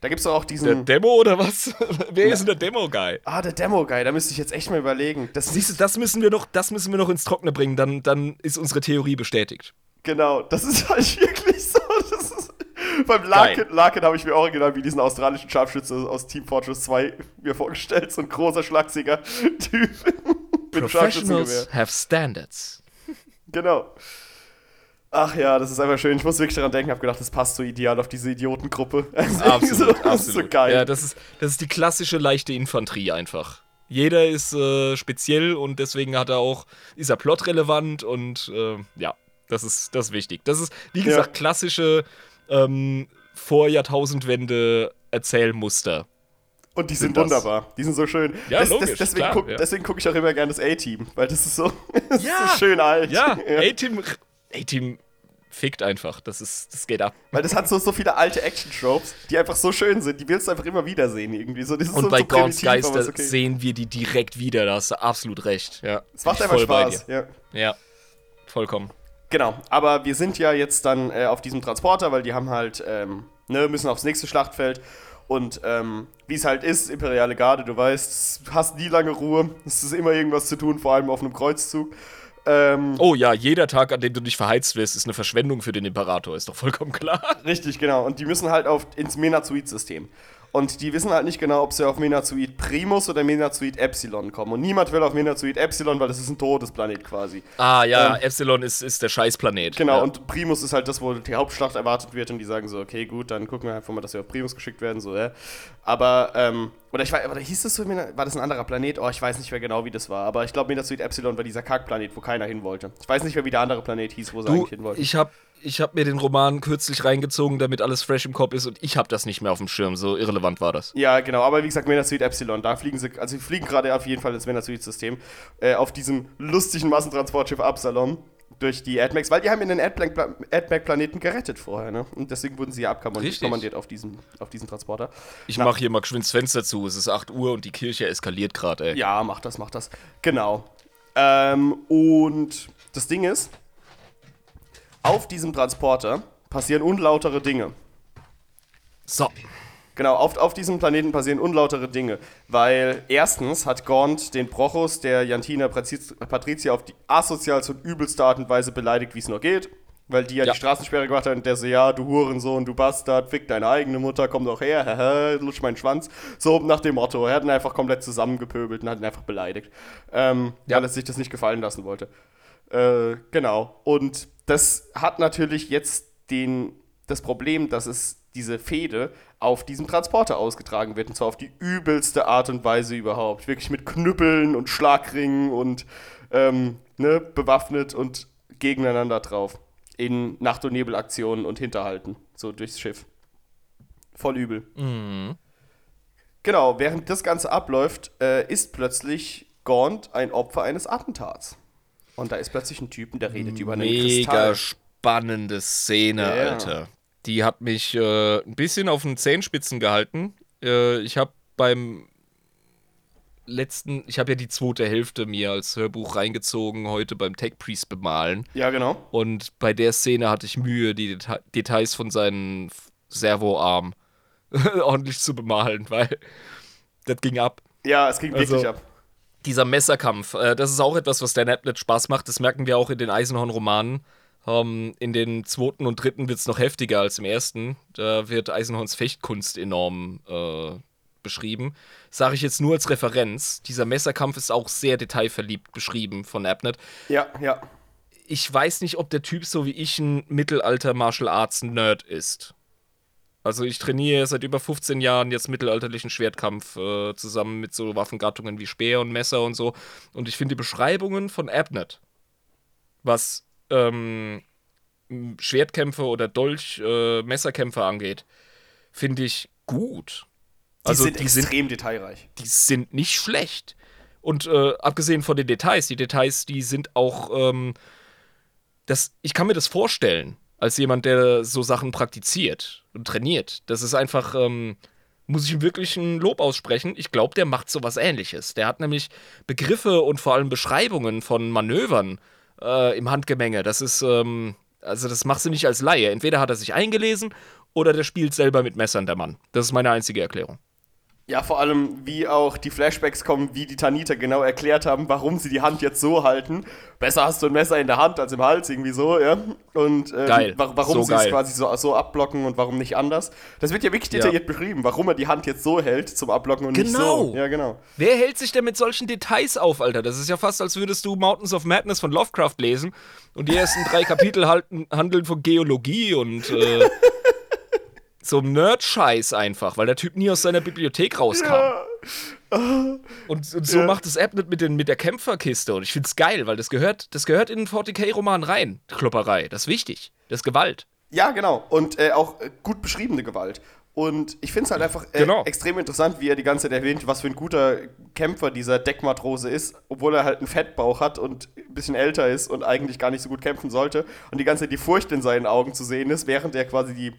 Da gibt's doch auch Der diesen. Demo oder was? Wer ist denn der Demo-Guy? ah, der Demo-Guy, da müsste ich jetzt echt mal überlegen. Das Siehst du, das müssen wir noch, das müssen wir noch ins Trockene bringen, dann, dann ist unsere Theorie bestätigt. Genau, das ist halt wirklich so. Das ist, beim Larkin, Larkin habe ich mir original wie diesen australischen Scharfschütze aus Team Fortress 2 mir vorgestellt. So ein großer, schlagsiger Typ. Professionals have standards. Genau. Ach ja, das ist einfach schön. Ich muss wirklich daran denken, habe gedacht, das passt so ideal auf diese Idiotengruppe. Absolut, so, das absolut. ist so geil. Ja, das ist, das ist die klassische leichte Infanterie einfach. Jeder ist äh, speziell und deswegen hat er auch, ist er plotrelevant und äh, ja, das ist, das ist wichtig. Das ist, wie gesagt, Ja. klassische ähm, vor Jahrtausendwende Erzählmuster. Und die sind, sind das. wunderbar. Die sind so schön. Ja, Das- logisch, deswegen klar, guck, ja. deswegen gucke ich auch immer gerne das A-Team, weil das ist so, das Ja. ist so schön alt. Ja, A-Team, A-Team fickt einfach. Das ist, das geht ab. Weil das hat so, so viele alte Action-Tropes, die einfach so schön sind. Die willst du einfach immer wieder sehen irgendwie. So, das ist Und so, bei so aber Geister ist okay. sehen wir die direkt wieder. Da hast du absolut recht. Ja, Es macht einfach Spaß. Ja. Ja, vollkommen. Genau, aber wir sind ja jetzt dann äh, auf diesem Transporter, weil die haben halt, ähm, ne, müssen aufs nächste Schlachtfeld. Und ähm, wie es halt ist, Imperiale Garde, du weißt, hast nie lange Ruhe. Es ist immer irgendwas zu tun, vor allem auf einem Kreuzzug. Ähm, Oh ja, jeder Tag, an dem du nicht verheizt wirst, ist eine Verschwendung für den Imperator, ist doch vollkommen klar. Richtig, genau. Und die müssen halt auf, ins Menazoid-System. Und die wissen halt nicht genau, ob sie auf Menazoid Primus oder Menazoid Epsilon kommen. Und niemand will auf Menazoid Epsilon, weil das ist ein Todesplanet quasi. Ah ja, Ähm, Epsilon ist, ist der Scheißplanet. Genau, ja. und Primus ist halt das, wo die Hauptschlacht erwartet wird und die sagen so, okay, gut, dann gucken wir einfach mal, dass wir auf Primus geschickt werden, so, ja. Aber, ähm, oder ich weiß, oder hieß das so, war das ein anderer Planet? Oh, ich weiß nicht mehr genau, wie das war, aber ich glaube, Menazoid Epsilon war dieser Kackplanet, wo keiner hin wollte. Ich weiß nicht mehr, wie der andere Planet hieß, wo sie Du, eigentlich hin wollten. ich habe ich hab mir den Roman kürzlich reingezogen, damit alles fresh im Kopf ist und ich habe das nicht mehr auf dem Schirm. So irrelevant war das. Ja, genau, aber wie gesagt, Menazoid Epsilon, da fliegen sie, also sie fliegen gerade auf jeden Fall ins Menazoid-System, äh, auf diesem lustigen Massentransportschiff Absalom durch die AdMax, weil die haben in den AdMac-Planeten gerettet vorher, ne? Und deswegen wurden sie ja abkommandiert auf diesen, auf diesen Transporter. Ich mache hier mal geschwind das Fenster zu. Es ist 8 Uhr und die Kirche eskaliert gerade, ey. Ja, mach das, mach das. Genau. Ähm, und das Ding ist, auf diesem Transporter passieren unlautere Dinge. So. Genau, auf, auf diesem Planeten passieren unlautere Dinge, weil erstens hat Gaunt den Brochus der Jantina Patriz- Patricia auf die asozialste und übelste Art und Weise beleidigt, wie es nur geht, weil die ja, Ja. die Straßensperre gemacht hat und der so, ja, du Hurensohn, du Bastard, fick deine eigene Mutter, komm doch her, lutsch meinen Schwanz. So nach dem Motto, er hat ihn einfach komplett zusammengepöbelt und hat ihn einfach beleidigt, ähm, Ja. weil er sich das nicht gefallen lassen wollte. Äh, genau. Und das hat natürlich jetzt den, das Problem, dass es diese Fehde auf diesem Transporter ausgetragen wird. Und zwar auf die übelste Art und Weise überhaupt. Wirklich mit Knüppeln und Schlagringen und ähm, ne, bewaffnet und gegeneinander drauf. In Nacht- und Nebelaktionen und Hinterhalten. So durchs Schiff. Voll übel. Genau, während das Ganze abläuft, äh, ist plötzlich Gaunt ein Opfer eines Attentats. Und da ist plötzlich ein Typen, der redet über einen Mega Kristall. spannende Szene, Ja. Alter. Die hat mich äh, ein bisschen auf den Zehenspitzen gehalten. Äh, ich habe beim letzten, ich habe ja die zweite Hälfte mir als Hörbuch reingezogen, heute beim Tech Priest bemalen. Ja, genau. Und bei der Szene hatte ich Mühe, die Deta Details von seinen F- Servoarm ordentlich zu bemalen, weil das ging ab. Ja, es ging Also- wirklich ab. Dieser Messerkampf, äh, das ist auch etwas, was der Netlet Spaß macht. Das merken wir auch in den Eisenhorn-Romanen. Ähm, in den zweiten und dritten wird es noch heftiger als im ersten. Da wird Eisenhorns Fechtkunst enorm äh, beschrieben. Sage ich jetzt nur als Referenz. Dieser Messerkampf ist auch sehr detailverliebt beschrieben von Abnett. Ja, ja. Ich weiß nicht, ob der Typ so wie ich ein Mittelalter-Martial Arts-Nerd ist. Also ich trainiere seit über 15 Jahren jetzt mittelalterlichen Schwertkampf äh, zusammen mit so Waffengattungen wie Speer und Messer und so. Und ich finde die Beschreibungen von Abnett, was ähm, Schwertkämpfe oder Dolch, äh, Messerkämpfe angeht, finde ich gut. Die Also sind die sind extrem detailreich. die sind nicht schlecht. Und äh, abgesehen von den Details, die Details, die sind auch, ähm, das, ich kann mir das vorstellen, als jemand, der so Sachen praktiziert und trainiert. Das ist einfach, ähm, muss ich ihm wirklich ein Lob aussprechen. Ich glaube, der macht sowas ähnliches. Der hat nämlich Begriffe und vor allem Beschreibungen von Manövern äh, im Handgemenge. Das ist, ähm, also das machst du nicht als Laie. Entweder hat er sich eingelesen oder der spielt selber mit Messern, der Mann. Das ist meine einzige Erklärung. Ja, vor allem, wie auch die Flashbacks kommen, wie die Tanita genau erklärt haben, warum sie die Hand jetzt so halten. Besser hast du ein Messer in der Hand als im Hals, irgendwie so, ja. Und äh, Geil. wa warum So sie es geil. quasi so, so abblocken und warum nicht anders. Das wird ja wirklich Ja. detailliert beschrieben, warum er die Hand jetzt so hält zum Abblocken und nicht Genau. so. Ja, genau. Wer hält sich denn mit solchen Details auf, Alter? Das ist ja fast, als würdest du Mountains of Madness von Lovecraft lesen und die ersten drei Kapitel halten, handeln von Geologie und äh, so einem Nerd-Scheiß einfach, weil der Typ nie aus seiner Bibliothek rauskam. Und, und so Ja. macht es Abnett mit, den, mit der Kämpferkiste und ich find's geil, weil das gehört, das gehört in einen 40k-Roman rein, Klopperei. Das ist wichtig. Das ist Gewalt. Ja, genau. Und äh, auch äh, gut beschriebene Gewalt. Und ich finde es halt einfach äh, Genau. extrem interessant, wie er die ganze Zeit erwähnt, was für ein guter Kämpfer dieser Deckmatrose ist, obwohl er halt einen Fettbauch hat und ein bisschen älter ist und eigentlich gar nicht so gut kämpfen sollte. Und die ganze Zeit die Furcht in seinen Augen zu sehen ist, während er quasi die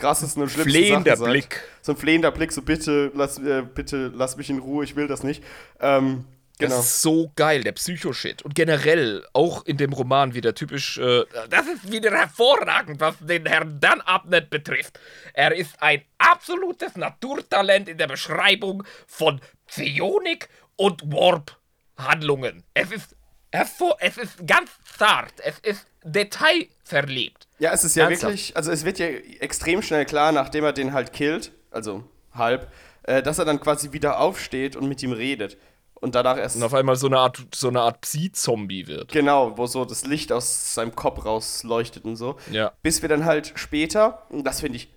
krassesten und schlimmsten Flehender Sachen sagt. Blick. So ein flehender Blick, so bitte lass, äh, bitte lass mich in Ruhe, ich will das nicht. Ähm, genau. Das ist so geil, der Psycho-Shit. Und generell, auch in dem Roman wieder typisch, äh, das ist wieder hervorragend, was den Herrn Dan Abnett betrifft. Er ist ein absolutes Naturtalent in der Beschreibung von Psionik und Warp-Handlungen. Es ist hervor, es ist ganz zart, es ist detailverliebt. Ja, es ist ja Ernsthaft? wirklich, also es wird ja extrem schnell klar, nachdem er den halt killt, also halb, äh, dass er dann quasi wieder aufsteht und mit ihm redet. Und danach erst, Und auf einmal so eine Art, so eine Art Psi-Zombie wird. genau, wo so das Licht aus seinem Kopf rausleuchtet und so. Ja. Bis wir dann halt später, und das finde ich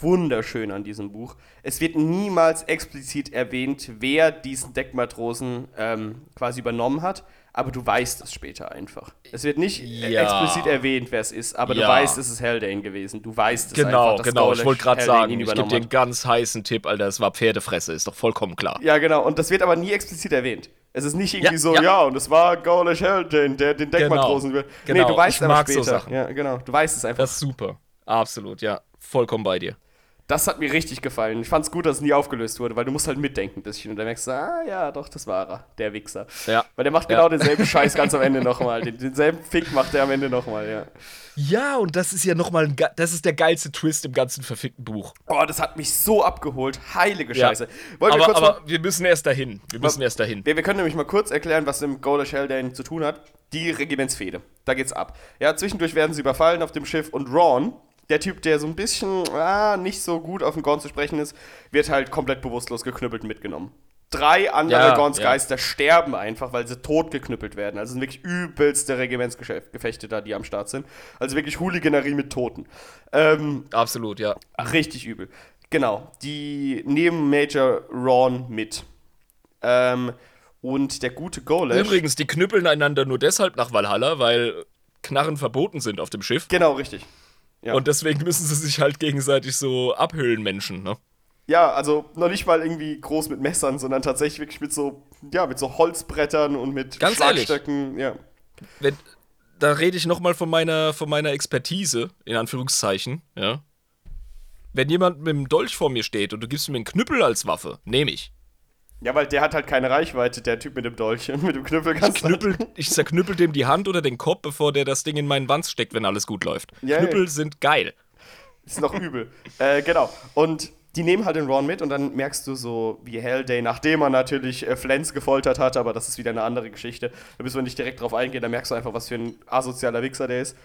wunderschön an diesem Buch, es wird niemals explizit erwähnt, wer diesen Deckmatrosen ähm, quasi übernommen hat, aber du weißt es später einfach. Es wird nicht äh, Ja. explizit erwähnt, wer es ist, aber du Ja. weißt, es ist Haldane gewesen. Du weißt es Genau, einfach, dass genau. Ich wollte gerade sagen, ich gebe dir einen ganz heißen Tipp, Alter. Es war Pferdefresse, ist doch vollkommen klar. Ja, genau. Und das wird aber nie explizit erwähnt. Es ist nicht irgendwie Ja, so, ja. und es war Gaulish Haldane, der den Deckmatrosen Genau. will. Genau. Nee, du weißt Ich aber mag so später. Sachen. Ja, genau. Du weißt es einfach. Das ist super. Absolut, ja. Vollkommen bei dir. Das hat mir richtig gefallen. Ich fand's gut, dass es nie aufgelöst wurde, weil du musst halt mitdenken ein bisschen. Und dann merkst du, ah ja, doch, das war er, der Wichser. Ja. Weil der macht Ja. genau denselben Scheiß ganz am Ende nochmal. Den, denselben Fick macht er am Ende nochmal, ja. Ja, und das ist ja nochmal ein, das ist der geilste Twist im ganzen verfickten Buch. Oh, das hat mich so abgeholt. Heilige Ja. Scheiße. Wollen wir aber kurz aber mal, wir müssen erst dahin. Wir müssen erst dahin. wir, wir können nämlich mal kurz erklären, was mit Gaulish Haldane zu tun hat. Die Regimentsfehde. Da geht's ab. Ja, zwischendurch werden sie überfallen auf dem Schiff und Ron, der Typ, der so ein bisschen ah, nicht so gut auf den Gorn zu sprechen ist, wird halt komplett bewusstlos geknüppelt mitgenommen. Drei andere Ja, Gorns ja. Geister sterben einfach, weil sie tot geknüppelt werden. Also sind wirklich übelste Regimentsgefechte da, die am Start sind. Also wirklich Hooliganerie mit Toten. Ähm, Absolut, ja. Richtig übel. Genau. Die nehmen Major Ron mit. Ähm, und der gute Golesh. Übrigens, die knüppeln einander nur deshalb nach Valhalla, weil Knarren verboten sind auf dem Schiff. Genau, richtig. Ja. Und deswegen müssen sie sich halt gegenseitig so abhüllen, Menschen, ne? Ja, also noch nicht mal irgendwie groß mit Messern, sondern tatsächlich wirklich mit so, ja, mit so Holzbrettern und mit Ganz ehrlich. Schlagstöcken. Ja. Wenn, da rede ich nochmal von meiner, von meiner Expertise, in Anführungszeichen, ja. Wenn jemand mit dem Dolch vor mir steht und du gibst mir einen Knüppel als Waffe, nehme ich. Ja, weil der hat halt keine Reichweite, der Typ mit dem Dolch. Und mit dem Knüppel kannst du halt- Knüppel, ich zerknüppel dem die Hand oder den Kopf, bevor der das Ding in meinen Wanz steckt, wenn alles gut läuft. Ja, Knüppel sind geil. Ist noch übel. äh, genau. Und die nehmen halt den Ron mit und dann merkst du so, wie Hellday, nachdem er natürlich äh, Flens gefoltert hat, aber das ist wieder eine andere Geschichte, da müssen wir nicht direkt drauf eingehen, da merkst du einfach, was für ein asozialer Wichser der ist.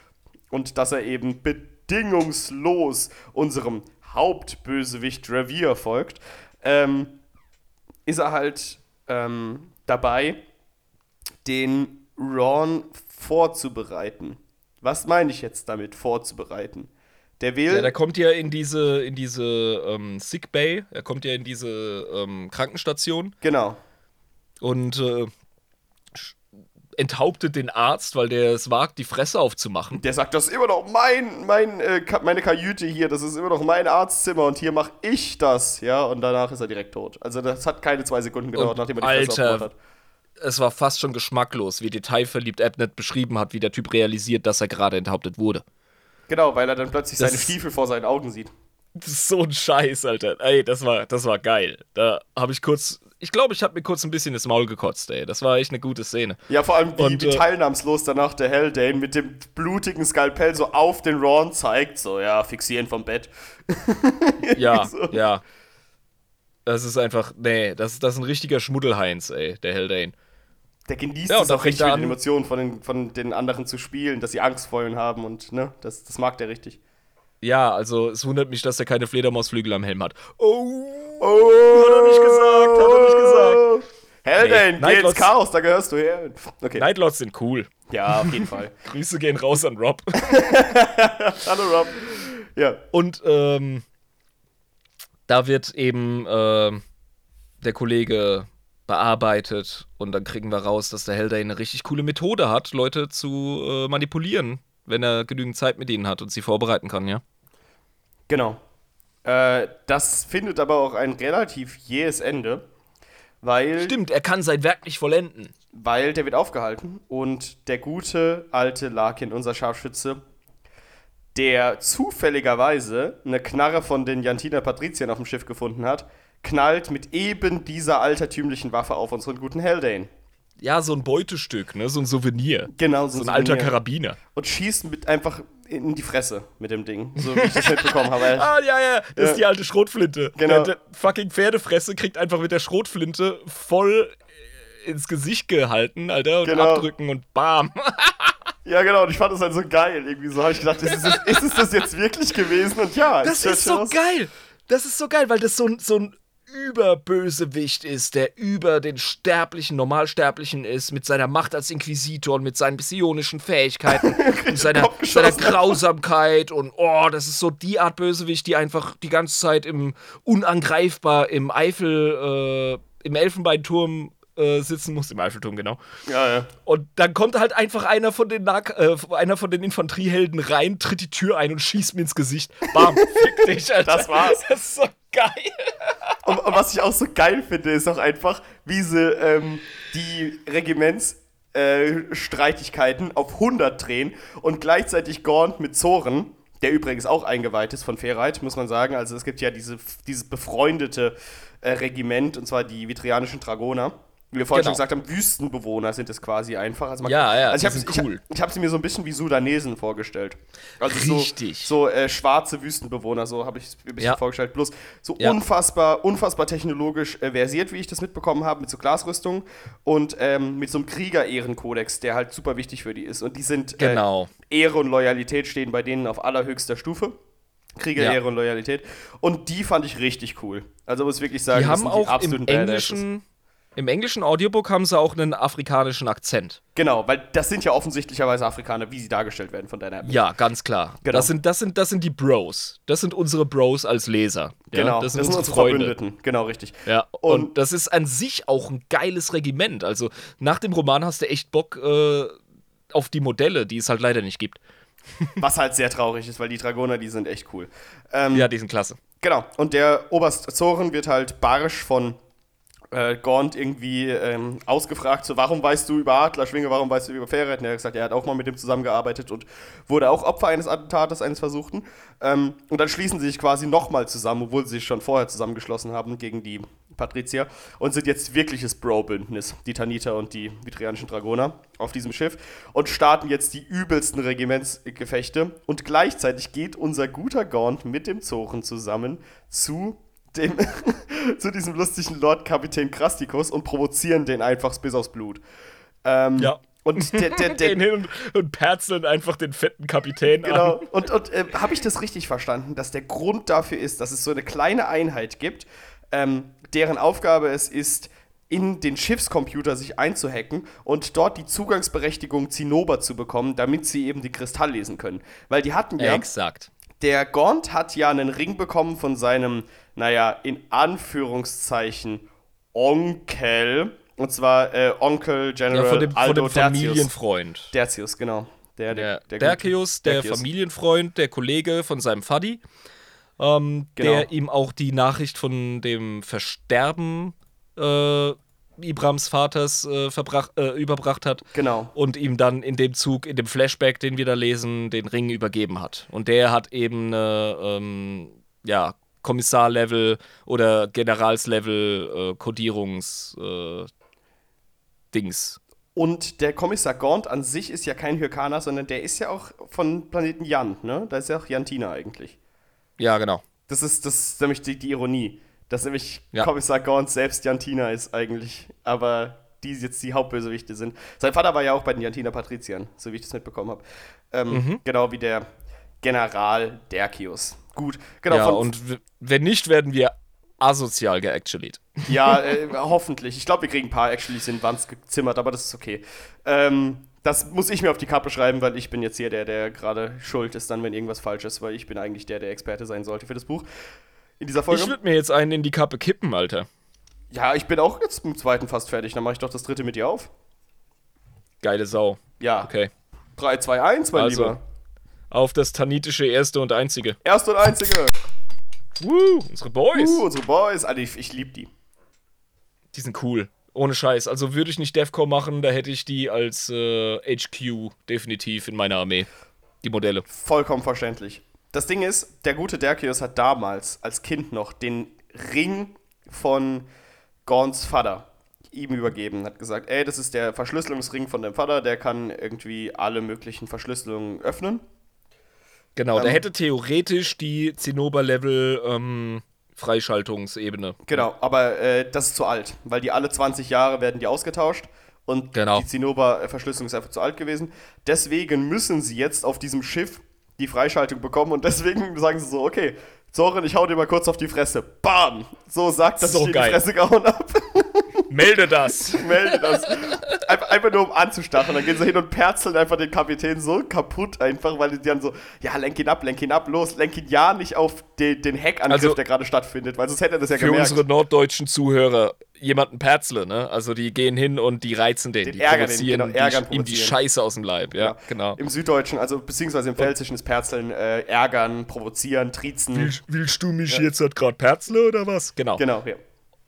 Und dass er eben bedingungslos unserem Hauptbösewicht Revier folgt, ähm, ist er halt ähm, dabei, den Ron vorzubereiten. Was meine ich jetzt damit, vorzubereiten? Der will. Ja, der kommt ja in diese, in diese ähm, Sick Bay, er kommt ja in diese ähm, Krankenstation genau. und äh, enthauptet den Arzt, weil der es wagt, die Fresse aufzumachen. Der sagt, das ist immer noch mein, mein, äh, meine Kajüte hier, das ist immer noch mein Arztzimmer und hier mache ich das, ja, und danach ist er direkt tot. Also das hat keine zwei Sekunden gedauert, Und nachdem er die Fresse Alter, aufgebaut hat. Es war fast schon geschmacklos, wie detailverliebt Abnett beschrieben hat, wie der Typ realisiert, dass er gerade enthauptet wurde. Genau, weil er dann plötzlich Das seine Stiefel vor seinen Augen sieht. Das ist so ein Scheiß, Alter. Ey, das war, das war geil. Da habe ich kurz, ich glaube, ich habe mir kurz ein bisschen das Maul gekotzt, ey. Das war echt eine gute Szene. Ja, vor allem wie, Und, wie äh, teilnahmslos danach der Haldane mit dem blutigen Skalpell so auf den Ron zeigt, so, ja, fixieren vom Bett. Ja, So. ja. Das ist einfach, nee, das, das ist ein richtiger Schmuddelheinz, ey, der Haldane. Der genießt Ja, es auch richtig fängt er mit den an- Emotionen von den, von den anderen zu spielen, dass sie Angst vor ihm haben und ne, das, das mag der richtig. Ja, also es wundert mich, dass er keine Fledermausflügel am Helm hat. Oh! Oh, Hat er nicht gesagt, hat er nicht gesagt. Haldane, Nee, geh ins Chaos, da gehörst du her. Okay. Nightlords sind cool. Ja, auf jeden Fall. Grüße gehen raus an Rob. Hallo Rob. Ja, Und ähm, da wird eben ähm, der Kollege bearbeitet und dann kriegen wir raus, dass der Haldane eine richtig coole Methode hat, Leute zu äh, manipulieren, wenn er genügend Zeit mit ihnen hat und sie vorbereiten kann, ja? genau. Äh, das findet aber auch ein relativ jähes Ende, weil, Stimmt, er kann sein Werk nicht vollenden. weil der wird aufgehalten und der gute alte Larkin, unser Scharfschütze, der zufälligerweise eine Knarre von den Jantiner Patriziern auf dem Schiff gefunden hat, knallt mit eben dieser altertümlichen Waffe auf unseren guten Haldane. Ja, so ein Beutestück, ne? So ein Souvenir. Genau, So ein alter Souvenir. Karabiner. Und schießt mit einfach in die Fresse mit dem Ding, so wie ich das mitbekommen habe. Ah, ja, ja, das Ja. ist die alte Schrotflinte. Genau. Der, der fucking Pferdefresse kriegt einfach mit der Schrotflinte voll äh, ins Gesicht gehalten, Alter, und Genau. abdrücken und bam. Ja, genau, und ich fand das halt so geil. Irgendwie so habe ich gedacht, ist es, ist es das jetzt wirklich gewesen? Und ja, Das ist so aus- geil. Das ist so geil, weil das so ein, so ein Überbösewicht ist, der über den Sterblichen, Normalsterblichen ist, mit seiner Macht als Inquisitor und mit seinen psionischen Fähigkeiten und seiner, seiner. Grausamkeit und oh, das ist so die Art Bösewicht, die einfach die ganze Zeit im unangreifbar im Eifel, äh, im Elfenbeinturm äh, sitzen muss, im Eiffelturm, genau. Ja, ja. Und dann kommt halt einfach einer von den Nah äh, einer von den Infanteriehelden rein, tritt die Tür ein und schießt mir ins Gesicht. Bam, fick dich, Alter. Das war's. Das ist so geil. Und, und was ich auch so geil finde, ist auch einfach, wie sie ähm, die Regimentsstreitigkeiten äh, auf 100 drehen und gleichzeitig Gaunt mit Zoren, der übrigens auch eingeweiht ist von Ferreit, muss man sagen. Also es gibt ja diese, dieses befreundete äh, Regiment, und zwar die vitrianischen Dragoner. Wie wir vorhin Genau. schon gesagt haben, Wüstenbewohner sind es quasi einfach. Also man, Ja, ja, also ich die habe sind ich, cool. ich hab sie mir so ein bisschen wie Sudanesen vorgestellt. Also Richtig. So, so äh, schwarze Wüstenbewohner, so habe ich es mir ein bisschen Ja. vorgestellt. Bloß so Ja. unfassbar, unfassbar technologisch äh, versiert, wie ich das mitbekommen habe, mit so Glasrüstung und ähm, mit so einem Krieger-Ehrenkodex, der halt super wichtig für die ist. Und die sind Genau. äh, Ehre und Loyalität stehen bei denen auf allerhöchster Stufe. Krieger, Ja. Ehre und Loyalität. Und die fand ich richtig cool. Also muss ich wirklich sagen, Die haben sind auch im absoluten Badasses. englischen im englischen Audiobook haben sie auch einen afrikanischen Akzent. Genau, weil das sind ja offensichtlicherweise Afrikaner, wie sie dargestellt werden von Dynamic. Ja, ganz klar. Genau. Das sind das sind das sind die Bros. Das sind unsere Bros als Leser. Ja, Genau, das sind unsere Freunde. Verbündeten. Genau, richtig. Ja, und, Und- das ist an sich auch ein geiles Regiment. Also nach dem Roman hast du echt Bock äh, auf die Modelle, die es halt leider nicht gibt. Was halt sehr traurig ist, weil die Dragoner, die sind echt cool. Ähm, Ja, die sind klasse. Genau. Und der Oberst Zoren wird halt barsch von äh, Gaunt irgendwie ähm, ausgefragt, so, warum weißt du über Adlerschwinge, warum weißt du über Ferret? Und er hat gesagt, er hat auch mal mit dem zusammengearbeitet und wurde auch Opfer eines Attentates, eines Versuchten. Ähm, und dann schließen sie sich quasi nochmal zusammen, obwohl sie sich schon vorher zusammengeschlossen haben gegen die Patrizier und sind jetzt wirkliches Bro-Bündnis, die Taniter und die vitrianischen Dragoner auf diesem Schiff und starten jetzt die übelsten Regimentsgefechte und gleichzeitig geht unser guter Gaunt mit dem Zoren zusammen zu dem, zu diesem lustigen Lord Kapitän Krastikus und provozieren den einfach bis aufs Blut. Ähm, Ja. Und der, der, der, Gehen hin und, und perzeln einfach den fetten Kapitän Genau. an. Und, und äh, habe ich das richtig verstanden, dass der Grund dafür ist, dass es so eine kleine Einheit gibt, ähm, deren Aufgabe es ist, in den Schiffscomputer sich einzuhacken und dort die Zugangsberechtigung Zinnober zu bekommen, damit sie eben die Kristall lesen können. Weil die hatten ja, Exakt. der Gaunt hat ja einen Ring bekommen von seinem, naja, in Anführungszeichen Onkel. Und zwar äh, Onkel General Ja, von dem, von Aldo dem Tertius. Familienfreund. Tertius, genau. Der, Der, der, Derkius, der Derkius. Familienfreund, der Kollege von seinem Faddy, ähm, Genau. der ihm auch die Nachricht von dem Versterben äh, Ibrams Vaters äh, äh, überbracht hat Genau. und ihm dann in dem Zug, in dem Flashback, den wir da lesen, den Ring übergeben hat. Und der hat eben eine, ähm, ja, Kommissarlevel oder Generalslevel äh, Kodierungs äh. Und der Kommissar Gaunt an sich ist ja kein Hyrkaner, sondern der ist ja auch von Planeten Jan, ne? Da ist ja auch Jantina eigentlich. Ja, genau. Das ist, das ist nämlich die, die Ironie. Dass nämlich Ja. Kommissar Gaunt selbst Jantina ist eigentlich, aber die jetzt die Hauptbösewichte sind. Sein Vater war ja auch bei den Jantina Patriziern, so wie ich das mitbekommen habe. Ähm, Mhm. Genau wie der General Derkius. Gut, genau. ja, und wenn nicht, werden wir asozial geactualied. Ja, äh, hoffentlich. Ich glaube, wir kriegen ein paar actually in Wands gezimmert, aber das ist okay. Ähm, das muss ich mir auf die Kappe schreiben, weil ich bin jetzt hier der, der gerade schuld ist, dann, wenn irgendwas falsch ist, weil ich bin eigentlich der, der Experte sein sollte für das Buch. In dieser Folge. Ich würde mir jetzt einen in die Kappe kippen, Alter. ja, ich bin auch jetzt im zweiten fast fertig. Dann mache ich doch das dritte mit dir auf. Geile Sau. Ja. Okay. 3, 2, 1, mein Also. Lieber. Auf das tanitische erste und einzige. Erste und einzige. Woo, unsere Boys. Uh, unsere Boys. Alter, ich, ich liebe die. Die sind cool. Ohne Scheiß. Also würde ich nicht Defcon machen, da hätte ich die als äh, HQ definitiv in meiner Armee. Die Modelle. Vollkommen verständlich. Das Ding ist, der gute Derkius hat damals als Kind noch den Ring von Gorns Vater ihm übergeben. Hat gesagt, ey, das ist der Verschlüsselungsring von deinem Vater, der kann irgendwie alle möglichen Verschlüsselungen öffnen. Genau, der Ähm. hätte theoretisch die Zinnober-Level ähm, Freischaltungsebene. Genau, aber äh, das ist zu alt, weil die alle 20 Jahre werden die ausgetauscht und Genau. die Zinnober-Verschlüsselung ist einfach zu alt gewesen. Deswegen müssen sie jetzt auf diesem Schiff die Freischaltung bekommen und deswegen sagen sie so, okay, Zorin, ich hau dir mal kurz auf die Fresse. Bam! So sagt, dass So ich dir die Fresse gehauen hab. Melde das! Melde das. Einfach, einfach nur um anzustacheln. Dann gehen sie hin und perzeln einfach den Kapitän so kaputt einfach, weil die dann so, ja, lenk ihn ab, lenk ihn ab, los, lenk ihn ja nicht auf den, den Hackangriff, Also- der gerade stattfindet, weil sonst hätte er das ja Für gemerkt. unsere norddeutschen Zuhörer jemanden Perzle, ne? Also die gehen hin und die reizen den, Den die ärgern den, provozieren genau, ärgern, die, ihm die. Scheiße aus dem Leib, ja, genau. Im Süddeutschen, also beziehungsweise im Pfälzischen ist Perzeln äh, ärgern, provozieren, triezen. willst du mich jetzt halt gerade Perzle oder was? Genau. Genau, ja.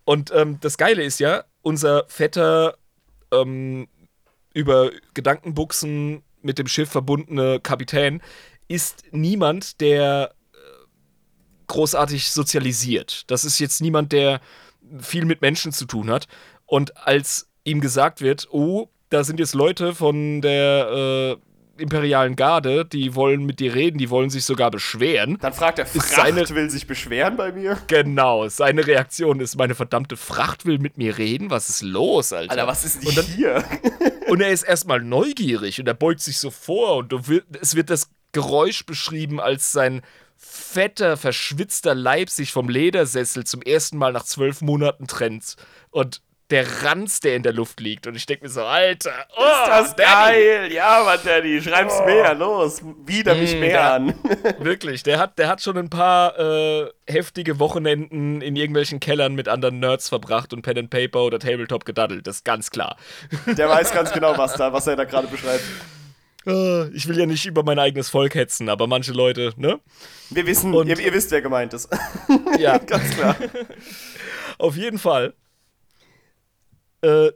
Und ähm, das Geile ist ja, unser fetter, ähm, über Gedankenbuchsen mit dem Schiff verbundene Kapitän ist niemand, der äh, großartig sozialisiert. Das ist jetzt niemand, der viel mit Menschen zu tun hat. Und als ihm gesagt wird, oh, da sind jetzt Leute von der äh, imperialen Garde, die wollen mit dir reden, die wollen sich sogar beschweren. Dann fragt er, Fracht seine- will sich beschweren bei mir. Genau, seine Reaktion ist, meine verdammte Fracht will mit mir reden. Was ist los, Alter? Alter, was ist denn Und dann- hier? Und er ist erstmal neugierig und er beugt sich so vor und will, es wird das Geräusch beschrieben, als sein fetter, verschwitzter Leib sich vom Ledersessel zum ersten Mal nach zwölf Monaten trennt. Und der Ranz, der in der Luft liegt. Und ich denke mir so, Alter, oh, ist das Danny. geil? Ja, Mann, Daddy, schreib's mehr, los. Wieder mich Mm, mehr da- an. Wirklich, der hat, der hat schon ein paar äh, heftige Wochenenden in irgendwelchen Kellern mit anderen Nerds verbracht und Pen and Paper oder Tabletop gedaddelt, das ist ganz klar. Der weiß ganz genau, was, da, was er da gerade beschreibt. Äh, ich will ja nicht über mein eigenes Volk hetzen, aber manche Leute, ne? Wir wissen, ihr, ihr wisst, wer gemeint ist. Ja, ganz klar. auf jeden Fall äh,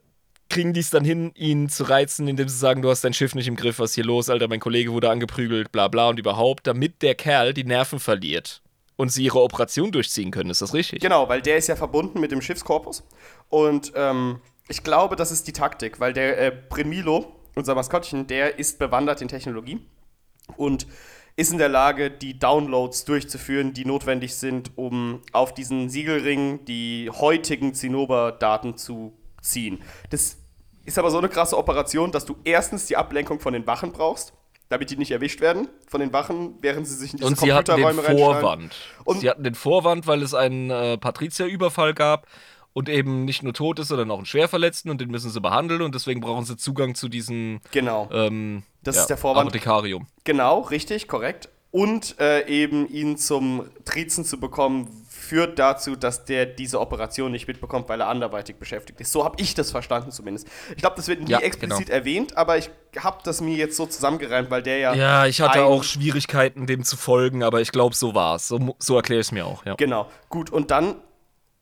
kriegen die es dann hin, ihn zu reizen, indem sie sagen, du hast dein Schiff nicht im Griff, was ist hier los, Alter, mein Kollege wurde angeprügelt, bla bla und überhaupt, damit der Kerl die Nerven verliert und sie ihre Operation durchziehen können, ist das richtig? Genau, weil der ist ja verbunden mit dem Schiffskorpus. Und ähm, ich glaube, das ist die Taktik, weil der äh, Premilo, unser Maskottchen, der ist bewandert in Technologie und ist in der Lage, die Downloads durchzuführen, die notwendig sind, um auf diesen Siegelring die heutigen Zinnober-Daten zu ziehen. Das ist aber so eine krasse Operation, dass du erstens die Ablenkung von den Wachen brauchst, damit die nicht erwischt werden von den Wachen, während sie sich in diese Und sie hatten den. Vorwand. Und- sie hatten den Vorwand, weil es einen äh, Patrizierüberfall gab und eben nicht nur tot ist, sondern auch einen Schwerverletzten und den müssen sie behandeln und deswegen brauchen sie Zugang zu diesem Genau. ähm, Das ist der Vorwand. Apothekarium. Genau, richtig, korrekt. Und äh, eben ihn zum Trizen zu bekommen, führt dazu, dass der diese Operation nicht mitbekommt, weil er anderweitig beschäftigt ist. So habe ich das verstanden zumindest. Ich glaube, das wird nie Ja, explizit genau. erwähnt, aber ich habe das mir jetzt so zusammengereimt, weil der ja. Ja, ich hatte auch Schwierigkeiten, dem zu folgen, aber ich glaube, so war es. So, so erkläre ich es mir auch. Ja. Genau, gut. Und dann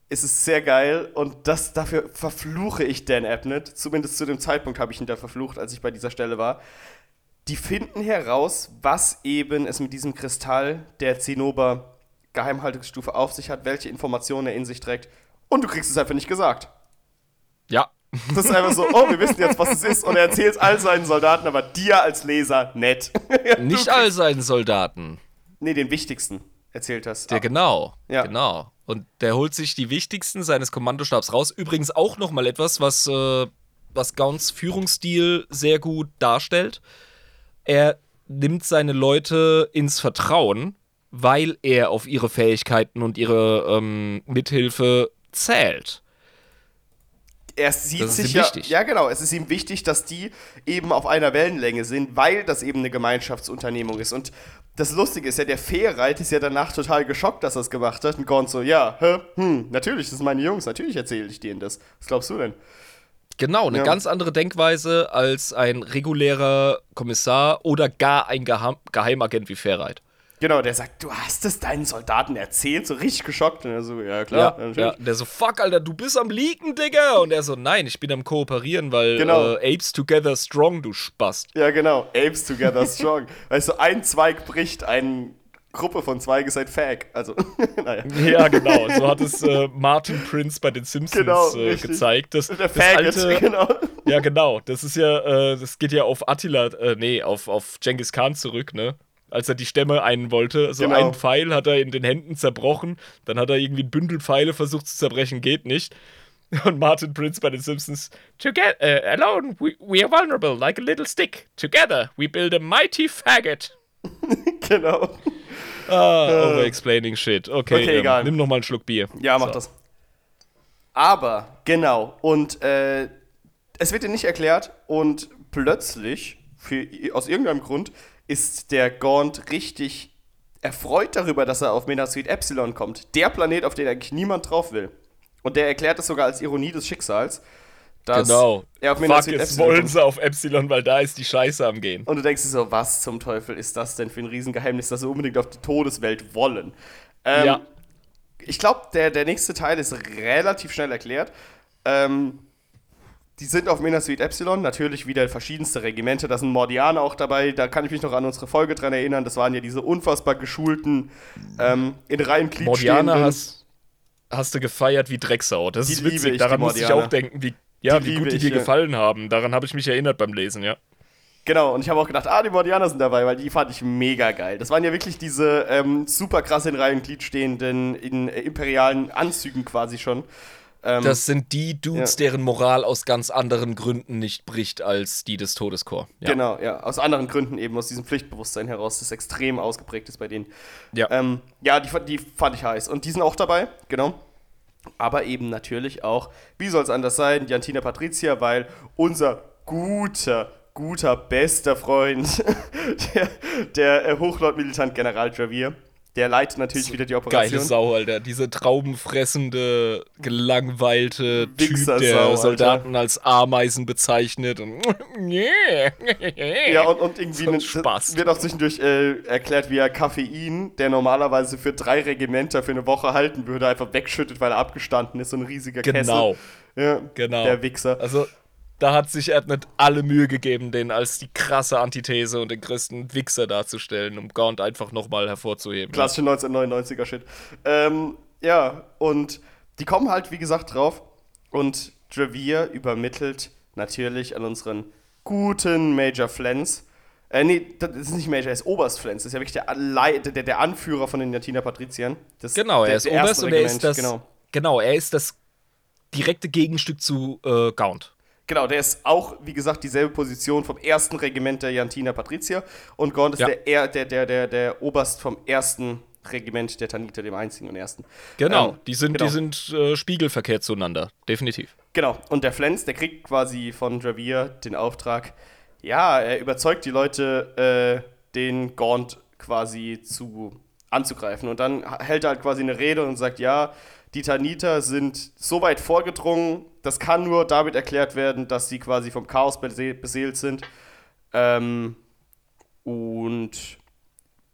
ist es sehr geil und das, dafür verfluche ich Dan Abnett. Zumindest zu dem Zeitpunkt habe ich ihn da verflucht, als ich bei dieser Stelle war. Die finden heraus, was eben es mit diesem Kristall der Zinnober Geheimhaltungsstufe auf sich hat, welche Informationen er in sich trägt. Und du kriegst es einfach nicht gesagt. ja. Das ist einfach so, oh, wir wissen jetzt, was es ist. Und er erzählt es all seinen Soldaten, aber dir als Leser nett. Nicht all seinen Soldaten. Nee, den wichtigsten erzählt das. Der genau. Ja. Genau. Und der holt sich die wichtigsten seines Kommandostabs raus. Übrigens auch nochmal etwas, was, äh, was Gaunts Führungsstil sehr gut darstellt. Er nimmt seine Leute ins Vertrauen, weil er auf ihre Fähigkeiten und ihre ähm, Mithilfe zählt. Er sieht Das ist sich ihm ja, wichtig. ja genau, es ist ihm wichtig, dass die eben auf einer Wellenlänge sind, weil das eben eine Gemeinschaftsunternehmung ist. Und das Lustige ist ja, der Fehrreit ist ja danach total geschockt, dass er es gemacht hat. Und Gorn so, ja, hä, hm, natürlich, das sind meine Jungs, natürlich erzähle ich denen das. Was glaubst du denn? Genau, eine Ja. ganz andere Denkweise als ein regulärer Kommissar oder gar ein Geheim Geheimagent wie Fairreit. Genau, der sagt, du hast es deinen Soldaten erzählt, so richtig geschockt. Und er so, ja klar, Ja, ja, der so, fuck, Alter, du bist am Leaken, Digga. Und er so, nein, ich bin am Kooperieren, weil Genau. äh, Apes together strong, du Spast. Ja, genau. Apes together strong. weißt du, ein Zweig bricht, eine Gruppe von Zweigen ist ein Fag. Also, naja. Ja, genau. So hat es äh, Martin Prince bei den Simpsons Genau, äh, gezeigt. Das, Der das Faggot, alte, genau. Ja, genau. Das ist ja, äh, das geht ja auf Attila, äh, nee, auf, auf Genghis Khan zurück, ne? Als er die Stämme einen wollte. So Genau. einen Pfeil hat er in den Händen zerbrochen. Dann hat er irgendwie ein Bündel Pfeile versucht zu zerbrechen, geht nicht. Und Martin Prince bei den Simpsons, Together, uh, alone, we, we are vulnerable, like a little stick. Together, we build a mighty faggot. genau. Ah, over-explaining shit. Okay, Okay, ähm, egal. nimm noch mal einen Schluck Bier. Ja, mach So. das. Aber, genau. Und äh, es wird dir nicht erklärt und plötzlich, für, aus irgendeinem Grund, ist der Gaunt richtig erfreut darüber, dass er auf Menasuit Epsilon kommt. Der Planet, auf den eigentlich niemand drauf will. Und der erklärt es sogar als Ironie des Schicksals, dass Genau. er auf Fuck, jetzt wollen sie auf Epsilon, weil da ist die Scheiße am Gehen. Und du denkst dir so, was zum Teufel ist das denn für ein Riesengeheimnis, dass sie unbedingt auf die Todeswelt wollen? Ähm, Ja. Ich glaube, der, der nächste Teil ist relativ schnell erklärt. Ähm, die sind auf Menasuit Epsilon, natürlich wieder verschiedenste Regimente, da sind Mordianer auch dabei, da kann ich mich noch an unsere Folge dran erinnern, das waren ja diese unfassbar geschulten, ähm, in Reihen Glied Mordianer hast, hast du gefeiert wie Drecksau. Das Die ist witzig. ich, Daran musste ich auch denken, wie, ja, Die wie gut die ich, dir ja. gefallen haben. Daran habe ich mich erinnert beim Lesen, ja. Genau, und ich habe auch gedacht, ah, die Mordianer sind dabei, weil die fand ich mega geil. Das waren ja wirklich diese ähm, super krass in Reihe und Glied stehenden, in äh, imperialen Anzügen quasi schon. Ähm, Das sind die Dudes, Ja. deren Moral aus ganz anderen Gründen nicht bricht als die des Todeskorps. Ja. Genau, ja, aus anderen Gründen eben, aus diesem Pflichtbewusstsein heraus, das extrem ausgeprägt ist bei denen. Ja. Ähm, ja, die, fand- die fand ich heiß. Und die sind auch dabei, genau. Aber eben natürlich auch, wie soll es anders sein, Jantina Patricia, weil unser guter, guter, bester Freund, der, der äh, Hochlord-Militant General Javier, der leitet natürlich wieder die Operation. Geile Sau, Alter. Diese traubenfressende, gelangweilte Typ, Wichser-Sau, der Alter. Soldaten als Ameisen bezeichnet. Und Ja, und, und irgendwie So ein Spaß. wird auch zwischendurch äh, erklärt, wie er Koffein, der normalerweise für drei Regimenter für eine Woche halten würde, einfach wegschüttet, weil er abgestanden ist. So ein riesiger Genau. Kessel. Ja, Genau. Der Wichser. Also, da hat sich Erdnet alle Mühe gegeben, den als die krasse Antithese und den größten Wichser darzustellen, um Gaunt einfach nochmal hervorzuheben. Klassische 1999er Shit. Ähm, ja, und die kommen halt, wie gesagt, drauf. Und Javier übermittelt natürlich an unseren guten Major Flens. Äh, nee, das ist nicht Major, er ist Oberst Flens. Das ist ja wirklich der, der, der Anführer von den Jatina Patriziern. Das, Genau, der, er ist der Oberst und er ist das. Genau. Genau. er ist das direkte Gegenstück zu äh, Gaunt. Genau, der ist auch, wie gesagt, dieselbe Position vom ersten Regiment der Jantina Patrizier. Und Gaunt ist Ja. der, er- der, der, der, der Oberst vom ersten Regiment der Taniter, dem einzigen und ersten. Genau, Ähm, die sind, genau. die sind äh, spiegelverkehrt zueinander, definitiv. Genau, und der Flens, der kriegt quasi von Javier den Auftrag, ja, er überzeugt die Leute, äh, den Gaunt quasi zu anzugreifen. Und dann hält er halt quasi eine Rede und sagt, ja, die Taniter sind so weit vorgedrungen, das kann nur damit erklärt werden, dass sie quasi vom Chaos bese beseelt sind. Ähm, und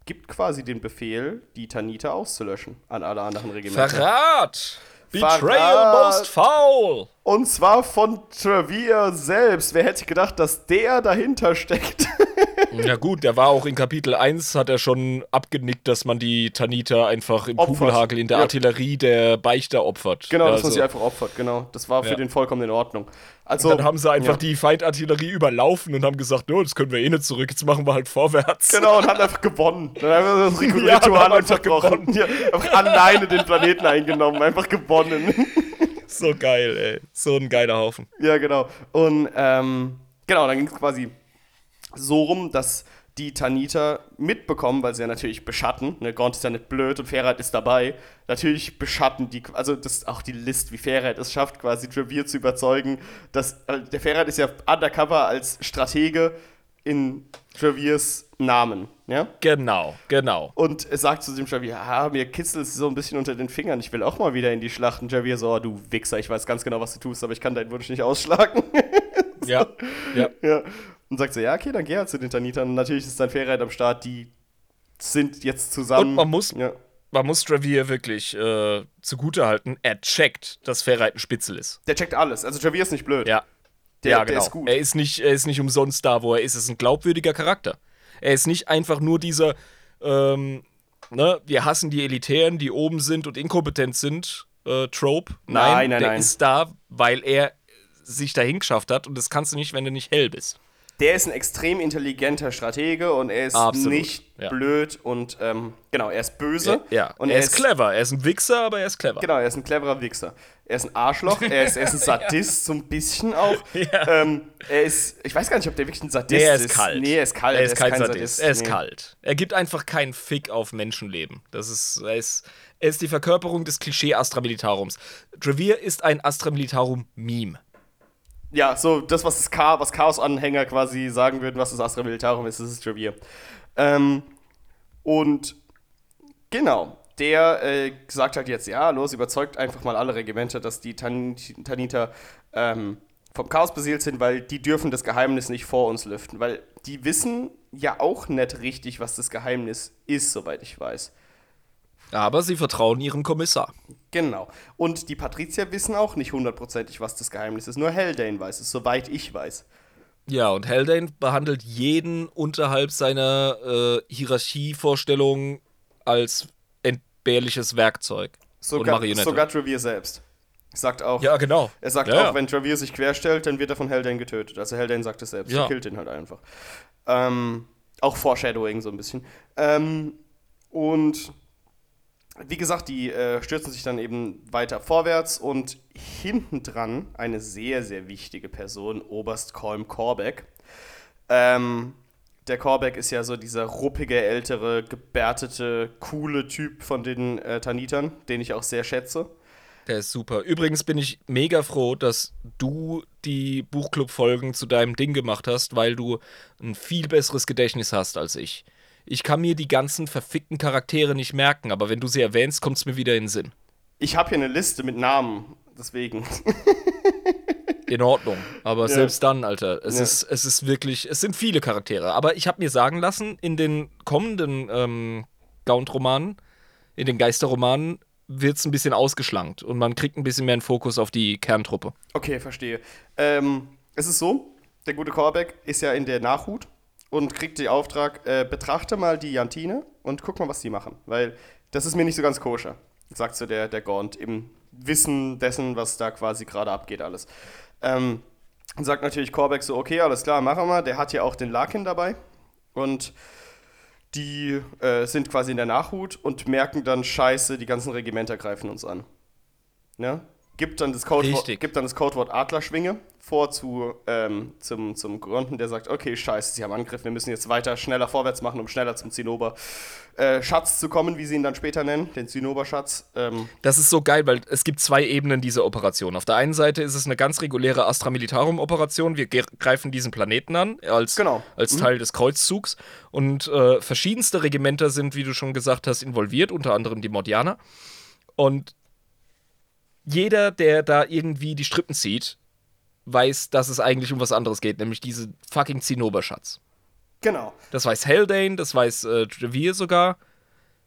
gibt quasi den Befehl, die Taniter auszulöschen an alle anderen Regimenter. Verrat! Verrat! Betrayal most foul! Und zwar von Travier selbst. Wer hätte gedacht, dass der dahinter steckt? Ja gut, der war auch in Kapitel 1, hat er schon abgenickt, dass man die Tanita einfach im Opfert. Kugelhagel in der Ja. Artillerie der Beichter opfert. Genau, ja, dass man also- sie einfach opfert, genau. Das war für Ja. den vollkommen in Ordnung. Also, Dann haben sie einfach die Feindartillerie überlaufen und haben gesagt, no, das können wir eh nicht zurück, jetzt machen wir halt vorwärts. Genau, und haben einfach gewonnen. Dann haben wir das Ritual einfach unterbrochen. Ja, einfach alleine den Planeten eingenommen, einfach gewonnen. So geil, ey. So ein geiler Haufen. ja, genau. Und ähm, genau, dann ging es quasi so rum, dass die Taniter mitbekommen, weil sie ja natürlich beschatten. Ne, Gaunt ist ja nicht blöd und Ferhat ist dabei. Natürlich beschatten die, also das ist auch die List, wie Ferhat es schafft, quasi Javier zu überzeugen, dass äh, der Ferhat ist ja undercover als Stratege in Javiers Namen. Ja? Genau, genau. Und er sagt zu dem Javier, ah, mir kitzelt es so ein bisschen unter den Fingern, ich will auch mal wieder in die Schlacht. Und Javier so, oh, du Wichser, ich weiß ganz genau, was du tust, aber ich kann deinen Wunsch nicht ausschlagen. Ja, ja. ja. Und sagt so, ja, okay, dann geh halt zu den Tanitern. Und natürlich ist dann Fairheit am Start, die sind jetzt zusammen. Und man muss- Ja, Man muss Travier wirklich äh, zugutehalten, er checkt, dass Ferreit ein Spitzel ist. der checkt alles. Also Javier ist nicht blöd. Ja. Der, ja, der genau. ist gut. Er ist, nicht, er ist nicht umsonst da, wo er ist. Er ist ein glaubwürdiger Charakter. Er ist nicht einfach nur dieser, ähm, ne, wir hassen die Elitären, die oben sind und inkompetent sind, äh, Trope. Nein, Nein, nein, der nein. ist da, weil er sich dahin geschafft hat und das kannst du nicht, wenn du nicht hell bist. Der ist ein extrem intelligenter Stratege und er ist Absolut, nicht ja. blöd und ähm, genau, er ist böse. Ja, und er, ist clever. Er ist ein Wichser, aber er ist clever. Genau, er ist ein cleverer Wichser. Er ist ein Arschloch, er ist, er ist ein Sadist, so ein bisschen auch. Ähm, er ist, ich weiß gar nicht, ob der wirklich ein Sadist Nee, er ist ist. kalt. Nee, er ist kalt. Er ist kein, kein Sadist. Er ist Nee. kalt. Er gibt einfach keinen Fick auf Menschenleben. Das ist, er ist, er ist die Verkörperung des Klischee Astra Militarums. Dravier ist ein Astra Militarum-Meme. Ja, so das, was das Cha was Chaos-Anhänger quasi sagen würden, was das Astra Militarum ist, das ist Javier. Ähm, und genau, der äh, sagt halt jetzt, ja, los, überzeugt einfach mal alle Regimenter, dass die Tan Taniter ähm, vom Chaos beseelt sind, weil die dürfen das Geheimnis nicht vor uns lüften, weil die wissen ja auch nicht richtig, was das Geheimnis ist, soweit ich weiß. Aber sie vertrauen ihrem Kommissar. Genau. Und die Patrizier wissen auch nicht hundertprozentig, was das Geheimnis ist. Nur Haldane weiß es, soweit ich weiß. Ja, und Haldane behandelt jeden unterhalb seiner äh, Hierarchievorstellung als entbehrliches Werkzeug Sogar, sogar Travier selbst. Sagt auch, ja, genau. er sagt ja, auch, ja. wenn Travier sich querstellt, dann wird er von Haldane getötet. Also Haldane sagt es selbst, Ja. er killt ihn halt einfach. Ähm, auch Foreshadowing so ein bisschen. Ähm, und wie gesagt, die äh, stürzen sich dann eben weiter vorwärts und hinten dran eine sehr, sehr wichtige Person, Oberst Colm Corbeck. Ähm, der Corbeck ist ja so dieser ruppige, ältere, gebärtete, coole Typ von den äh, Tanitern, den ich auch sehr schätze. Der ist super. Übrigens bin ich mega froh, dass du die Buchclub-Folgen zu deinem Ding gemacht hast, weil du ein viel besseres Gedächtnis hast als ich. Ich kann mir die ganzen verfickten Charaktere nicht merken, aber wenn du sie erwähnst, kommt es mir wieder in den Sinn. Ich habe hier eine Liste mit Namen, deswegen. In Ordnung. Aber selbst dann, Alter, es, Ja. ist, es ist wirklich, es sind viele Charaktere. Aber ich habe mir sagen lassen, in den kommenden ähm, Gaunt-Romanen, in den Geisterromanen, wird es ein bisschen ausgeschlankt und man kriegt ein bisschen mehr einen Fokus auf die Kerntruppe. Okay, verstehe. Ähm, es ist so, der gute Corbeck ist ja in der Nachhut und kriegt den Auftrag, äh, betrachte mal die Jantine und guck mal, was die machen. Weil das ist mir nicht so ganz koscher, sagt so der, der Gaunt, im Wissen dessen, was da quasi gerade abgeht alles. Ähm, sagt natürlich Corbeck so, okay, alles klar, machen wir. Der hat ja auch den Larkin dabei und die äh, sind quasi in der Nachhut und merken dann, scheiße, die ganzen Regimenter greifen uns an. Ne? Gibt dann das Codewort, gibt dann das Codewort Adlerschwinge vor zu, ähm, zum, zum Gründen, der sagt, okay, scheiße, sie haben Angriff, wir müssen jetzt weiter schneller vorwärts machen, um schneller zum Zinnober äh, Schatz zu kommen, wie sie ihn dann später nennen, den Zinnober-Schatz. Ähm, Das ist so geil, weil es gibt zwei Ebenen dieser Operation. Auf der einen Seite ist es eine ganz reguläre Astra Militarum Operation. Wir greifen diesen Planeten an als, Genau. als Mhm. Teil des Kreuzzugs. Und äh, verschiedenste Regimenter sind, wie du schon gesagt hast, involviert, unter anderem die Mordianer. Und jeder, der da irgendwie die Strippen zieht, weiß, dass es eigentlich um was anderes geht, nämlich diese fucking Zinnober-Schatz. genau. Das weiß Haldane, das weiß äh, Javier sogar.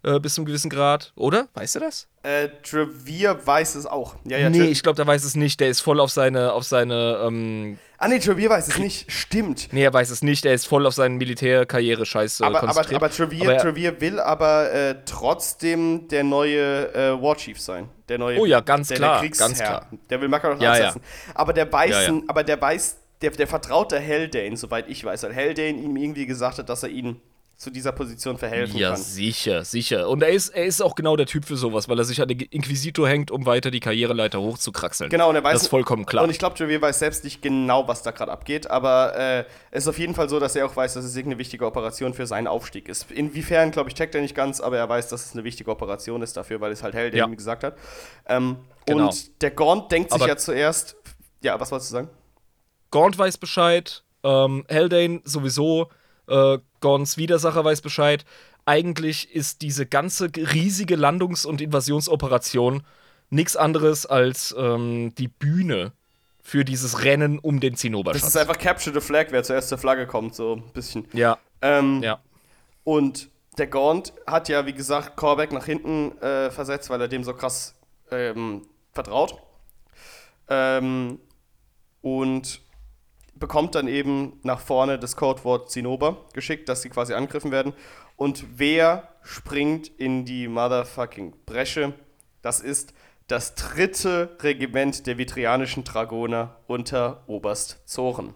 Äh, bis zum gewissen Grad, oder? Weißt du das? Äh, Trevere weiß es auch. Ja, ja, nee, ich glaube, der weiß es nicht. Der ist voll auf seine, auf seine, ähm, Ah, nee, Trevere weiß es nicht. Stimmt. nee, er weiß es nicht. Der ist voll auf seine Militärkarriere-Scheiß äh, aber, aber, konzentriert. aber Aber er- Trevere will aber äh, trotzdem der neue äh, War Chief sein. Der neue, Oh ja, ganz der, klar, Der Kriegsherr. ganz klar. Der will Makarov Ja, ja. absetzen. Aber der weiß, Ja, ja. aber der weiß, der, der vertraut der Haldane, soweit ich weiß, weil Haldane ihm irgendwie gesagt hat, dass er ihn zu dieser Position verhelfen Ja, kann. sicher, sicher. Und er ist, er ist auch genau der Typ für sowas, weil er sich an den Inquisitor hängt, um weiter die Karriereleiter hochzukraxeln. Genau, und er weiß. Das ist vollkommen klar. Und ich glaube, Javier weiß selbst nicht genau, was da gerade abgeht, aber äh, es ist auf jeden Fall so, dass er auch weiß, dass es irgendeine wichtige Operation für seinen Aufstieg ist. Inwiefern, glaube ich, checkt er nicht ganz, aber er weiß, dass es eine wichtige Operation ist dafür, weil es halt Hell Ja. ihm gesagt hat. Ähm, Genau. Und der Gaunt denkt sich Aber- ja zuerst. Ja, was wolltest du sagen? Gaunt weiß Bescheid, ähm, Haldane sowieso, äh, Gaunts Widersacher weiß Bescheid. Eigentlich ist diese ganze riesige Landungs- und Invasionsoperation nichts anderes als ähm, die Bühne für dieses Rennen um den Das Zinnoberschatz. ist einfach Capture the Flag, wer zuerst zur Flagge kommt, so ein bisschen. ja, Ähm, ja. Und der Gaunt hat ja, wie gesagt, Corbeck nach hinten äh, versetzt, weil er dem so krass ähm, vertraut. Ähm, und bekommt dann eben nach vorne das Codewort Zinnober geschickt, dass sie quasi angegriffen werden. Und wer springt in die motherfucking Bresche? Das ist das dritte Regiment der vitrianischen Dragoner unter Oberst Zoren.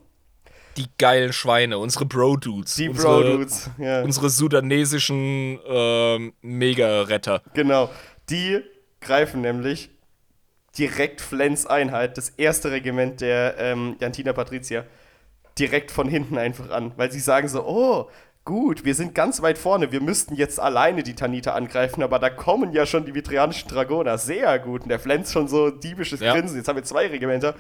Die geilen Schweine, unsere Bro-Dudes. Die unsere, Bro-Dudes, ja. Unsere sudanesischen ähm, Mega-Retter. Genau. Die greifen nämlich direkt Flens Einheit, das erste Regiment der ähm, Jantina Patricia, direkt von hinten einfach an. Weil sie sagen so, oh, gut, wir sind ganz weit vorne, wir müssten jetzt alleine die Tanita angreifen, aber da kommen ja schon die vitrianischen Dragoner. Sehr gut. Und der Flens schon so diebisches Ja. Grinsen. Jetzt haben wir zwei Regimenter.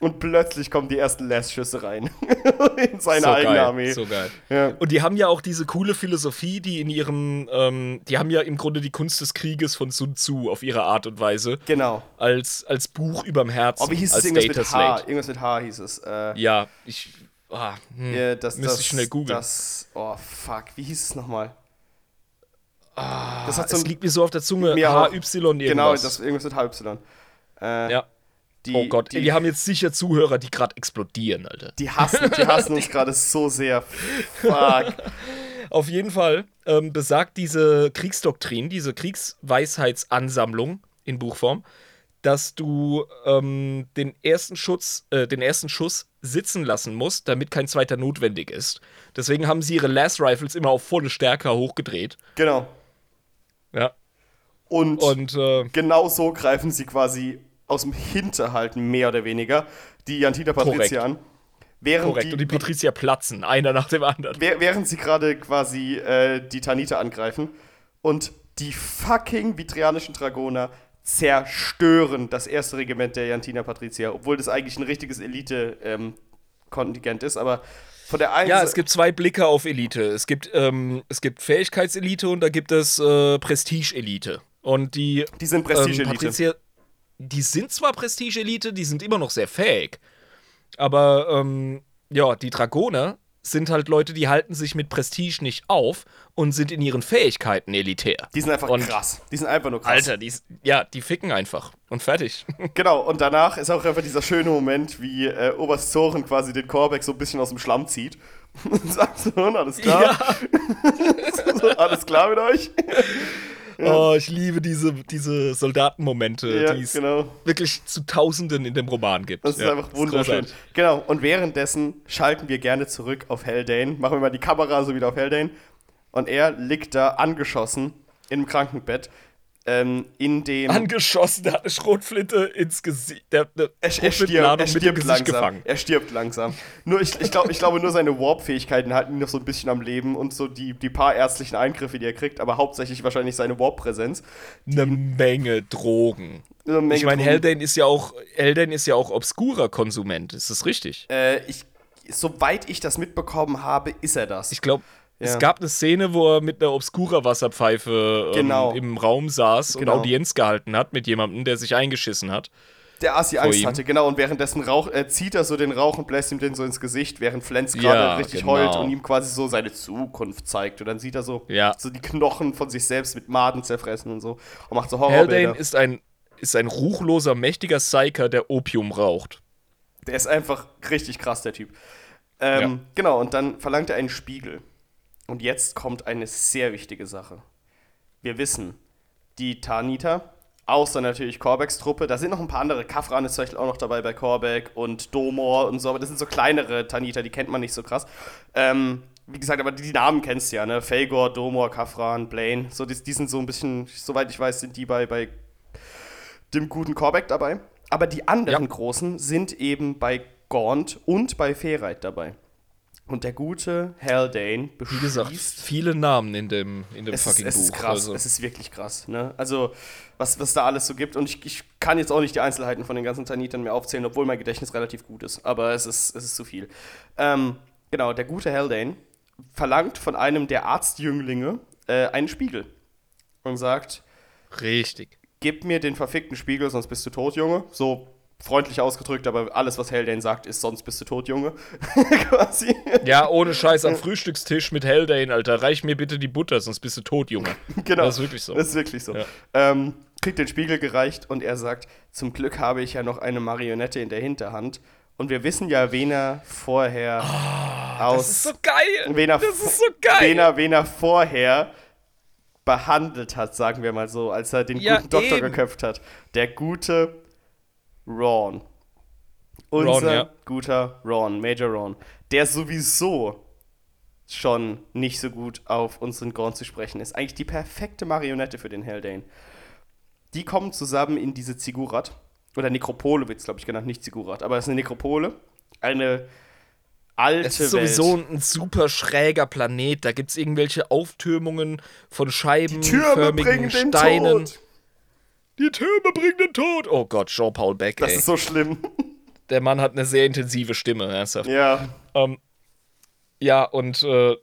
Und plötzlich kommen die ersten Last-Schüsse rein in seine so eigene geil, Armee. So geil. Ja. Und die haben ja auch diese coole Philosophie, die in ihrem, ähm, die haben ja im Grunde die Kunst des Krieges von Sun Tzu auf ihre Art und Weise Genau. als, als Buch überm Herzen. Oh, wie hieß es? Irgendwas Data mit H. Irgendwas mit H hieß es. Äh, Ja, ich. Ah, hm, Ja, das, müsste das, ich schnell googeln. Das, oh, fuck, wie hieß es nochmal? Ah, das hat es liegt mir so auf der Zunge. HY irgendwas. Genau, das irgendwas mit HY. Äh, ja. die, oh Gott, die, wir haben jetzt sicher Zuhörer, die gerade explodieren, Alter. die hassen, die hassen uns gerade so sehr. Fuck. Auf jeden Fall ähm, besagt diese Kriegsdoktrin, diese Kriegsweisheitsansammlung in Buchform, dass du ähm, den, ersten Schutz, äh, den ersten Schuss sitzen lassen musst, damit kein zweiter notwendig ist. Deswegen haben sie ihre Last Rifles immer auf volle Stärke hochgedreht. Genau. Ja. Und, Und äh, genau so greifen sie quasi aus dem Hinterhalt mehr oder weniger die Jantina Patricia an. Während korrekt. die, und die Patricia platzen, einer nach dem anderen. Wäh- während sie gerade quasi äh, die Tanita angreifen und die fucking vitrianischen Dragoner zerstören das erste Regiment der Jantina Patricia, obwohl das eigentlich ein richtiges Elite-Kontingent ist, aber von der einen Ja, es gibt zwei Blicke auf Elite. Es gibt, ähm, es gibt Fähigkeitselite und da gibt es äh, Prestige-Elite. Und die die sind ähm, Prestige-Elite. Patrizier, die sind zwar Prestige-Elite, die sind immer noch sehr fähig. Aber ähm, ja, die Dragoner sind halt Leute, die halten sich mit Prestige nicht auf und sind in ihren Fähigkeiten elitär. die sind einfach und- krass. Die sind einfach nur krass. Alter, die, ja, die ficken einfach. Und fertig. Genau, und danach ist auch einfach dieser schöne Moment, wie äh, Oberst Zoren quasi den Korbeck so ein bisschen aus dem Schlamm zieht. Und sagt so, "Und, alles klar? So, alles klar mit euch? Oh, ich liebe diese, diese Soldatenmomente, Ja, die es genau. wirklich zu Tausenden in dem Roman gibt. Das ist Ja, einfach wunderschön. großartig. genau, und währenddessen schalten wir gerne zurück auf Haldane. Machen wir mal die Kamera so wieder auf Haldane. Und er liegt da angeschossen im Krankenbett. Ähm, in dem. Angeschossen, der hat eine Schrotflinte ins Gesicht. Der, der er, er stirbt, er stirbt langsam. gefangen. Er stirbt langsam. Nur ich, ich, glaub, ich glaube, nur seine Warp-Fähigkeiten halten ihn noch so ein bisschen am Leben und so die, die paar ärztlichen Eingriffe, die er kriegt, aber hauptsächlich wahrscheinlich seine Warp-Präsenz. Eine Menge Drogen. Eine Menge ich meine. Haldane ist ja auch Haldane ist ja auch obskurer Konsument. Ist das richtig? Äh, ich, soweit ich das mitbekommen habe, ist er das. Ich glaube, Ja. es gab eine Szene, wo er mit einer obskurer Wasserpfeife ähm, Genau. im Raum saß Genau. und Audienz gehalten hat mit jemandem, der sich eingeschissen hat. Der Asi Angst hatte, genau. Und währenddessen Rauch, äh, zieht er so den Rauch und bläst ihm den so ins Gesicht, während Flens gerade Ja, richtig genau. heult und ihm quasi so seine Zukunft zeigt. Und dann sieht er so, Ja. so die Knochen von sich selbst mit Maden zerfressen und so. Und macht so Haldane Horrorbilder. ist ein, ist ein ruchloser, mächtiger Psyker, der Opium raucht. Der ist einfach richtig krass, der Typ. Ähm, Ja. Genau, und dann verlangt er einen Spiegel. Und jetzt kommt eine sehr wichtige Sache. Wir wissen, die Tanita, außer natürlich Korbecks Truppe, da sind noch ein paar andere. Kafran ist zum Beispiel auch noch dabei bei Korbeck und Domor und so, aber das sind so kleinere Tanita, die kennt man nicht so krass. Ähm, wie gesagt, aber die, Namen kennst du ja, ne? Felgor, Domor, Kafran, Blaine. So, die, die sind so ein bisschen, soweit ich weiß, sind die bei, bei dem guten Korbeck dabei. Aber die anderen Ja. großen sind eben bei Gaunt und bei Ferreit dabei. Und der gute Haldane Wie gesagt, beschließt viele Namen in dem, in dem es, fucking ist, es ist Buch. krass, also. es ist wirklich krass. Ne? Also, was, was da alles so gibt. Und ich, ich kann jetzt auch nicht die Einzelheiten von den ganzen Tanitern mehr aufzählen, obwohl mein Gedächtnis relativ gut ist. Aber es ist, es ist zu viel. Ähm, genau, der gute Haldane verlangt von einem der Arztjünglinge äh, einen Spiegel. Und sagt, Richtig. gib mir den verfickten Spiegel, sonst bist du tot, Junge. So freundlich ausgedrückt, aber alles, was Haldane sagt, ist, sonst bist du tot, Junge. Quasi. Ja, ohne Scheiß am Frühstückstisch mit Haldane, Alter. Reich mir bitte die Butter, sonst bist du tot, Junge. genau. Das ist wirklich so. Das ist wirklich so. Ja. Ähm, kriegt den Spiegel gereicht und er sagt, zum Glück habe ich ja noch eine Marionette in der Hinterhand. Und wir wissen ja, wen er vorher aus... Ah, Das ist so geil. wen er, das ist so geil. Wen er, wen er vorher behandelt hat, sagen wir mal so, als er den Ja, guten Doktor eben. geköpft hat. Der gute Ron. Unser Ron, ja. guter Ron, Major Ron. Der sowieso schon nicht so gut auf unseren Gorn zu sprechen ist. Eigentlich die perfekte Marionette für den Haldane. Die kommen zusammen in diese Zigurat. Oder Nekropole wird es, glaube ich, genannt, nicht Zigurat. Aber es ist eine Nekropole. Eine alte Es ist sowieso Welt. ein super schräger Planet. Da gibt es irgendwelche Auftürmungen von bringen den Steinen. Tod. Die Türme bringen den Tod. Oh Gott, Jean-Paul Beck, Das ey. ist so schlimm. Der Mann hat eine sehr intensive Stimme, ernsthaft. ja. Ähm, ja, und äh,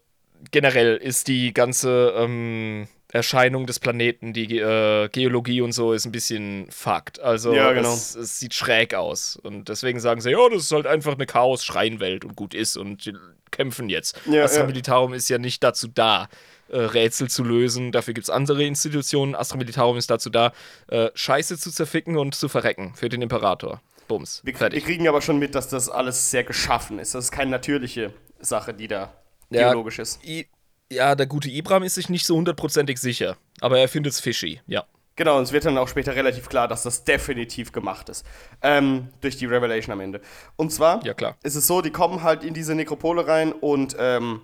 generell ist die ganze ähm, Erscheinung des Planeten, die äh, Geologie und so, ist ein bisschen fucked. Also Ja, genau. es, es sieht schräg aus. Und deswegen sagen sie, ja, das ist halt einfach eine Chaos-Schreienwelt und gut ist und die kämpfen jetzt. Ja, Astra ja. Militarum ist ja nicht dazu da, äh, Rätsel zu lösen. Dafür gibt es andere Institutionen. Astra Militarum ist dazu da, äh, Scheiße zu zerficken und zu verrecken für den Imperator. Bums. Wir, wir kriegen aber schon mit, dass das alles sehr geschaffen ist. Das ist keine natürliche Sache, die da Ja. geologisch ist. I ja, der gute Ibram ist sich nicht so hundertprozentig sicher, aber er findet es fishy, ja. Genau, und es wird dann auch später relativ klar, dass das definitiv gemacht ist. Ähm, durch die Revelation am Ende. Und zwar Ja, klar. ist es so, die kommen halt in diese Nekropole rein und ähm,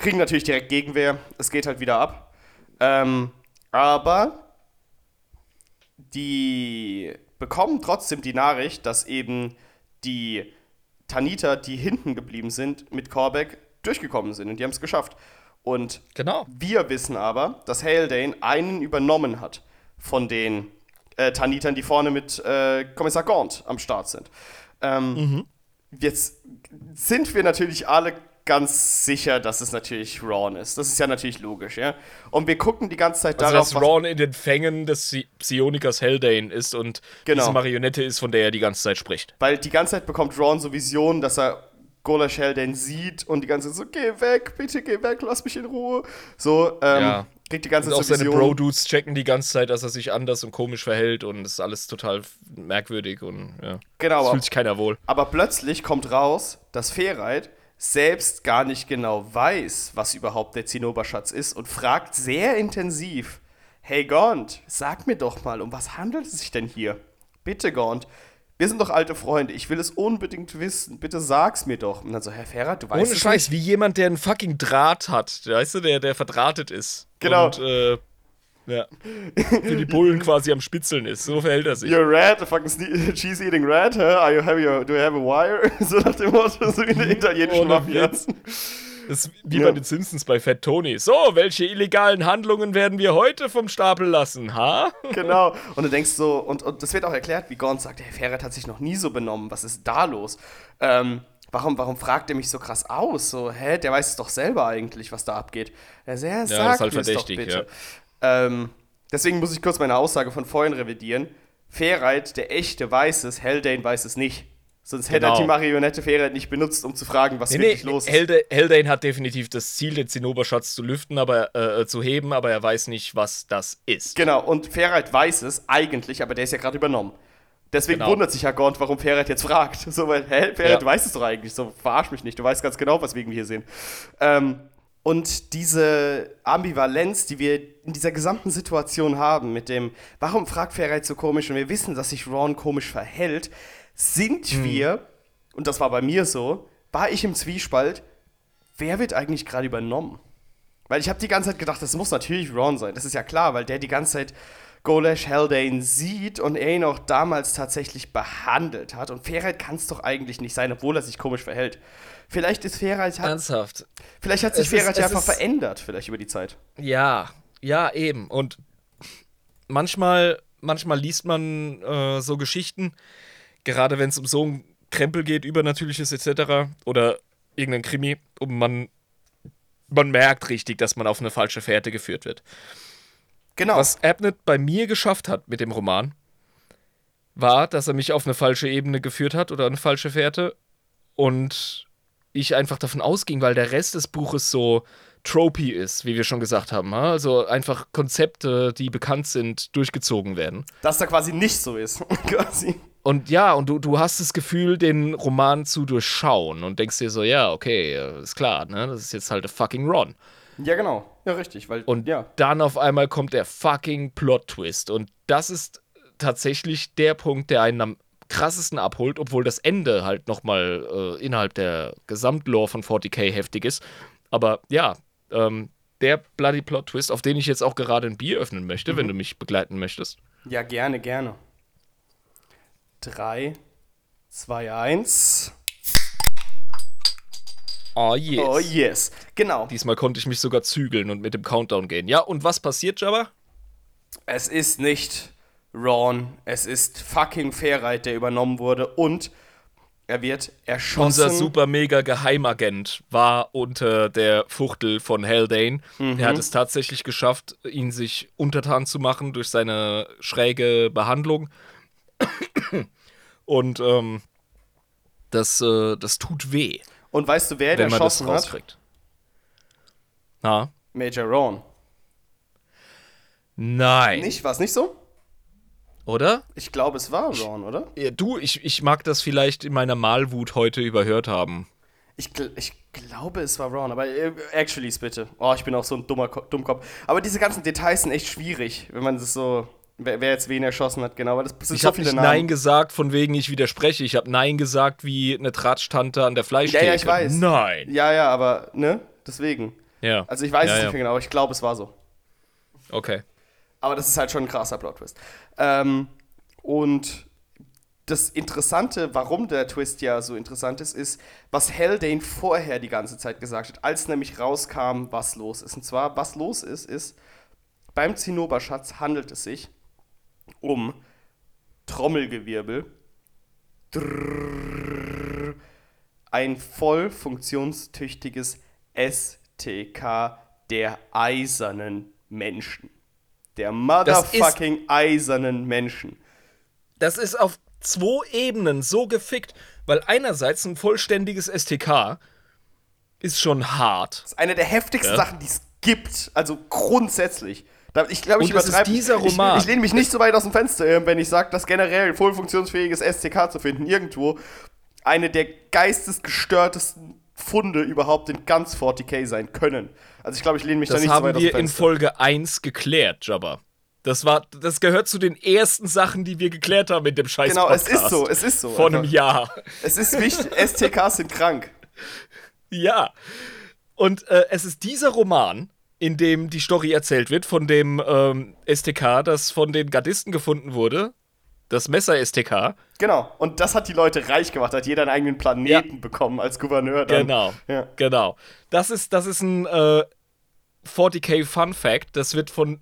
kriegen natürlich direkt Gegenwehr. Es geht halt wieder ab. Ähm, aber die bekommen trotzdem die Nachricht, dass eben die Taniter, die hinten geblieben sind, mit Korbeck durchgekommen sind und die haben es geschafft. Und Genau. wir wissen aber, dass Haldane einen übernommen hat von den äh, Tanitern, die vorne mit äh, Kommissar Gaunt am Start sind. Ähm, Jetzt sind wir natürlich alle ganz sicher, dass es natürlich Ron ist. Das ist ja natürlich logisch, ja. Und wir gucken die ganze Zeit Also, darauf, dass Ron in den Fängen des Psi- Psionikers Haldane ist und Genau. diese Marionette ist, von der er die ganze Zeit spricht. Weil die ganze Zeit bekommt Ron so Visionen, dass er Golash Haldane sieht und die ganze Zeit so, geh weg, bitte geh weg, lass mich in Ruhe. So, ähm, Ja. kriegt die ganze Und auch Zeit so seine. Bro-Dudes checken die ganze Zeit, dass er sich anders und komisch verhält und es ist alles total merkwürdig und ja. Genau, Es fühlt sich keiner wohl. Aber plötzlich kommt raus, dass Ferreit selbst gar nicht genau weiß, was überhaupt der Zinnoberschatz ist und fragt sehr intensiv: Hey Gaunt, sag mir doch mal, um was handelt es sich denn hier? Bitte, Gaunt. Wir sind doch alte Freunde. Ich will es unbedingt wissen. Bitte sag's mir doch. Und dann so, Herr Ferrat, du weißt Ohne Scheiß, nicht. wie jemand, der einen fucking Draht hat, weißt du, der, der verdrahtet ist. Genau. Und, äh, ja. Für die Bullen quasi am Spitzeln ist. So verhält er sich. You're rat, a fucking sne- cheese-eating rat, huh? Are you have your, do you have a wire? so nach dem Motto, so wie in der italienischen Mafia. Das ist wie Ja. bei den Simpsons bei Fat Tony. So, welche illegalen Handlungen werden wir heute vom Stapel lassen, ha? Genau. Und du denkst so, und, und das wird auch erklärt, wie Gaunt sagt, hey, Ferret hat sich noch nie so benommen, was ist da los? Ähm, warum, warum fragt er mich so krass aus? So, hä, der weiß es doch selber eigentlich, was da abgeht. Er sagt, ja, sag ist halt verdächtig, doch bitte. Ähm, deswegen muss ich kurz meine Aussage von vorhin revidieren. Fairheit, der echte, weiß es, Haldane weiß es nicht. Sonst hätte er Genau. die Marionette Fairheit nicht benutzt, um zu fragen, was Nee, wirklich nee, los ist. Helde, Haldane hat definitiv das Ziel, den Zinnoberschatz zu lüften, aber äh, zu heben, aber er weiß nicht, was das ist. Genau, und Fairheit weiß es eigentlich, aber der ist ja gerade übernommen. Deswegen Genau. wundert sich ja Gaunt, warum Fairheit jetzt fragt. So, weil, hä, Fairheit, Ja. du weißt es doch eigentlich. So, verarsch mich nicht. Du weißt ganz genau, was wir hier sehen. Ähm, und diese Ambivalenz, die wir in dieser gesamten Situation haben, mit dem, warum fragt Fairheit so komisch und wir wissen, dass sich Ron komisch verhält, sind Hm. wir, und das war bei mir so, war ich im Zwiespalt, wer wird eigentlich gerade übernommen? Weil ich habe die ganze Zeit gedacht, das muss natürlich Ron sein. Das ist ja klar, weil der die ganze Zeit Golash Haldane sieht und er ihn auch damals tatsächlich behandelt hat. Und Fairheit kann es doch eigentlich nicht sein, obwohl er sich komisch verhält. Vielleicht ist hat, Ernsthaft. vielleicht hat sich es einfach ist- verändert, vielleicht über die Zeit. Ja, ja, eben. Und manchmal, manchmal liest man äh, so Geschichten, gerade wenn es um so einen Krempel geht, Übernatürliches etc. oder irgendein Krimi, und man, man merkt richtig, dass man auf eine falsche Fährte geführt wird. Genau. Was Abnett bei mir geschafft hat mit dem Roman, war, dass er mich auf eine falsche Ebene geführt hat oder eine falsche Fährte und ich einfach davon ausging, weil der Rest des Buches so tropy ist, wie wir schon gesagt haben. ha? Also einfach Konzepte, die bekannt sind, durchgezogen werden. Dass da quasi nicht so ist. quasi. Und ja, und du, du hast das Gefühl, den Roman zu durchschauen und denkst dir so, ja, okay, ist klar, ne? Das ist jetzt halt der fucking Ron. Ja, genau. Ja, richtig. Weil, Und ja. dann auf einmal kommt der fucking Plot-Twist. Und das ist tatsächlich der Punkt, der einen am krassesten abholt, obwohl das Ende halt nochmal äh, innerhalb der Gesamtlore von 40k heftig ist. Aber ja, ähm, der Bloody Plot-Twist, auf den ich jetzt auch gerade ein Bier öffnen möchte, wenn du mich begleiten möchtest. Ja, gerne, gerne. 3, 2, 1. Oh yes. Oh, yes. Genau. Diesmal konnte ich mich sogar zügeln und mit dem Countdown gehen. Ja, und was passiert, Jabba? Es ist nicht Ron, es ist fucking Fairheit, der übernommen wurde und er wird erschossen. Unser super mega Geheimagent war unter der Fuchtel von Haldane. Er hat es tatsächlich geschafft, ihn sich untertan zu machen durch seine schräge Behandlung. Und ähm, das, äh, das tut weh, Und weißt du, wer das erschossen hat? rauskriegt. Na? Major Ron. Nein. Nicht, war es nicht so? Oder? Ich glaube, es war Ron, oder? Ja, du, ich, ich mag das vielleicht in meiner Malwut heute überhört haben. Ich, gl- ich glaube, es war Ron, aber äh, actually bitte. Oh, ich bin auch so ein dummer Ko Dummkopf. Aber diese ganzen Details sind echt schwierig, wenn man das so. Wer, wer jetzt wen erschossen hat, genau. Weil das sind Ich so habe nicht Namen. Nein gesagt, von wegen ich widerspreche. Ich habe Nein gesagt wie eine Tratsch-Tante an der ja, Fleischtheke. ja, ich weiß. Nein. Ja, ja, aber, ne? Deswegen. Ja. Also ich weiß ja, es ja. nicht mehr genau, aber ich glaube, es war so. Okay. Aber das ist halt schon ein krasser Plot-Twist. Ähm, und das Interessante, warum der Twist ja so interessant ist, ist, was Haldane vorher die ganze Zeit gesagt hat, als nämlich rauskam, was los ist. Und zwar, was los ist, ist, beim Zinnoberschatz handelt es sich um Trommelgewirbel, Drrrr, ein voll funktionstüchtiges STK der eisernen Menschen. Der motherfucking eisernen Menschen. Das ist auf zwei Ebenen so gefickt, weil einerseits ein vollständiges STK ist schon hart. Das ist eine der heftigsten Ja. Sachen, die es gibt. Also grundsätzlich. Ich glaube, ich ist übertreibe. dieser Ich, Roman. ich lehne mich nicht so weit aus dem Fenster, wenn ich sage, dass generell ein voll funktionsfähiges STK zu finden, irgendwo eine der geistesgestörtesten Funde überhaupt in ganz 40k sein können. Also ich glaube, ich lehne mich da Das nicht so haben weit aus wir dem in. Folge 1 geklärt, Jabba. Das war, das gehört zu den ersten Sachen, die wir geklärt haben in dem scheiß Genau, es ist so, es ist so. Vor einem einfach. Jahr. Es ist wichtig, STKs sind krank. Ja. Und äh, es ist dieser Roman, in dem die Story erzählt wird von dem ähm, STK, das von den Gardisten gefunden wurde. Das Messer-STK. Genau. Und das hat die Leute reich gemacht, hat jeder einen eigenen Planeten bekommen als Gouverneur. Dann. Genau. Ja. Genau. Das ist, das ist ein äh, 40k Fun Fact. Das wird von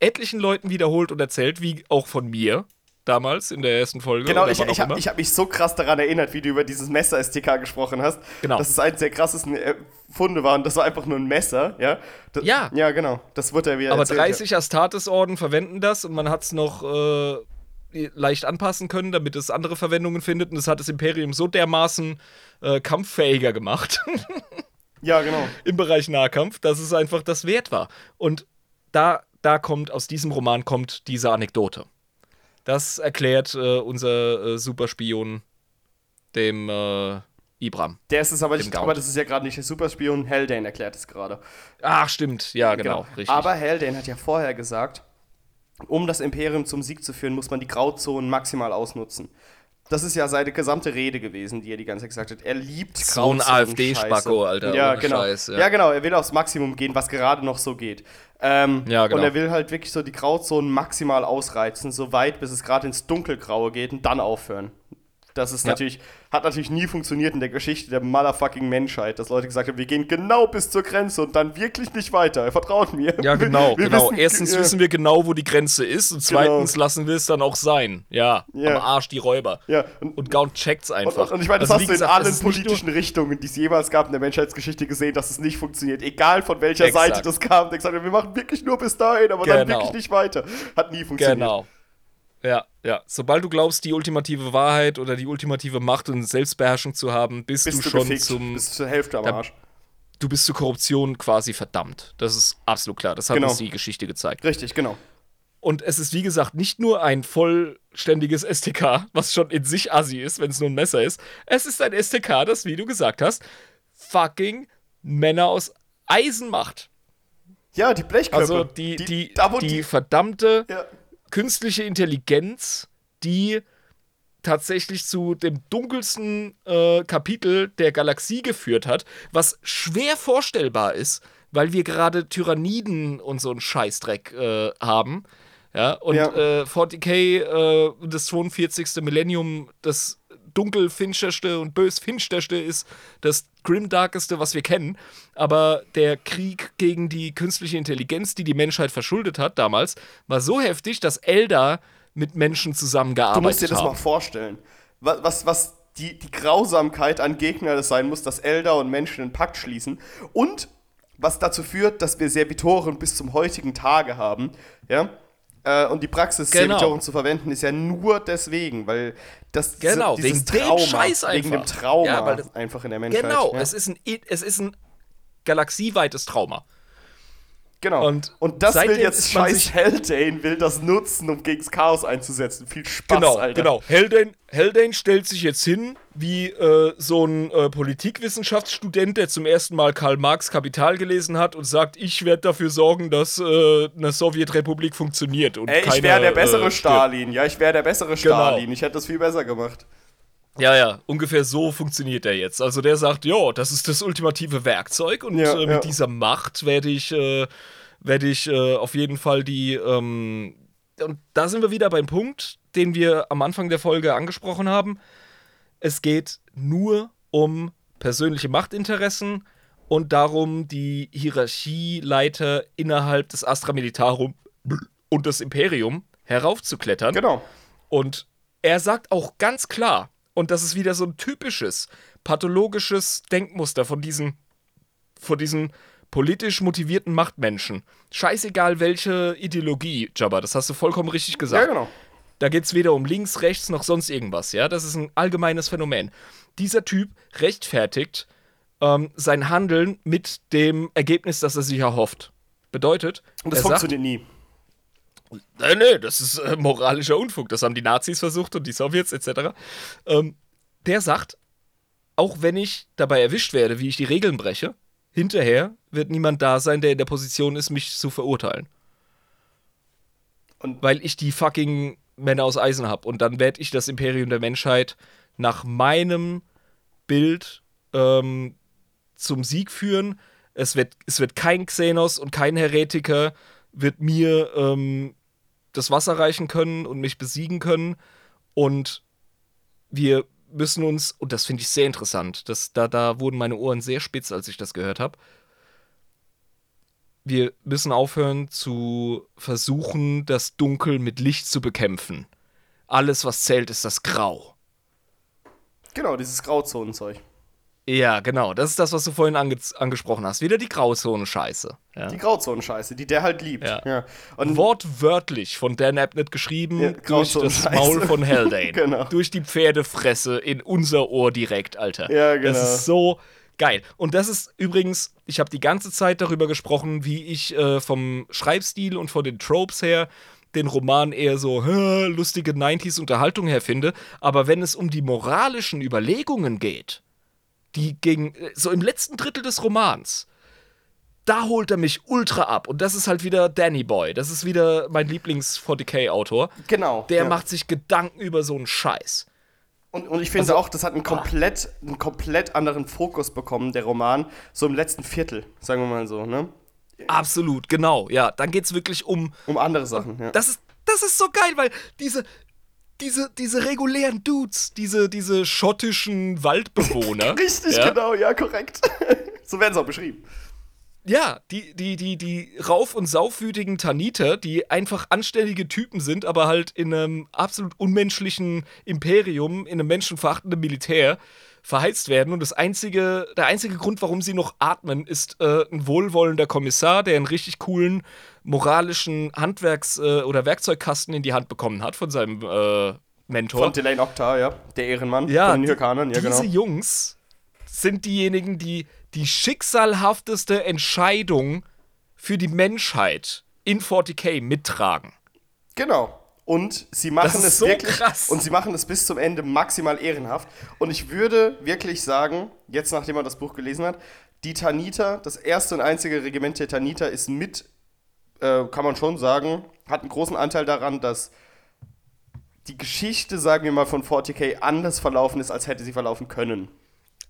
etlichen Leuten wiederholt und erzählt, wie auch von mir damals in der ersten Folge. Genau, ich, ich habe hab mich so krass daran erinnert, wie du über dieses Messer-STK gesprochen hast. Genau. Dass es eines der krassesten äh, Funde war und das war einfach nur ein Messer, ja? Das, Ja. Ja, genau. Das wurde ja wieder Aber erzählt, 30 Astartes-Orden verwenden das und man hat es noch äh, leicht anpassen können, damit es andere Verwendungen findet. Und das hat das Imperium so dermaßen äh, kampffähiger gemacht. ja, genau. Im Bereich Nahkampf, dass es einfach das wert war. Und da, da kommt, aus diesem Roman kommt diese Anekdote. Das erklärt äh, unser äh, Superspion dem äh, Ibram. Der ist es aber nicht, aber das ist ja gerade nicht der Superspion, Haldane erklärt es gerade. Ach, stimmt, ja, genau, genau. richtig. Aber Haldane hat ja vorher gesagt, um das Imperium zum Sieg zu führen, muss man die Grauzonen maximal ausnutzen. Das ist ja seine gesamte Rede gewesen, die er die ganze Zeit gesagt hat. Er liebt So ein AfD-Spacko, Alter. Ja, genau. Scheiß, ja. ja. genau. Er will aufs Maximum gehen, was gerade noch so geht. Ähm, ja, genau. Und er will halt wirklich so die Grauzonen maximal ausreizen, so weit, bis es gerade ins Dunkelgraue geht und dann aufhören. Das ist ja. natürlich, hat natürlich nie funktioniert in der Geschichte der motherfucking Menschheit, dass Leute gesagt haben, wir gehen genau bis zur Grenze und dann wirklich nicht weiter. Vertraut mir. Ja, genau, wir genau. Wissen, Erstens äh, wissen wir genau, wo die Grenze ist und genau. zweitens genau. lassen wir es dann auch sein. Ja, ja. am Arsch die Räuber. Ja. Und, und Gaunt checkt's einfach. Und, und, ich meine, das also, hast du in allen politischen Richtungen, die es jemals gab in der Menschheitsgeschichte gesehen, dass es nicht funktioniert. Egal von welcher Exakt. Seite das kam. Der gesagt hat, wir machen wirklich nur bis dahin, aber genau. dann wirklich nicht weiter. Hat nie funktioniert. Genau. Ja, ja. Sobald du glaubst, die ultimative Wahrheit oder die ultimative Macht und Selbstbeherrschung zu haben, bist, bist du, du, schon gefickt. zum. Bist zur Hälfte am Arsch. Du bist zur Korruption quasi verdammt. Das ist absolut klar. Das hat genau. uns die Geschichte gezeigt. Richtig, genau. Und es ist, wie gesagt, nicht nur ein vollständiges STK, was schon in sich assi ist, wenn es nur ein Messer ist. Es ist ein STK, das, wie du gesagt hast, fucking Männer aus Eisen macht. Ja, die Blechköpfe. Also die, die, die, die, die verdammte ja künstliche Intelligenz, die tatsächlich zu dem dunkelsten äh, Kapitel der Galaxie geführt hat, was schwer vorstellbar ist, weil wir gerade Tyranniden und so einen Scheißdreck äh, haben. Ja, und ja. Äh, 40k, äh, das 42. Millennium, das dunkelfinsterste und bösfinsterste ist das grimdarkeste, was wir kennen. Aber der Krieg gegen die künstliche Intelligenz, die die Menschheit verschuldet hat damals, war so heftig, dass Eldar mit Menschen zusammengearbeitet haben. Du musst dir das haben. mal vorstellen. Was, was, was die, die Grausamkeit an Gegnern sein muss, dass Eldar und Menschen einen Pakt schließen. Und was dazu führt, dass wir Servitoren bis zum heutigen Tage haben. Ja? Äh, und die Praxis, genau. Servitoren zu verwenden, ist ja nur deswegen, weil das genau, wegen Trauma, dem Scheiß einfach. Wegen dem Trauma ja, weil das, einfach in der Menschheit. Genau, ja. es, ist ein, es ist ein galaxieweites Trauma. Genau. Und, und das will jetzt scheiß Haldane, will das nutzen, um gegens Chaos einzusetzen. Viel Spaß, genau, Alter. Genau, Haldane, Haldane stellt sich jetzt hin wie äh, so ein äh, Politikwissenschaftsstudent, der zum ersten Mal Karl Marx Kapital gelesen hat und sagt, ich werde dafür sorgen, dass äh, eine Sowjetrepublik funktioniert. Und Ey, ich wäre der bessere äh, Stalin. Ja, ich wäre der bessere genau. Stalin. Genau. Ich hätte das viel besser gemacht. Ja, ja, ungefähr so funktioniert er jetzt. Also der sagt, ja, das ist das ultimative Werkzeug und ja, äh, mit ja. dieser Macht werde ich, äh, werde ich äh, auf jeden Fall die. Ähm, und da sind wir wieder beim Punkt, den wir am Anfang der Folge angesprochen haben. Es geht nur um persönliche Machtinteressen und darum, die Hierarchieleiter innerhalb des Astra Militarum und des Imperium heraufzuklettern. Genau. Und er sagt auch ganz klar, und das ist wieder so ein typisches, pathologisches Denkmuster von diesen, von diesen politisch motivierten Machtmenschen. Scheißegal welche Ideologie, Jabba, das hast du vollkommen richtig gesagt. Ja, genau. Da geht es weder um links, rechts noch sonst irgendwas, ja. Das ist ein allgemeines Phänomen. Dieser Typ rechtfertigt ähm, sein Handeln mit dem Ergebnis, das er sich erhofft. Bedeutet. Und das funktioniert nie. Nee, nee, das ist äh, moralischer Unfug. Das haben die Nazis versucht und die Sowjets etc. Ähm, der sagt, auch wenn ich dabei erwischt werde, wie ich die Regeln breche, hinterher wird niemand da sein, der in der Position ist, mich zu verurteilen. Und Weil ich die fucking Männer aus Eisen habe. Und dann werde ich das Imperium der Menschheit nach meinem Bild ähm, zum Sieg führen. Es wird, es wird kein Xenos und kein Heretiker wird mir ähm, das Wasser reichen können und mich besiegen können. Und wir müssen uns, und das finde ich sehr interessant, das, da, da wurden meine Ohren sehr spitz, als ich das gehört habe. Wir müssen aufhören zu versuchen, das Dunkel mit Licht zu bekämpfen. Alles, was zählt, ist das Grau. Genau, dieses Grauzonenzeug. Ja, genau. Das ist das, was du vorhin ange angesprochen hast. Wieder die Grauzone-Scheiße. Ja. Die Grauzone-Scheiße, die der halt liebt. Ja. Ja. Und wortwörtlich von Dan Abnett geschrieben Ja, durch das. Maul von Haldane. Genau. Durch die Pferdefresse in unser Ohr direkt, Alter. Ja, genau. Das ist so geil. Und das ist übrigens, ich habe die ganze Zeit darüber gesprochen, wie ich äh, vom Schreibstil und von den Tropes her den Roman eher so lustige 90s Unterhaltung her finde, aber wenn es um die moralischen Überlegungen geht, die gegen so im letzten Drittel des Romans, da holt er mich ultra ab und das ist halt wieder Danny Boy, das ist wieder mein Lieblings 40k Autor. Genau. Der ja. macht sich Gedanken über so einen Scheiß. Und, und ich finde Also- auch, das hat einen komplett, einen komplett anderen Fokus bekommen, der Roman, so im letzten Viertel, sagen wir mal so, ne? Absolut, genau. Ja, dann geht's wirklich um Um andere Sachen, ja. Das ist, das ist so geil, weil diese, diese, diese regulären Dudes, diese, diese schottischen Waldbewohner. Richtig, ja, genau, ja, korrekt. so werden sie auch beschrieben. Ja, die, die, die, die rauf- und saufwütigen Taniter, die einfach anständige Typen sind, aber halt in einem absolut unmenschlichen Imperium, in einem menschenverachtenden Militär verheizt werden. Und das einzige, der einzige Grund, warum sie noch atmen, ist äh, ein wohlwollender Kommissar, der einen richtig coolen moralischen Handwerks- äh, oder Werkzeugkasten in die Hand bekommen hat von seinem äh, Mentor. Von Delane Octar, ja, der Ehrenmann Ja, von den Hyrkanern, ja, diese genau. Jungs sind diejenigen, die die schicksalhafteste Entscheidung für die Menschheit in 40k mittragen. Genau. Und sie machen es so wirklich krass. und sie machen es bis zum Ende maximal ehrenhaft. Und ich würde wirklich sagen, jetzt nachdem man das Buch gelesen hat, die Taniter, das erste und einzige Regiment der Taniter ist mit, äh, kann man schon sagen, hat einen großen Anteil daran, dass die Geschichte, sagen wir mal, von 40k anders verlaufen ist, als hätte sie verlaufen können.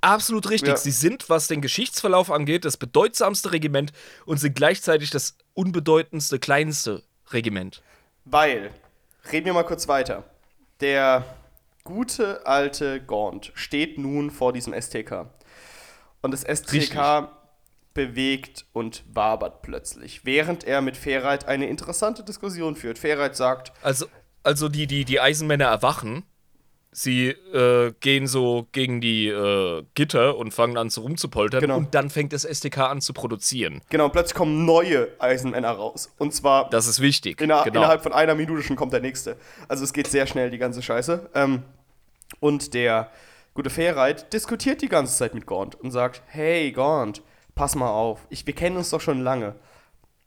Absolut richtig. Ja. Sie sind, was den Geschichtsverlauf angeht, das bedeutsamste Regiment und sind gleichzeitig das unbedeutendste, kleinste Regiment. Weil, reden wir mal kurz weiter. Der gute alte Gaunt steht nun vor diesem STK. Und das STK Richtig. bewegt und wabert plötzlich, während er mit Ferreit eine interessante Diskussion führt. Ferreit sagt, Also, also die, die, die Eisenmänner erwachen. Sie äh, gehen so gegen die äh, Gitter und fangen an, so rumzupoltern. Genau. Und dann fängt das STK an zu produzieren. genau, plötzlich kommen neue Eisenmänner raus. Und zwar Das ist wichtig. inner genau. innerhalb von einer Minute schon kommt der nächste. Also es geht sehr schnell, die ganze Scheiße. Ähm, und der gute Ferreit diskutiert die ganze Zeit mit Gaunt und sagt, hey Gaunt, pass mal auf, ich, wir kennen uns doch schon lange.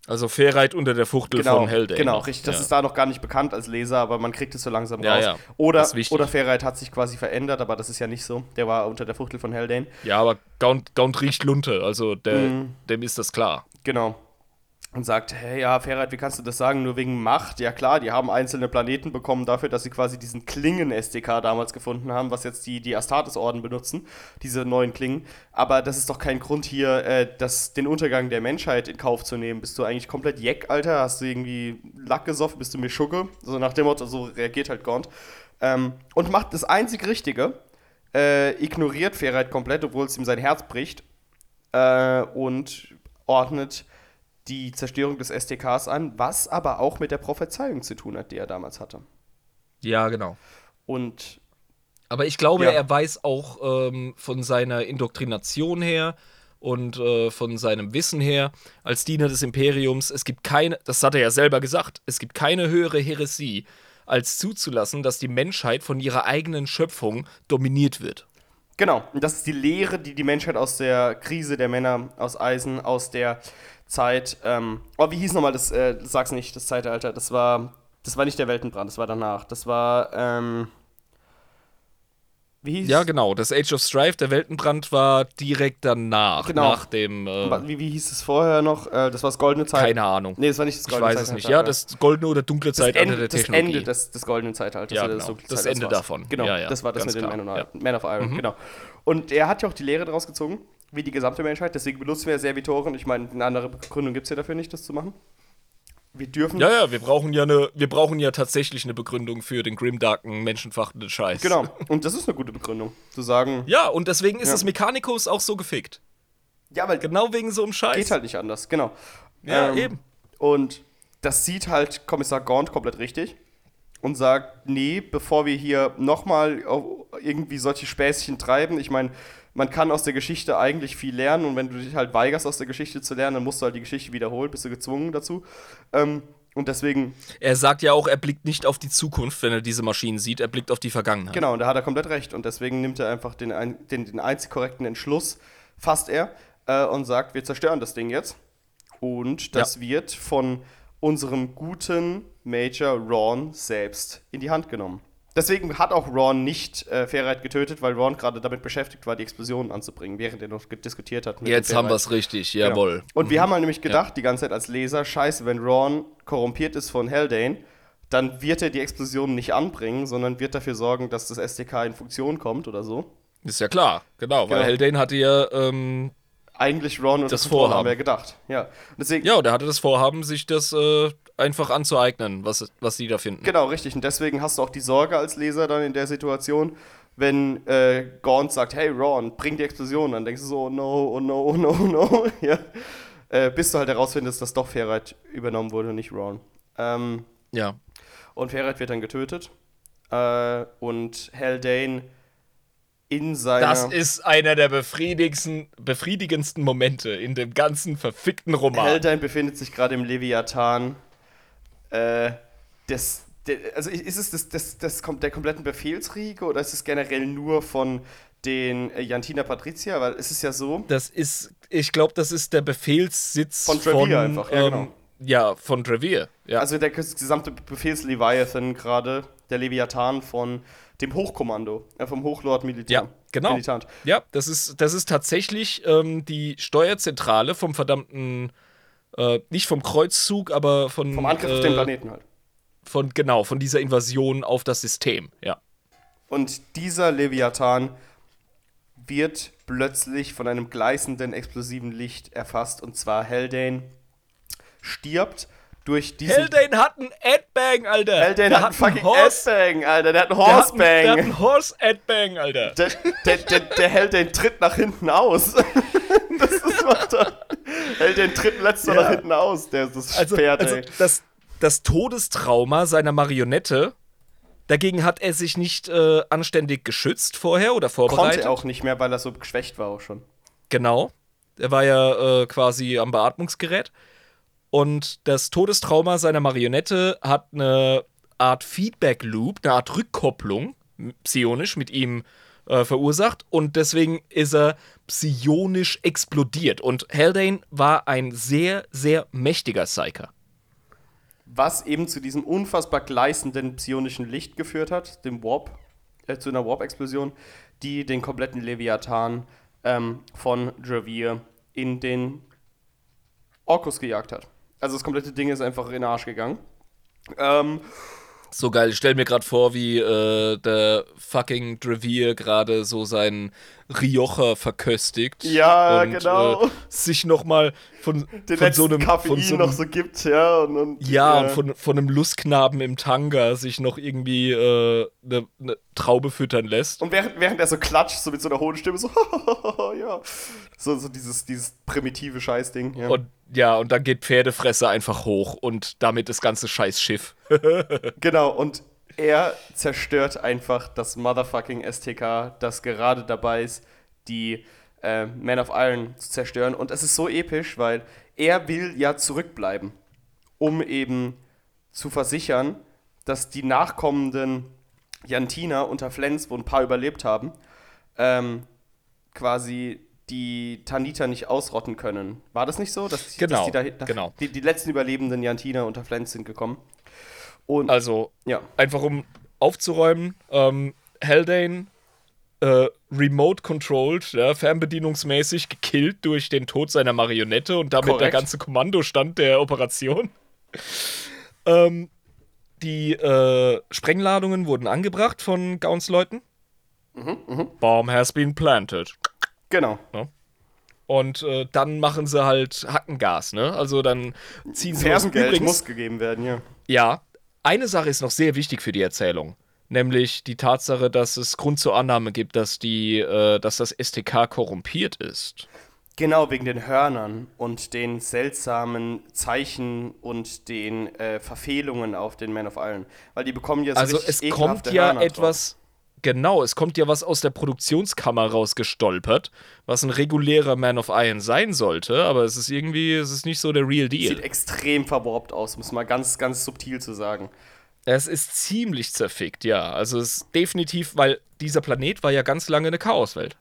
Also Ferreit unter der Fuchtel Genau, von Hellday. genau, richtig. Das ja. ist da noch gar nicht bekannt als Leser, aber man kriegt es so langsam Ja, raus. ja, Oder, oder Ferreit hat sich quasi verändert, aber das ist ja nicht so. Der war unter der Fuchtel von Haldane. ja, aber Gaunt, Gaunt riecht Lunte, also der, Mhm. dem ist das klar. Genau. Und sagt, hey, ja, Ferreit, wie kannst du das sagen? Nur wegen Macht? Ja klar, die haben einzelne Planeten bekommen dafür, dass sie quasi diesen Klingen-SDK damals gefunden haben, was jetzt die, die Astartes-Orden benutzen, diese neuen Klingen. Aber das ist doch kein Grund hier, äh, das, den Untergang der Menschheit in Kauf zu nehmen. Bist du eigentlich komplett jeck, Alter? Hast du irgendwie Lack gesoffen? Bist du mir Schugge? So nach dem Motto, so reagiert halt Gaunt. Ähm, und macht das einzig Richtige, äh, ignoriert Ferreit komplett, obwohl es ihm sein Herz bricht äh, und ordnet die Zerstörung des STKs an, was aber auch mit der Prophezeiung zu tun hat, die er damals hatte. Ja, genau. Und Aber ich glaube, Ja. er weiß auch ähm, von seiner Indoktrination her und äh, von seinem Wissen her, als Diener des Imperiums, es gibt keine, das hat er ja selber gesagt, es gibt keine höhere Häresie, als zuzulassen, dass die Menschheit von ihrer eigenen Schöpfung dominiert wird. genau, und das ist die Lehre, die die Menschheit aus der Krise der Männer aus Eisen, aus der Zeit, ähm, oh, wie hieß nochmal das, äh, sag's nicht, das Zeitalter, das war, das war nicht der Weltenbrand, das war danach, das war, ähm, wie hieß Ja, genau. Das Age of Strife, der Weltenbrand, war direkt danach. Genau. Nach dem. Äh, Wie, wie hieß es vorher noch? Äh, das war das goldene Zeitalter. keine Ahnung. Nee, das war nicht das ich goldene weiß es nicht. Zeitalter. Ja, das goldene oder dunkle das Zeitalter Ende, der das Technologie. Ende des, des goldenen Zeitalters. Ja, oder genau. dunklen Das Ende davon. Genau, Ja, ja, das war das mit den. Man. Mhm. Man of Iron. Genau. Und er hat ja auch die Lehre daraus gezogen, wie die gesamte Menschheit. Deswegen benutzen wir Servitoren. Ich meine, eine andere Begründung gibt es ja dafür nicht, das zu machen. Wir dürfen. Ja, ja, wir brauchen ja eine, wir brauchen ja tatsächlich eine Begründung für den grimdarken, menschenverachtenden Scheiß. Genau. Und das ist eine gute Begründung. Zu sagen, Ja, und deswegen ist Ja. das Mechanicus auch so gefickt. ja, weil Genau wegen so einem Scheiß. geht halt nicht anders. Genau. Ja, eben. Und das sieht halt Kommissar Gaunt komplett richtig und sagt, nee, bevor wir hier nochmal irgendwie solche Späßchen treiben, ich meine, man kann aus der Geschichte eigentlich viel lernen und wenn du dich halt weigerst, aus der Geschichte zu lernen, dann musst du halt die Geschichte wiederholen, bist du gezwungen dazu. Ähm, und deswegen. Er sagt ja auch, er blickt nicht auf die Zukunft, wenn er diese Maschinen sieht, er blickt auf die Vergangenheit. Genau, und da hat er komplett recht. Und deswegen nimmt er einfach den, den, den einzig korrekten Entschluss, fasst er, äh, und sagt, wir zerstören das Ding jetzt. Und das ja. wird von unserem guten Major Ron selbst in die Hand genommen. Deswegen hat auch Ron nicht äh, Fairheit getötet, weil Ron gerade damit beschäftigt war, die Explosion anzubringen, während er noch diskutiert hat. Jetzt haben wir es richtig, jawohl. Genau. Und mhm. wir haben halt nämlich gedacht, ja. die ganze Zeit als Leser, scheiße, wenn Ron korrumpiert ist von Haldane, dann wird er die Explosion nicht anbringen, sondern wird dafür sorgen, dass das SDK in Funktion kommt oder so. Ist ja klar, genau, genau. weil Haldane hatte ja ähm, eigentlich Ron und das Vorhaben haben wir gedacht. Ja, deswegen, ja, und er hatte das Vorhaben, sich das äh, einfach anzueignen, was, was die da finden. Genau, richtig. Und deswegen hast du auch die Sorge als Leser dann in der Situation, wenn äh, Gaunt sagt, hey Ron, bring die Explosion, dann denkst du so, oh no, oh no, oh no, oh no. ja. Äh, bis du halt herausfindest, dass doch Ferret übernommen wurde und nicht Ron. Ähm, ja. Und Ferret wird dann getötet. Äh, und Haldane in seiner. Das ist einer der befriedigendsten, befriedigendsten Momente in dem ganzen verfickten Roman. Haldane befindet sich gerade im Leviathan äh, des, also ist es das, das, das, der kompletten Befehlsriege oder ist es generell nur von den äh, Jantina Patricia? Weil es ist ja so. Das ist, ich glaube, das ist der Befehlssitz von Trevier einfach, ja, genau. Ähm, ja, von Trevier. Ja. Also der gesamte Befehls-Leviathan gerade, der Leviathan von dem Hochkommando, äh, vom Hochlord Militär. Ja, genau. Militant. Ja, das ist, das ist tatsächlich ähm, die Steuerzentrale vom verdammten äh, nicht vom Kreuzzug, aber von. Vom Angriff äh, auf den Planeten halt. Von, genau, von dieser Invasion auf das System, ja. Und dieser Leviathan wird plötzlich von einem gleißenden, explosiven Licht erfasst. Und zwar Haldane stirbt durch diesen. Haldane hat einen Adbang, Alter. Haldane hat einen fucking Horse, Adbang, Alter. Der hat einen Horsebang. Der hat einen Horse-Adbang, Alter. Der, der, der, der Haldane tritt nach hinten aus. das ist, macht er hält den dritten letzter ja. nach hinten aus. Der ist das also, Pferd, also das, das Todestrauma seiner Marionette, dagegen hat er sich nicht äh, anständig geschützt vorher oder vorbereitet. Konnte er auch nicht mehr, weil er so geschwächt war auch schon. Genau. Er war ja äh, quasi am Beatmungsgerät. Und das Todestrauma seiner Marionette hat eine Art Feedback-Loop, eine Art Rückkopplung, psionisch, mit ihm äh, verursacht. Und deswegen ist er psionisch explodiert. Und Haldane war ein sehr, sehr mächtiger Psyker. Was eben zu diesem unfassbar gleißenden psionischen Licht geführt hat, dem Warp, äh, zu einer Warp-Explosion, die den kompletten Leviathan ähm, von Javier in den Orkus gejagt hat. Also das komplette Ding ist einfach in den Arsch gegangen. Ähm, so geil. Ich stell mir gerade vor, wie äh, der fucking Drevier gerade so seinen Rioja verköstigt. Ja, und, genau. Äh, sich nochmal von, Den von so einem Kaffee von so einem, noch so gibt, ja. Und, und ja, ja, und von, von einem Lustknaben im Tanga sich noch irgendwie eine äh, ne, ne Traube füttern lässt. Und während, während er so klatscht, so mit so einer hohen Stimme, so, ja. So, so dieses, dieses primitive Scheißding. Ja. Und ja, und dann geht Pferdefresse einfach hoch und damit das ganze Scheißschiff. genau, und er zerstört einfach das motherfucking STK, das gerade dabei ist, die äh, Man of Iron zu zerstören. Und es ist so episch, weil er will ja zurückbleiben, um eben zu versichern, dass die nachkommenden Jantina unter Flens, wo ein paar überlebt haben, ähm, quasi die Tanita nicht ausrotten können. War das nicht so? Dass, genau, dass die, da, genau. Die, die, letzten überlebenden Jantina unter Flens sind gekommen. Und, also, ja. einfach um aufzuräumen, ähm, Haldane äh, remote-controlled, ja, fernbedienungsmäßig gekillt durch den Tod seiner Marionette und damit Korrekt. der ganze Kommandostand der Operation. ähm, die äh, Sprengladungen wurden angebracht von Gauns Leuten. Mhm, mh. Bomb has been planted. Genau. Ja. Und äh, dann machen sie halt Hackengas, ne? Also dann ziehen sie Fersengeld muss gegeben werden, ja. Ja. Eine Sache ist noch sehr wichtig für die Erzählung nämlich die Tatsache, dass es Grund zur Annahme gibt, dass, die, äh, dass das STK korrumpiert ist. Genau, wegen den Hörnern und den seltsamen Zeichen und den äh, Verfehlungen auf den Man of Iron. Weil die bekommen ja so Also es kommt ja etwas, Genau, es kommt ja was aus der Produktionskammer rausgestolpert, was ein regulärer Man of Iron sein sollte, aber es ist irgendwie, es ist nicht so der Real Deal. Sieht extrem verworbt aus, muss man ganz, ganz subtil zu sagen. Es ist ziemlich zerfickt, ja. Also es ist definitiv, weil dieser Planet war ja ganz lange eine Chaoswelt.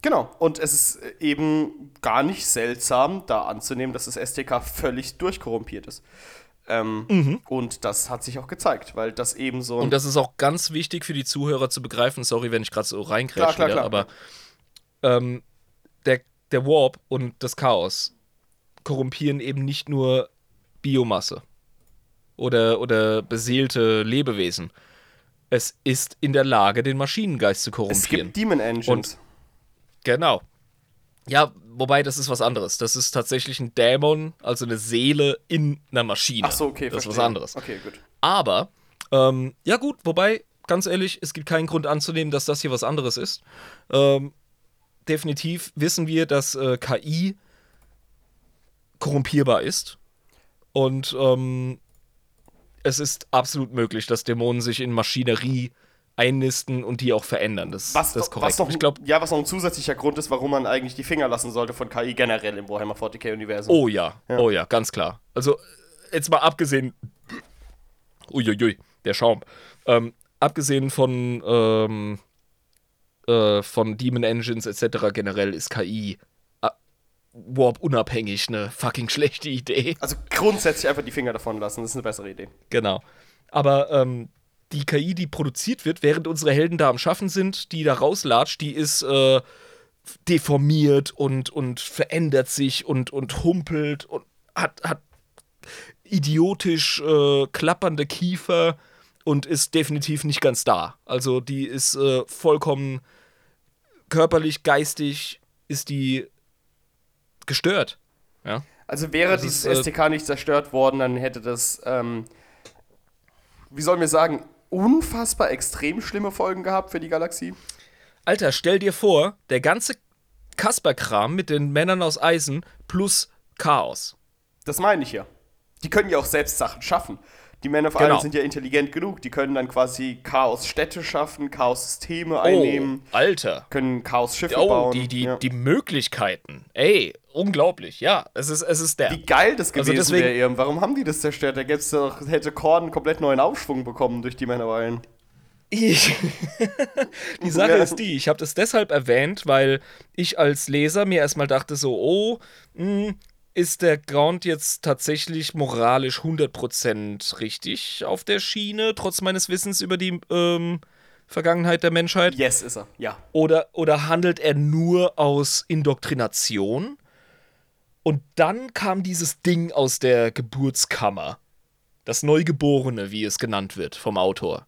Genau, und es ist eben gar nicht seltsam, da anzunehmen, dass das STK völlig durchkorrumpiert ist. Ähm, mhm. Und das hat sich auch gezeigt, weil das eben so. Und das ist auch ganz wichtig für die Zuhörer zu begreifen. Sorry, wenn ich gerade so reinkrätsche, wieder, aber ähm, der, der Warp und das Chaos korrumpieren eben nicht nur Biomasse oder, oder beseelte Lebewesen. Es ist in der Lage, den Maschinengeist zu korrumpieren. Es gibt Demon Engines. Und, genau. Ja, wobei das ist was anderes. Das ist tatsächlich ein Dämon, also eine Seele in einer Maschine. Ach so, okay, Das ist was anderes. Okay, gut. Aber, ähm, ja gut, wobei, ganz ehrlich, es gibt keinen Grund anzunehmen, dass das hier was anderes ist. Ähm, definitiv wissen wir, dass äh, KI korrumpierbar ist. Und ähm, es ist absolut möglich, dass Dämonen sich in Maschinerie einnisten und die auch verändern. Das, was, das ist korrekt. Was noch, ich glaub, ja, was noch ein zusätzlicher Grund ist, warum man eigentlich die Finger lassen sollte von KI generell im Warhammer 40k-Universum. Oh ja. ja, oh ja, ganz klar. Also, jetzt mal abgesehen. Uiuiui, der Schaum. Ähm, abgesehen von, ähm, äh, von Demon Engines etc. generell ist KI äh, Warp unabhängig eine fucking schlechte Idee. Also grundsätzlich einfach die Finger davon lassen, das ist eine bessere Idee. Genau. Aber ähm, die KI, die produziert wird, während unsere Helden da am Schaffen sind, die da rauslatscht, die ist äh, deformiert und, und verändert sich und, und humpelt und hat, hat idiotisch äh, klappernde Kiefer und ist definitiv nicht ganz da. Also die ist äh, vollkommen körperlich, geistig, ist die gestört. Ja? Also wäre das dieses ist, STK nicht zerstört worden, dann hätte das, ähm, wie sollen wir sagen, unfassbar extrem schlimme Folgen gehabt für die Galaxie. Alter, stell dir vor, der ganze Kasper-Kram mit den Männern aus Eisen plus Chaos. Das meine ich ja. Die können ja auch selbst Sachen schaffen. Die Männer vor allem genau. sind ja intelligent genug. Die können dann quasi Chaos-Städte schaffen, Chaos-Systeme oh, einnehmen. Alter. Können Chaos-Schiffe oh, bauen. Die, die, ja. die Möglichkeiten. Ey, unglaublich. Ja, es ist, es ist der. Wie geil das also gewesen also wäre. Warum haben die das zerstört? Da gäb's doch, hätte Korn einen komplett neuen Aufschwung bekommen durch die Männerweilen. Ich. die Sache ja. ist die, ich habe das deshalb erwähnt, weil ich als Leser mir erstmal dachte so, oh, mh, hm, ist der Ground jetzt tatsächlich moralisch 100% richtig auf der Schiene, trotz meines Wissens über die ähm, Vergangenheit der Menschheit? Yes, ist er, ja. Oder, oder handelt er nur aus Indoktrination? Und dann kam dieses Ding aus der Geburtskammer. Das Neugeborene, wie es genannt wird vom Autor.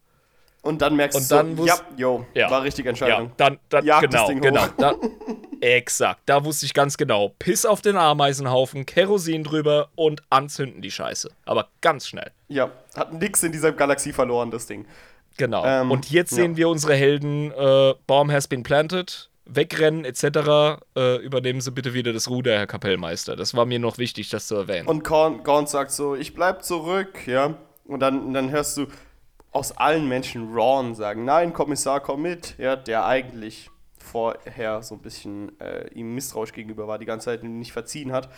Und dann merkst und dann du, ja, jo, ja, war richtige Entscheidung. Ja, dann, dann genau, genau. Da, exakt, da wusste ich ganz genau. Piss auf den Ameisenhaufen, Kerosin drüber und anzünden die Scheiße. Aber ganz schnell. Ja, hat nix in dieser Galaxie verloren, das Ding. Genau. Ähm, und jetzt sehen ja. wir unsere Helden, äh, Bomb has been planted, wegrennen etc. Äh, übernehmen Sie bitte wieder das Ruder, Herr Kapellmeister. Das war mir noch wichtig, das zu erwähnen. Und Gorn sagt so, ich bleib zurück, ja. Und dann, und dann hörst du, aus allen Menschen Ron sagen, nein, Kommissar, komm mit, ja, der eigentlich vorher so ein bisschen äh, ihm misstrauisch gegenüber war, die ganze Zeit nicht verziehen hat.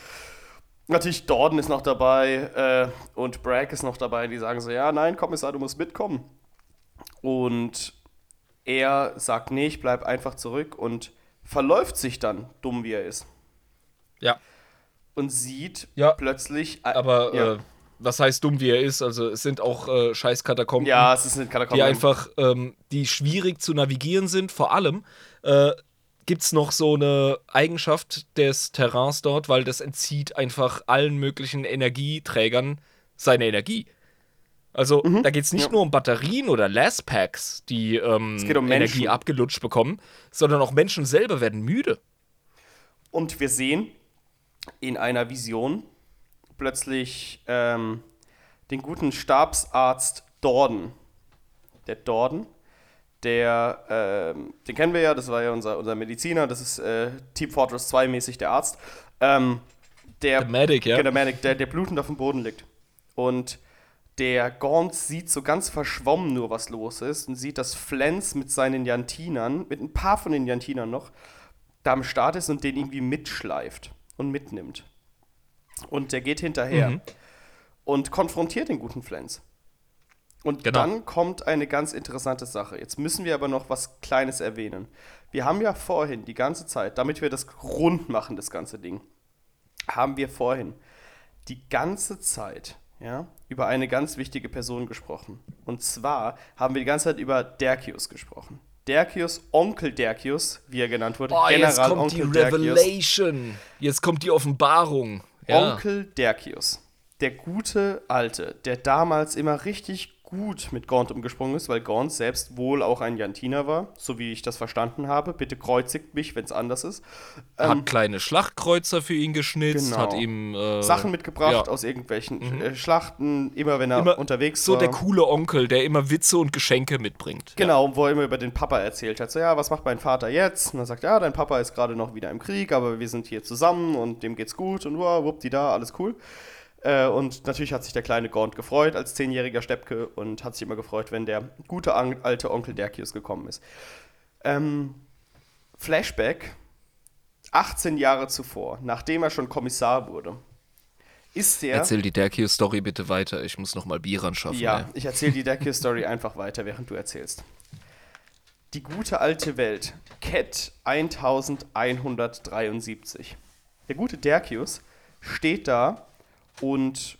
Natürlich, Dorden ist noch dabei äh, und Bragg ist noch dabei, die sagen so, ja, nein, Kommissar, du musst mitkommen. Und er sagt, nee, ich bleib einfach zurück und verläuft sich dann, dumm wie er ist. Ja. Und sieht ja, plötzlich. Äh, aber ja. Was heißt dumm, wie er ist. Also es sind auch äh, scheiß Katakomben. Ja, es sind Katakomben. Die einfach, ähm, die schwierig zu navigieren sind. Vor allem äh, gibt es noch so eine Eigenschaft des Terrains dort, weil das entzieht einfach allen möglichen Energieträgern seine Energie. Also mhm, da geht es nicht ja. nur um Batterien oder Last-Packs, die ähm, um Energie abgelutscht bekommen, sondern auch Menschen selber werden müde. Und wir sehen in einer Vision plötzlich ähm, den guten Stabsarzt Dorden. Der Dorden, der, ähm, den kennen wir ja, das war ja unser, unser Mediziner, das ist äh, Team Fortress 2 mäßig der Arzt. Ähm, der, der Medic, ja. Der Medic, der, der blutend auf dem Boden liegt. Und Der Gaunt sieht so ganz verschwommen nur, was los ist und sieht, dass Flens mit seinen Jantinern, mit ein paar von den Jantinern noch, da am Start ist und den irgendwie mitschleift und mitnimmt. Und der geht hinterher Mhm. und konfrontiert den guten Flens. Und Genau. dann kommt eine ganz interessante Sache. Jetzt müssen wir aber noch was Kleines erwähnen. Wir haben ja vorhin die ganze Zeit, damit wir das rund machen, das ganze Ding, haben wir vorhin die ganze Zeit ja, über eine ganz wichtige Person gesprochen. Und zwar haben wir die ganze Zeit über Derkius gesprochen. Derkius, Onkel Derkius, wie er genannt wurde. Oh, jetzt kommt Onkel die Revelation. Jetzt kommt die Offenbarung. Ja. Onkel Derkius. Der gute Alte, der damals immer richtig gut mit Gaunt umgesprungen ist, weil Gaunt selbst wohl auch ein Jantiner war, so wie ich das verstanden habe. Bitte kreuzigt mich, wenn es anders ist. hat kleine Schlachtkreuzer für ihn geschnitzt, Genau. hat ihm äh, Sachen mitgebracht ja. Mhm. aus irgendwelchen äh, Schlachten, immer wenn er immer unterwegs so war. der coole Onkel, der immer Witze und Geschenke mitbringt. Genau, wo er immer über den Papa erzählt hat. So, ja, was macht mein Vater jetzt? Und dann sagt er, ja, dein Papa ist gerade noch wieder im Krieg, aber wir sind hier zusammen und dem geht's gut und wow, wuppdida, alles cool. Äh, und natürlich hat sich der kleine Gaunt gefreut als zehnjähriger Steppke und hat sich immer gefreut, wenn der gute alte Onkel Derkius gekommen ist. Ähm, Flashback, 18 Jahre zuvor, nachdem er schon Kommissar wurde, ist der... Erzähl die Derkius-Story bitte weiter. Ich muss noch mal Bier schaffen. Ja, ey. ich erzähle die Derkius-Story einfach weiter, während du erzählst. Die gute alte Welt, Cat 1173. Der gute Derkius steht da und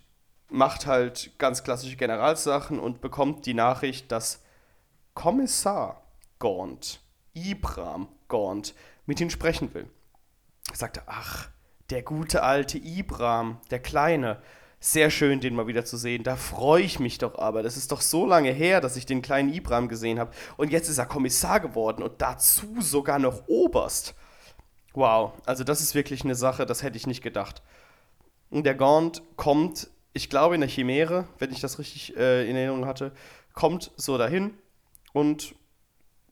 macht halt ganz klassische Generalsachen und bekommt die Nachricht, dass Kommissar Gaunt, Ibram Gaunt, mit ihm sprechen will. Er sagte, ach, der gute alte Ibram, der Kleine, sehr schön, den mal wieder zu sehen. Da freue ich mich doch aber. Das ist doch so lange her, dass ich den kleinen Ibram gesehen habe. Und jetzt ist er Kommissar geworden und dazu sogar noch Oberst. Wow, also das ist wirklich eine Sache, das hätte ich nicht gedacht. Der Gaunt kommt, ich glaube in der Chimäre, wenn ich das richtig äh, in Erinnerung hatte, kommt so dahin und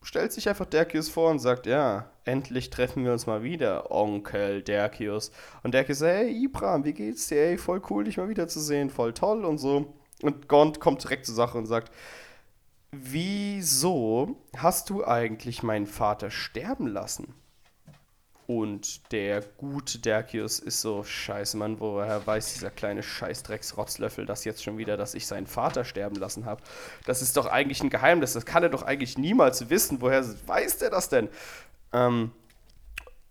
stellt sich einfach Derkius vor und sagt, ja, endlich treffen wir uns mal wieder, Onkel Derkius. Und Derkius sagt, hey Ibram, wie geht's dir? Ey, voll cool, dich mal wiederzusehen, voll toll und so. Und Gaunt kommt direkt zur Sache und sagt, wieso hast du eigentlich meinen Vater sterben lassen? Und der gute Derkius ist so, scheiße, Mann, woher weiß dieser kleine Scheißdrecks-Rotzlöffel das jetzt schon wieder, dass ich seinen Vater sterben lassen habe? Das ist doch eigentlich ein Geheimnis, das kann er doch eigentlich niemals wissen. Woher weiß der das denn? Ähm,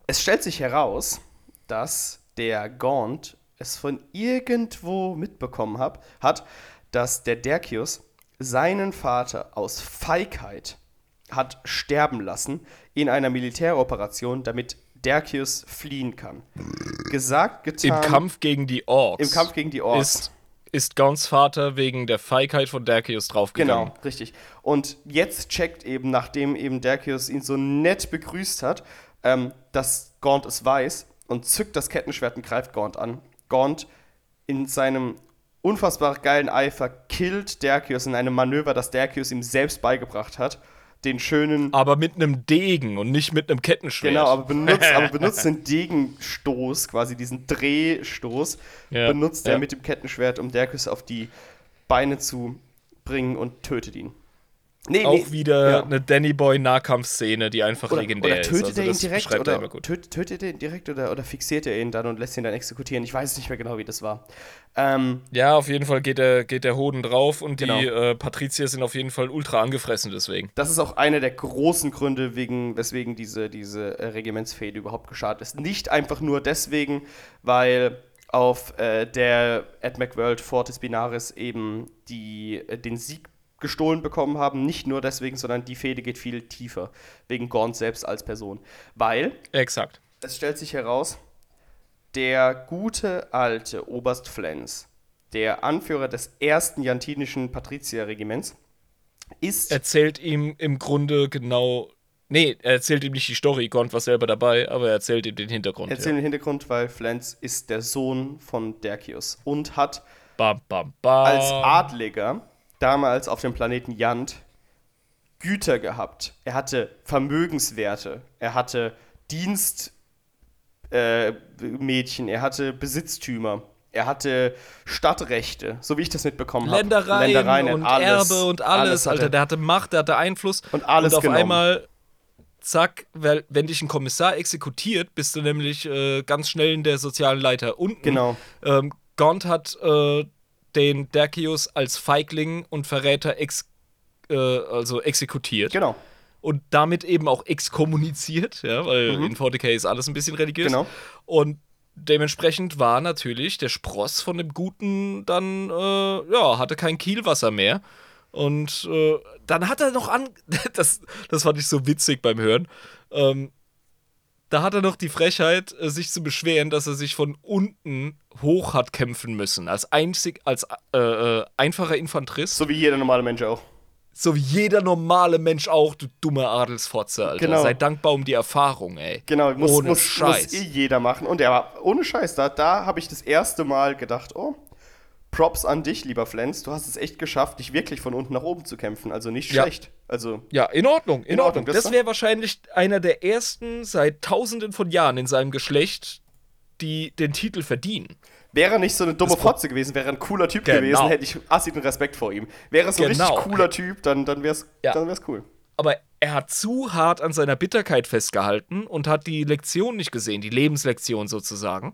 es stellt sich heraus, dass der Gaunt es von irgendwo mitbekommen hab, hat, dass der Derkius seinen Vater aus Feigheit hat sterben lassen in einer Militäroperation, damit Derkius fliehen kann. Gesagt, Im getan. Kampf gegen die Orks. Im Kampf gegen die Orks. Ist, ist Gaunts Vater wegen der Feigheit von Derkius draufgegangen. Genau, richtig. Und jetzt checkt eben, nachdem eben Derkius ihn so nett begrüßt hat, ähm, dass Gaunt es weiß und zückt das Kettenschwert und greift Gaunt an. Gaunt in seinem unfassbar geilen Eifer killt Derkius in einem Manöver, das Derkius ihm selbst beigebracht hat. Den schönen Aber mit einem Degen und nicht mit einem Kettenschwert. Genau, aber benutzt, aber benutzt den Degenstoß, quasi diesen Drehstoß, Ja, benutzt er ja. mit dem Kettenschwert, um Derkus auf die Beine zu bringen und tötet ihn. Nee, Auch nee, wieder ja. eine Danny Boy Nahkampfszene, die einfach oder, legendär oder tötet ist. Also er ihn direkt er oder immer gut. töt, tötet er ihn direkt oder, oder fixiert er ihn dann und lässt ihn dann exekutieren. Ich weiß nicht mehr genau, wie das war. Ähm, Ja, auf jeden Fall geht der, geht der Hoden drauf und Genau. die äh, Patrizier sind auf jeden Fall ultra angefressen deswegen. das ist auch einer der großen Gründe, wegen, weswegen diese, diese äh, Regimentsfehde überhaupt geschadet ist. Nicht einfach nur deswegen, weil auf äh, der Ed McWorld Fortis Binaris eben die, äh, den Sieg gestohlen bekommen haben. Nicht nur deswegen, sondern die Fehde geht viel tiefer. Wegen Gaunt selbst als Person. Weil Exakt. es stellt sich heraus, der gute alte Oberst Flens, der Anführer des ersten jantinischen Patrizierregiments, ist Erzählt ihm im Grunde genau. Nee, er erzählt ihm nicht die Story, Gont war selber dabei, aber er erzählt ihm den Hintergrund. Erzähl den Hintergrund, weil Flens ist der Sohn von Derkius und hat ja. Bam, bam, bam. als Adliger damals auf dem Planeten Yant Güter gehabt. Er hatte Vermögenswerte, er hatte Dienstmädchen, äh, er hatte Besitztümer. Er hatte Stadtrechte, so wie ich das mitbekommen habe. Ländereien, Ländereien und alles, Erbe und alles, hatte- Alter. Der hatte Macht, der hatte Einfluss. Und alles Und auf genommen. einmal, zack, weil, wenn dich ein Kommissar exekutiert, bist du nämlich äh, ganz schnell in der sozialen Leiter unten. Genau. Ähm, Gaunt hat äh, den Dacius als Feigling und Verräter ex, äh, also exekutiert. Genau. Und damit eben auch exkommuniziert, ja, weil in 40k ist alles ein bisschen religiös. Genau. Und dementsprechend war natürlich der Spross von dem Guten dann, äh, ja, hatte kein Kielwasser mehr. Und äh, dann hat er noch an, das, das fand ich so witzig beim Hören, ähm, da hat er noch die Frechheit, äh, sich zu beschweren, dass er sich von unten hoch hat kämpfen müssen. Als einzig, als äh, äh, einfacher Infanterist. So wie jeder normale Mensch auch. So wie jeder normale Mensch auch, du dumme Adelsfotze, Alter. Genau. Sei dankbar um die Erfahrung, ey. Genau, muss, Ohne muss, Scheiß. muss eh jeder machen. Und er war ohne Scheiß, da, da habe ich das erste Mal gedacht, oh, Props an dich, lieber Flens. Du hast es echt geschafft, dich wirklich von unten nach oben zu kämpfen. Also nicht Ja. schlecht. Also, Ja, in Ordnung, in, In Ordnung, Ordnung. das wäre wahrscheinlich einer der ersten seit tausenden von Jahren in seinem Geschlecht, die den Titel verdienen. wäre er nicht so eine dumme Das Fotze gewesen, wäre er ein cooler Typ Genau. gewesen, hätte ich assiden Respekt vor ihm. Wäre er so ein Genau. richtig cooler Typ, dann, dann wäre es Ja. dann wär's cool. Aber er hat zu hart an seiner Bitterkeit festgehalten und hat die Lektion nicht gesehen, die Lebenslektion sozusagen.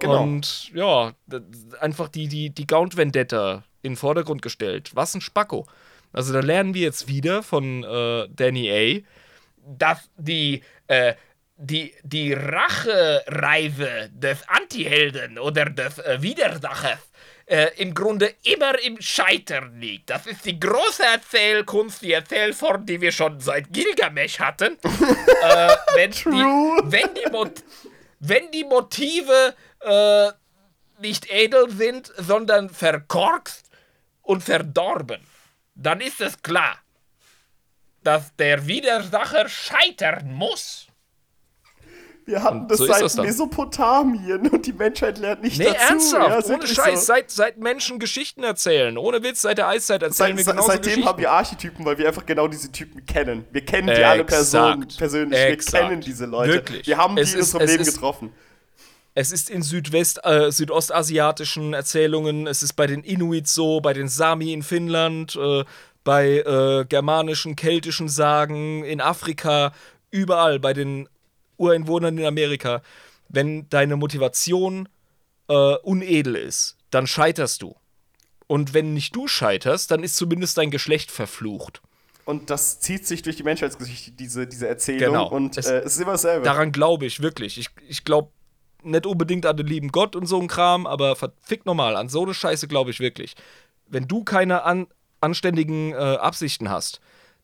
Genau. Und ja, einfach die, die, die Gaunt-Vendetta in den Vordergrund gestellt. Was ein Spacko. Also da lernen wir jetzt wieder von äh, Danny A., dass die, äh, die, die Rachereise des Antihelden oder des äh, Widersachers äh, im Grunde immer im Scheitern liegt. Das ist die große Erzählkunst, die Erzählform, die wir schon seit Gilgamesch hatten. äh, wenn, True. Die, wenn, die wenn die Motive äh, nicht edel sind, sondern verkorkst und verdorben, dann ist es klar, dass der Widersacher scheitern muss. Wir hatten das so seit das. Mesopotamien und die Menschheit lernt nicht Nee, dazu. ernsthaft, Ja, ohne Scheiß. so. Seit, seit Menschen Geschichten erzählen, ohne Witz, seit der Eiszeit erzählen Seit, wir genauso seitdem Geschichten. haben wir Archetypen, weil wir einfach genau diese Typen kennen. Wir kennen die alle Personen, Exakt. persönlich. Exakt. Wir kennen diese Leute. Wirklich. Wir haben die Es in ist- unserem es Leben ist- getroffen. Es ist in Südwest, äh, südostasiatischen Erzählungen, es ist bei den Inuits so, bei den Sami in Finnland, äh, bei äh, germanischen, keltischen Sagen in Afrika, überall, bei den Ureinwohnern in Amerika. Wenn deine Motivation äh, unedel ist, dann scheiterst du. Und wenn nicht du scheiterst, dann ist zumindest dein Geschlecht verflucht. Und das zieht sich durch die Menschheitsgeschichte, diese, diese Erzählung. Genau. Und Es- äh, es ist immer dasselbe. Daran glaube ich wirklich. Ich, ich glaube nicht unbedingt an den lieben Gott und so ein Kram, aber verfickt nochmal, an so eine Scheiße glaube ich wirklich. Wenn du keine an, anständigen äh, Absichten hast,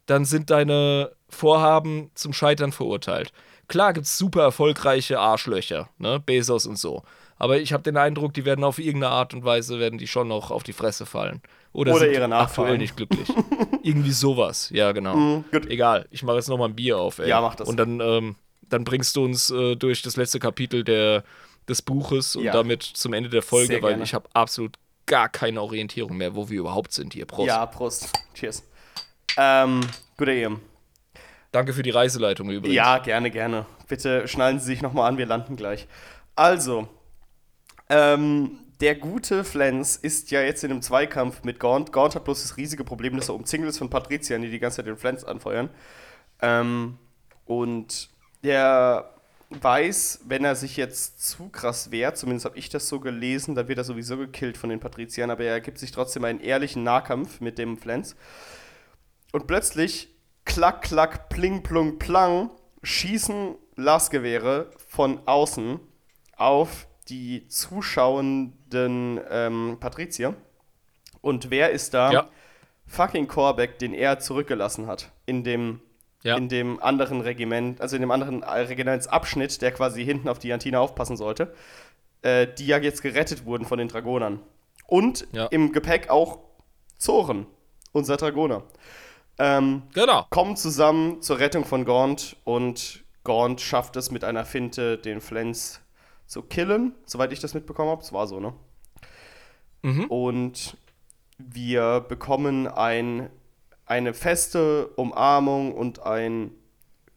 dann sind deine Vorhaben zum Scheitern verurteilt. Klar gibt es super erfolgreiche Arschlöcher, ne? Bezos und so. Aber ich habe den Eindruck, die werden auf irgendeine Art und Weise, werden die schon noch auf die Fresse fallen. Oder, Oder sind ihre Nachfahren. aktuell nicht glücklich. Irgendwie sowas, ja genau. Gut. Egal, ich mache jetzt nochmal ein Bier auf, ey. Ja, mach das. Und dann, ähm, dann bringst du uns äh, durch das letzte Kapitel der, des Buches und Ja. damit zum Ende der Folge, weil ich habe absolut gar keine Orientierung mehr, wo wir überhaupt sind hier. Prost. Ja, Prost. Cheers. Ähm, guter Ehe. Danke für die Reiseleitung übrigens. Ja, gerne, gerne. Bitte schnallen Sie sich nochmal an, wir landen gleich. Also, ähm, der gute Flens ist ja jetzt in einem Zweikampf mit Gaunt. Gaunt hat bloß das riesige Problem, dass er umzingelt ist von Patriziern, die die ganze Zeit den Flens anfeuern. Ähm, und der weiß, wenn er sich jetzt zu krass wehrt, zumindest habe ich das so gelesen, dann wird er sowieso gekillt von den Patriziern, aber er gibt sich trotzdem einen ehrlichen Nahkampf mit dem Flens. Und plötzlich, klack, klack, pling, plung, plang, schießen Lasgewehre von außen auf die zuschauenden ähm, Patrizier. Und wer ist da? Ja. Fucking Corbeck, den er zurückgelassen hat. In dem, Ja. in dem anderen Regiment, also in dem anderen äh, Regimentsabschnitt, der quasi hinten auf die Jantine aufpassen sollte. Äh, die ja jetzt gerettet wurden von den Dragonern. Und Ja. im Gepäck auch Zoren, unser Dragoner. Ähm, Genau. kommen zusammen zur Rettung von Gaunt und Gaunt schafft es mit einer Finte, den Flens zu killen, soweit ich das mitbekommen habe. Es war so, ne? Mhm. Und wir bekommen ein, eine feste Umarmung und ein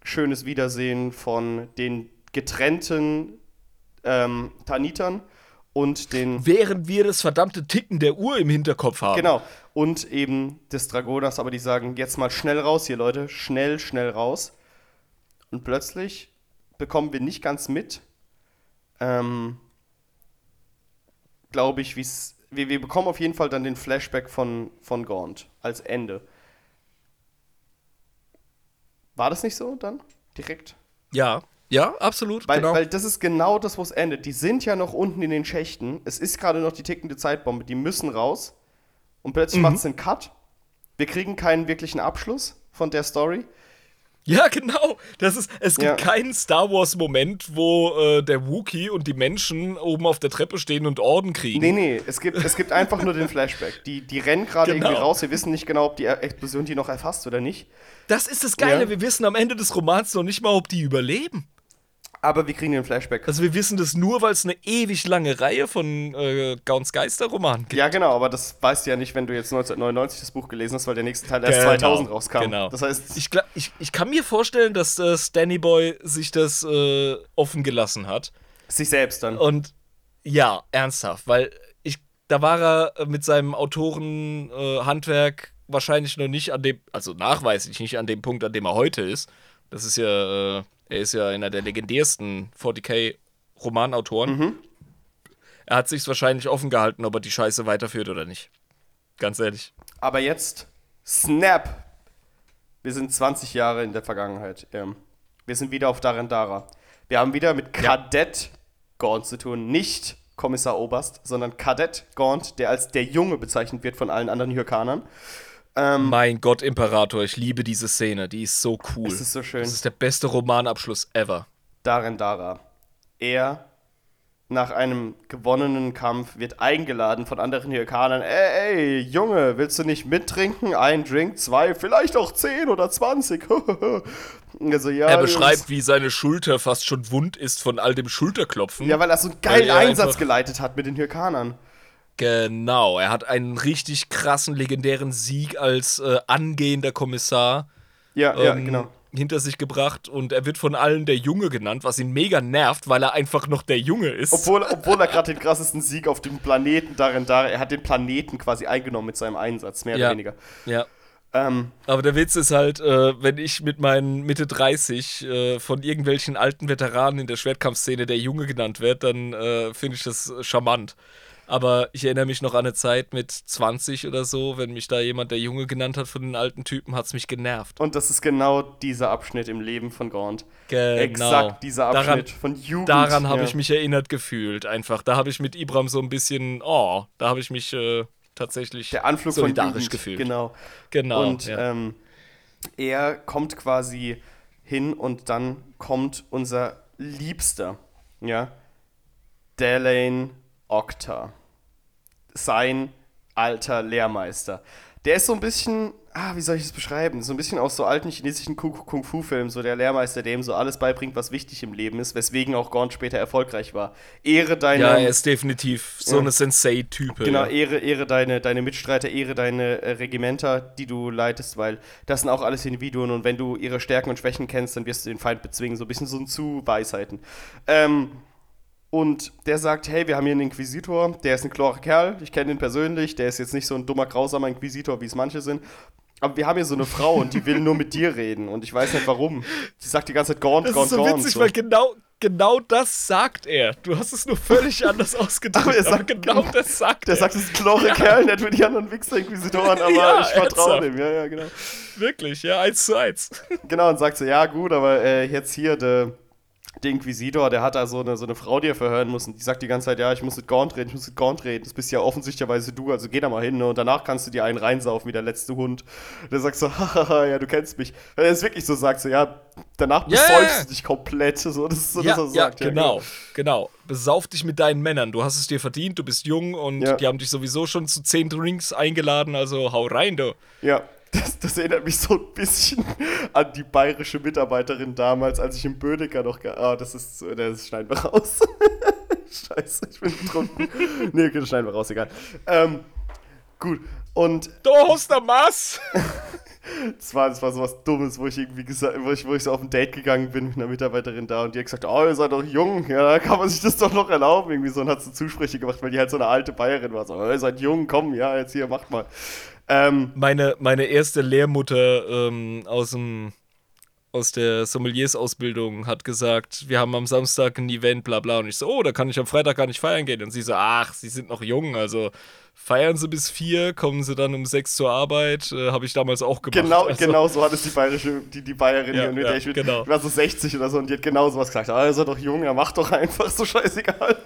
schönes Wiedersehen von den getrennten ähm, Tanitern und den. Während wir das verdammte Ticken der Uhr im Hinterkopf haben. Genau. Und eben des Dragoners, aber die sagen, jetzt mal schnell raus hier, Leute. Schnell, schnell raus. Und plötzlich bekommen wir nicht ganz mit, ähm, glaube ich, wie's, wir, wir bekommen auf jeden Fall dann den Flashback von, von Gaunt als Ende. War das nicht so dann? Direkt? Ja, ja, absolut. Weil, genau. weil das ist genau das, wo es endet. Die sind ja noch unten in den Schächten. Es ist gerade noch die tickende Zeitbombe. Die müssen raus. Und plötzlich Mhm. macht es einen Cut. Wir kriegen keinen wirklichen Abschluss von der Story. Ja, genau. Das ist, es gibt Ja. keinen Star Wars-Moment, wo äh, der Wookie und die Menschen oben auf der Treppe stehen und Orden kriegen. Nee, nee, es gibt, es gibt einfach nur den Flashback. Die, die rennen gerade Genau. irgendwie raus. Wir wissen nicht genau, ob die Explosion die noch erfasst oder nicht. Das ist das Geile. Ja. Wir wissen am Ende des Romans noch nicht mal, ob die überleben. Aber wir kriegen den Flashback. Also wir wissen das nur, weil es eine ewig lange Reihe von äh, Gauns Geisterromanen gibt. Ja, genau, aber das weißt du ja nicht, wenn du jetzt 1999 das Buch gelesen hast, weil der nächste Teil erst Genau, 2000 rauskam. Genau. Das heißt, ich, ich, ich kann mir vorstellen, dass äh, Stanny Boy sich das äh, offen gelassen hat. sich selbst dann. Und ja, ernsthaft, weil ich, da war er mit seinem Autorenhandwerk äh, wahrscheinlich noch nicht an dem, also nachweislich nicht an dem Punkt, an dem er heute ist. Das ist ja, äh, er ist ja einer der legendärsten 40k-Romanautoren. Er hat sich wahrscheinlich offen gehalten, ob er die Scheiße weiterführt oder nicht. Ganz ehrlich. Aber jetzt, Snap! Wir sind 20 Jahre in der Vergangenheit. Ähm, wir sind wieder auf Darendara. Wir haben wieder mit Kadett Gaunt zu tun. Nicht Kommissar Oberst, sondern Kadett Gaunt, der als der Junge bezeichnet wird von allen anderen Hyrkanern. Mein Gott, Imperator, ich liebe diese Szene. Die ist so cool. Es ist so schön. Das ist der beste Romanabschluss ever. Darendara. Er, nach einem gewonnenen Kampf, wird eingeladen von anderen Hyrkanern. Ey, ey, Junge, willst du nicht mittrinken? Ein Drink, zwei, vielleicht auch zehn oder zwanzig. also, ja, Er beschreibt, wie seine Schulter fast schon wund ist von all dem Schulterklopfen. Ja, weil er so einen geilen Einsatz geleitet hat mit den Hyrkanern. Genau, er hat einen richtig krassen, legendären Sieg als äh, angehender Kommissar Ja, ja, ähm, genau. hinter sich gebracht und er wird von allen der Junge genannt, was ihn mega nervt, weil er einfach noch der Junge ist. Obwohl, obwohl er gerade den krassesten Sieg auf dem Planeten Darendara, er hat den Planeten quasi eingenommen mit seinem Einsatz, mehr ja. oder weniger. Ja. Ähm, Aber der Witz ist halt, äh, wenn ich mit meinen Mitte 30 äh, von irgendwelchen alten Veteranen in der Schwertkampfszene der Junge genannt werde, dann äh, finde ich das charmant. Aber ich erinnere mich noch an eine Zeit mit 20 oder so, wenn mich da jemand der Junge genannt hat von den alten Typen, hat es mich genervt. und das ist genau dieser Abschnitt im Leben von Gaunt. Genau. Exakt dieser Daran- Abschnitt von Jugend. Daran habe ja. ich mich erinnert gefühlt, einfach. Da habe ich mit Ibram so ein bisschen, oh, da habe ich mich äh, tatsächlich Der Anflug solidarisch von Jugend, gefühlt. Genau. Genau. und ja. ähm, er kommt quasi hin und dann kommt unser Liebster, ja, Delane Okta. Sein alter Lehrmeister. Der ist so ein bisschen, ah, wie soll ich das beschreiben? So ein bisschen aus so alten chinesischen Kung- Kung-Fu-Filmen, so der Lehrmeister, der ihm so alles beibringt, was wichtig im Leben ist, weswegen auch Gaunt später erfolgreich war. Ehre deine. ja, er ist definitiv so Ja. eine Sensei-Type. Genau, ehre, ehre deine, deine Mitstreiter, ehre deine äh, Regimenter, die du leitest, weil das sind auch alles Individuen und wenn du ihre Stärken und Schwächen kennst, dann wirst du den Feind bezwingen. So ein bisschen so ein Zu-Weisheiten. Ähm, und der sagt, hey, wir haben hier einen Inquisitor, der ist ein klorer Kerl, ich kenne ihn persönlich, der ist jetzt nicht so ein dummer, grausamer Inquisitor, wie es manche sind. Aber wir haben hier so eine Frau und die will nur mit dir reden und ich weiß nicht warum. Sie sagt die ganze Zeit Gaunt, Das Gaunt, ist so Gaunt. witzig, so. weil genau, genau das sagt er. Du hast es nur völlig anders ausgedrückt. Aber er sagt- genau das sagt Der er. sagt, das ist ein klorer Kerl, nicht wie die anderen Wichser-Inquisitoren, aber Ja, ich vertraue dem. Ja, ja, genau. Wirklich, ja, eins zu eins. Genau, und sagt so, ja gut, aber äh, jetzt hier, der, der Inquisitor, der hat da so eine, so eine Frau, die er verhören muss. Und die sagt die ganze Zeit, ja, ich muss mit Gaunt reden, ich muss mit Gaunt reden. Das bist ja offensichtlicherweise du, also geh da mal hin, ne? Und danach kannst du dir einen reinsaufen wie der letzte Hund. Der sagt so, hahaha, ja, du kennst mich. Wenn er es wirklich so sagt, so, ja, danach Ja, besäufst ja, ja. du dich komplett. So, das ist so, ja, dass er ja, sagt. genau, genau. Besauf dich mit deinen Männern. Du hast es dir verdient, du bist jung und Ja. die haben dich sowieso schon zu zehn Drinks eingeladen, also hau rein, du. Ja, das, das erinnert mich so ein bisschen an die bayerische Mitarbeiterin damals, als ich im Bödecker noch. Ah, das ist. Das schneiden wir raus. Scheiße, ich bin betrunken. nee, okay, das schneiden wir raus, egal. Ähm, gut. Und Du hast Mass! das war, das war so was Dummes, wo ich irgendwie gesagt, wo ich, wo ich so auf ein Date gegangen bin mit einer Mitarbeiterin da und die hat gesagt, oh, ihr seid doch jung, ja, da kann man sich das doch noch erlauben, irgendwie so und hat so Zusprüche gemacht, weil die halt so eine alte Bayerin war, so, oh, ihr seid jung, komm, ja, jetzt hier, macht mal. Ähm, Meine, meine erste Lehrmutter ähm, aus dem aus der Sommeliers-Ausbildung hat gesagt, wir haben am Samstag ein Event, bla bla. Und ich so, oh, da kann ich am Freitag gar nicht feiern gehen. Und sie so, ach, sie sind noch jung, also feiern sie bis vier, kommen sie dann um sechs zur Arbeit. Äh, Habe ich damals auch gemacht. Genau, also, genau so hat es die bayerische, die, die Bayerin Ja, hier, mit ja, der ich mit, genau. ich war so 60 oder so und die hat genau sowas gesagt. Ah, ihr seid doch jung, ja, macht doch einfach so scheißegal.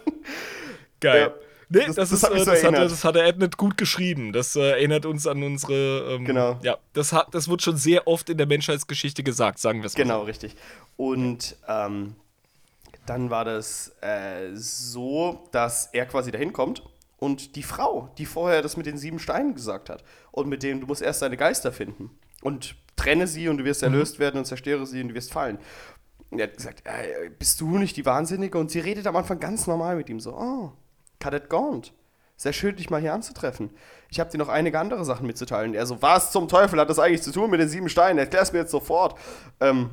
Geil. Nee, Das- das, das ist, hat äh, das, hat, das hat der Ednet gut geschrieben. Das äh, erinnert uns an unsere. Ähm, Genau. Ja, das, hat, das wird schon sehr oft in der Menschheitsgeschichte gesagt, sagen wir es mal. Genau, richtig. Und ähm, dann war das äh, so, dass er quasi dahin kommt und die Frau, die vorher das mit den sieben Steinen gesagt hat und mit dem, du musst erst deine Geister finden und trenne sie und du wirst erlöst werden und zerstöre sie und du wirst fallen. Und er hat gesagt, äh, bist du nicht die Wahnsinnige? Und sie redet am Anfang ganz normal mit ihm so, oh, Kadett Gaunt. Sehr schön, dich mal hier anzutreffen. Ich habe dir noch einige andere Sachen mitzuteilen. Er so, was zum Teufel hat das eigentlich zu tun mit den sieben Steinen? Erklär's mir jetzt sofort. Ähm,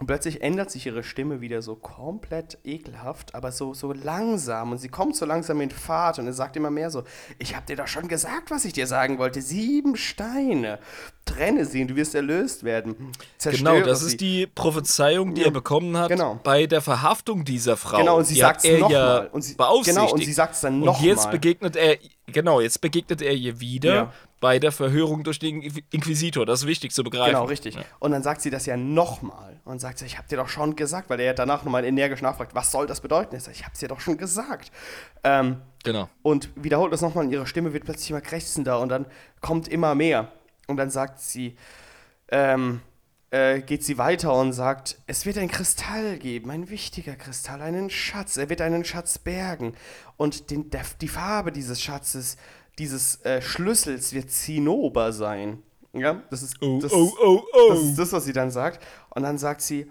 und plötzlich ändert sich ihre Stimme wieder so komplett ekelhaft, aber so, so langsam. Und sie kommt so langsam in Fahrt und er sagt immer mehr so: Ich hab dir doch schon gesagt, was ich dir sagen wollte. Sieben Steine. Trenne sie und du wirst erlöst werden. Zerstöre Genau, das sie. ist die Prophezeiung, die Ja, er bekommen hat genau. bei der Verhaftung dieser Frau. Genau, und sie sagt es nochmal. ja Und sie, genau, und sie sagt es dann Und nochmal. jetzt begegnet er, genau, jetzt begegnet er ihr wieder Ja. Bei der Verhörung durch den Inqui- Inquisitor. Das ist wichtig zu begreifen. Genau, richtig. Und dann sagt sie das ja nochmal. Und sagt sie, ich habe dir doch schon gesagt, weil er danach nochmal energisch nachfragt, was soll das bedeuten? Ich sage, ich habe es dir doch schon gesagt. Ähm, Genau. und wiederholt das nochmal und ihre Stimme wird plötzlich immer krächzender und dann kommt immer mehr. Und dann sagt sie, ähm, äh, geht sie weiter und sagt, es wird ein Kristall geben, ein wichtiger Kristall, einen Schatz. Er wird einen Schatz bergen. Und den, der, die Farbe dieses Schatzes, dieses äh, Schlüssels wird Zinnober sein. Ja, das ist, Oh, das, oh, oh, oh. das ist das, was sie dann sagt. Und dann sagt sie,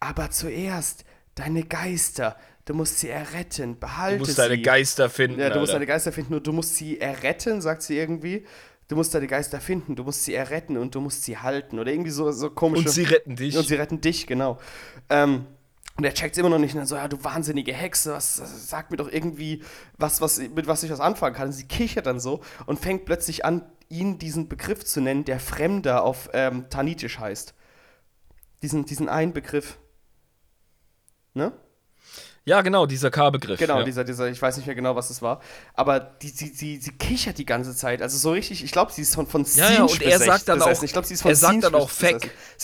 aber zuerst deine Geister, du musst sie erretten, behalte Du musst sie. deine Geister finden. Ja, du musst Alter. deine Geister finden und du musst sie erretten, sagt sie irgendwie. Du musst deine Geister finden, du musst sie erretten und du musst sie halten. Oder irgendwie so, so komische. und sie retten dich. Und sie retten dich, genau. Ähm, und er checkt immer noch nicht. Und dann so, ja, du wahnsinnige Hexe, was, sag mir doch irgendwie, was, was, mit was ich was anfangen kann. Und sie kichert dann so und fängt plötzlich an, ihn diesen Begriff zu nennen, der Fremder auf ähm, Tanitisch heißt. Diesen, diesen einen Begriff. Ne? Ja, genau, dieser K-Begriff. Genau, ja. dieser, dieser, ich weiß nicht mehr genau, was es war. Aber die, sie, sie, sie kichert die ganze Zeit. Also so richtig, ich glaube, sie ist von, von Ja, ja, und er sagt dann auch-. Ich glaube, sie ist von er sagt dann auch. Sie-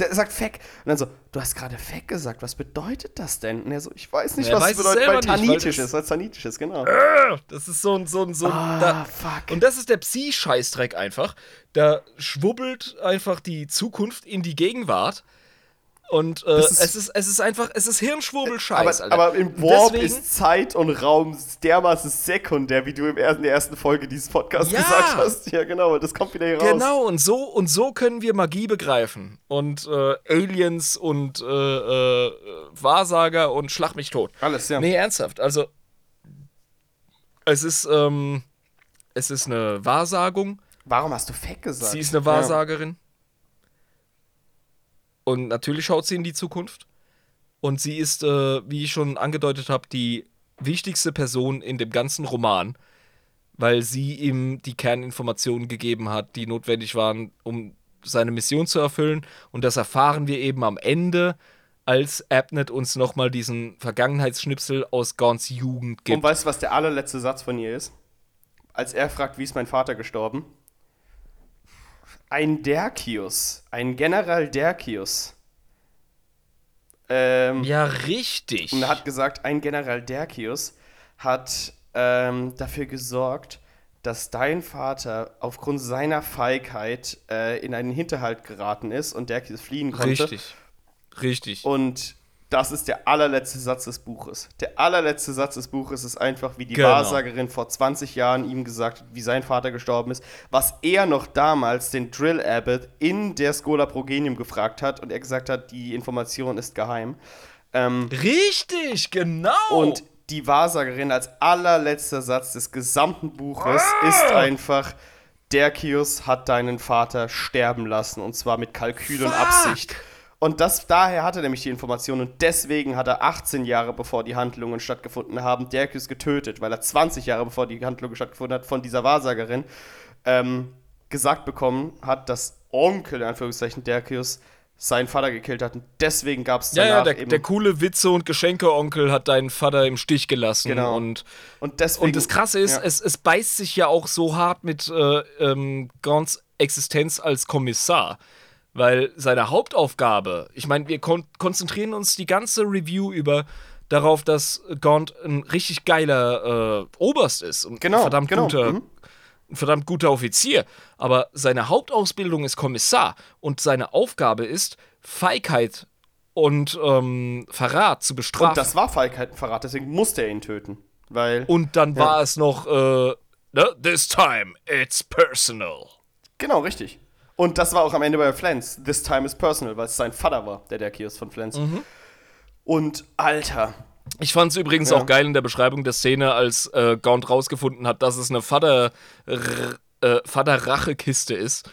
Er sagt Feck. Und dann so, du hast gerade Feck gesagt. Was bedeutet das denn? Und er so, ich weiß nicht, Er was weiß bedeutet, weil nicht, weil Tanitisch das- ist. Weil Tanitisch ist, genau. Das ist so ein, so ein, so ein. Ah, da, fuck. Und das ist der Psi-Scheißdreck einfach. Da schwubbelt einfach die Zukunft in die Gegenwart. Und äh, ist- es, ist, es ist einfach, es ist Hirnschwurbel-Scheiß, aber, aber im Warp deswegen- ist Zeit und Raum dermaßen sekundär, wie du im ersten, in der ersten Folge dieses Podcasts Ja. gesagt hast. Ja, genau. Das kommt wieder hier raus. Genau, und so, und so können wir Magie begreifen. Und äh, Aliens und äh, äh, Wahrsager und Schlag mich tot. Alles, ja. Nee, ernsthaft. Also, es ist, ähm, es ist eine Wahrsagung. Warum hast du Feck gesagt? Sie ist eine Wahrsagerin. Und natürlich schaut sie in die Zukunft. Und sie ist, äh, wie ich schon angedeutet habe, die wichtigste Person in dem ganzen Roman, weil sie ihm die Kerninformationen gegeben hat, die notwendig waren, um seine Mission zu erfüllen. Und das erfahren wir eben am Ende, als Abnett uns nochmal diesen Vergangenheitsschnipsel aus Gorns Jugend Und gibt. weißt du, was der allerletzte Satz von ihr ist? Als er fragt, wie ist mein Vater gestorben? Ein Derkius, ein General Derkius. Ähm, ja, richtig. Und hat gesagt, ein General Derkius hat ähm, dafür gesorgt, dass dein Vater aufgrund seiner Feigheit äh, in einen Hinterhalt geraten ist und Derkius fliehen konnte. Richtig. Richtig. Und das ist der allerletzte Satz des Buches. Der allerletzte Satz des Buches ist einfach, wie die Genau. Wahrsagerin vor 20 Jahren ihm gesagt hat, wie sein Vater gestorben ist, was er noch damals den Drill Abbot in der Schola Progenium gefragt hat und er gesagt hat, die Information ist geheim. Ähm, Richtig, genau. und die Wahrsagerin als allerletzter Satz des gesamten Buches ist einfach, Derkius hat deinen Vater sterben lassen und zwar mit Kalkül und Absicht. Und das, daher hat er nämlich die Information und deswegen hat er 18 Jahre bevor die Handlungen stattgefunden haben, Derkius getötet, weil er 20 Jahre bevor die Handlungen stattgefunden hat, von dieser Wahrsagerin ähm, gesagt bekommen hat, dass Onkel, in Anführungszeichen, Derkius seinen Vater gekillt hat. Und deswegen gab es Ja, ja, der, der coole Witze- und Geschenke-Onkel hat deinen Vater im Stich gelassen. Genau. Und, und, deswegen, und das Krasse ist, ja. es, es beißt sich ja auch so hart mit äh, ähm, Gaunts Existenz als Kommissar. Weil seine Hauptaufgabe, ich meine, wir kon konzentrieren uns die ganze Review über darauf, dass Gaunt ein richtig geiler äh, Oberst ist und Genau, ein verdammt genau, guter mhm. ein verdammt guter Offizier, aber seine Hauptausbildung ist Kommissar und seine Aufgabe ist, Feigheit und ähm, Verrat zu bestrafen. Und das war Feigheit und Verrat, deswegen musste er ihn töten. Weil. Und dann Ja. war es noch, äh, ne? This time it's personal. Genau, richtig. Und das war auch am Ende bei Flans. This time is personal, weil es sein Vater war, der der Kios von Flans. Mhm. Und Alter, Ich fand es übrigens Ja. auch geil in der Beschreibung der Szene, als äh, Gaunt rausgefunden hat, dass es eine Vater, äh, Vater-Rache-Kiste ist.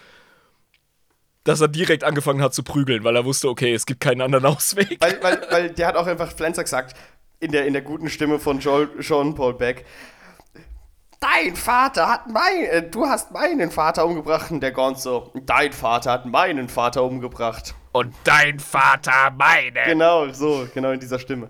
Dass er direkt angefangen hat zu prügeln, weil er wusste, okay, es gibt keinen anderen Ausweg. weil, weil, weil der hat auch einfach Flancer gesagt, in der, in der guten Stimme von Joel, Sean Paul Beck. Dein Vater hat mein, äh, du hast meinen Vater umgebracht. Und der Gaunt so, dein Vater hat meinen Vater umgebracht. Und dein Vater meine. Genau, so, genau in dieser Stimme.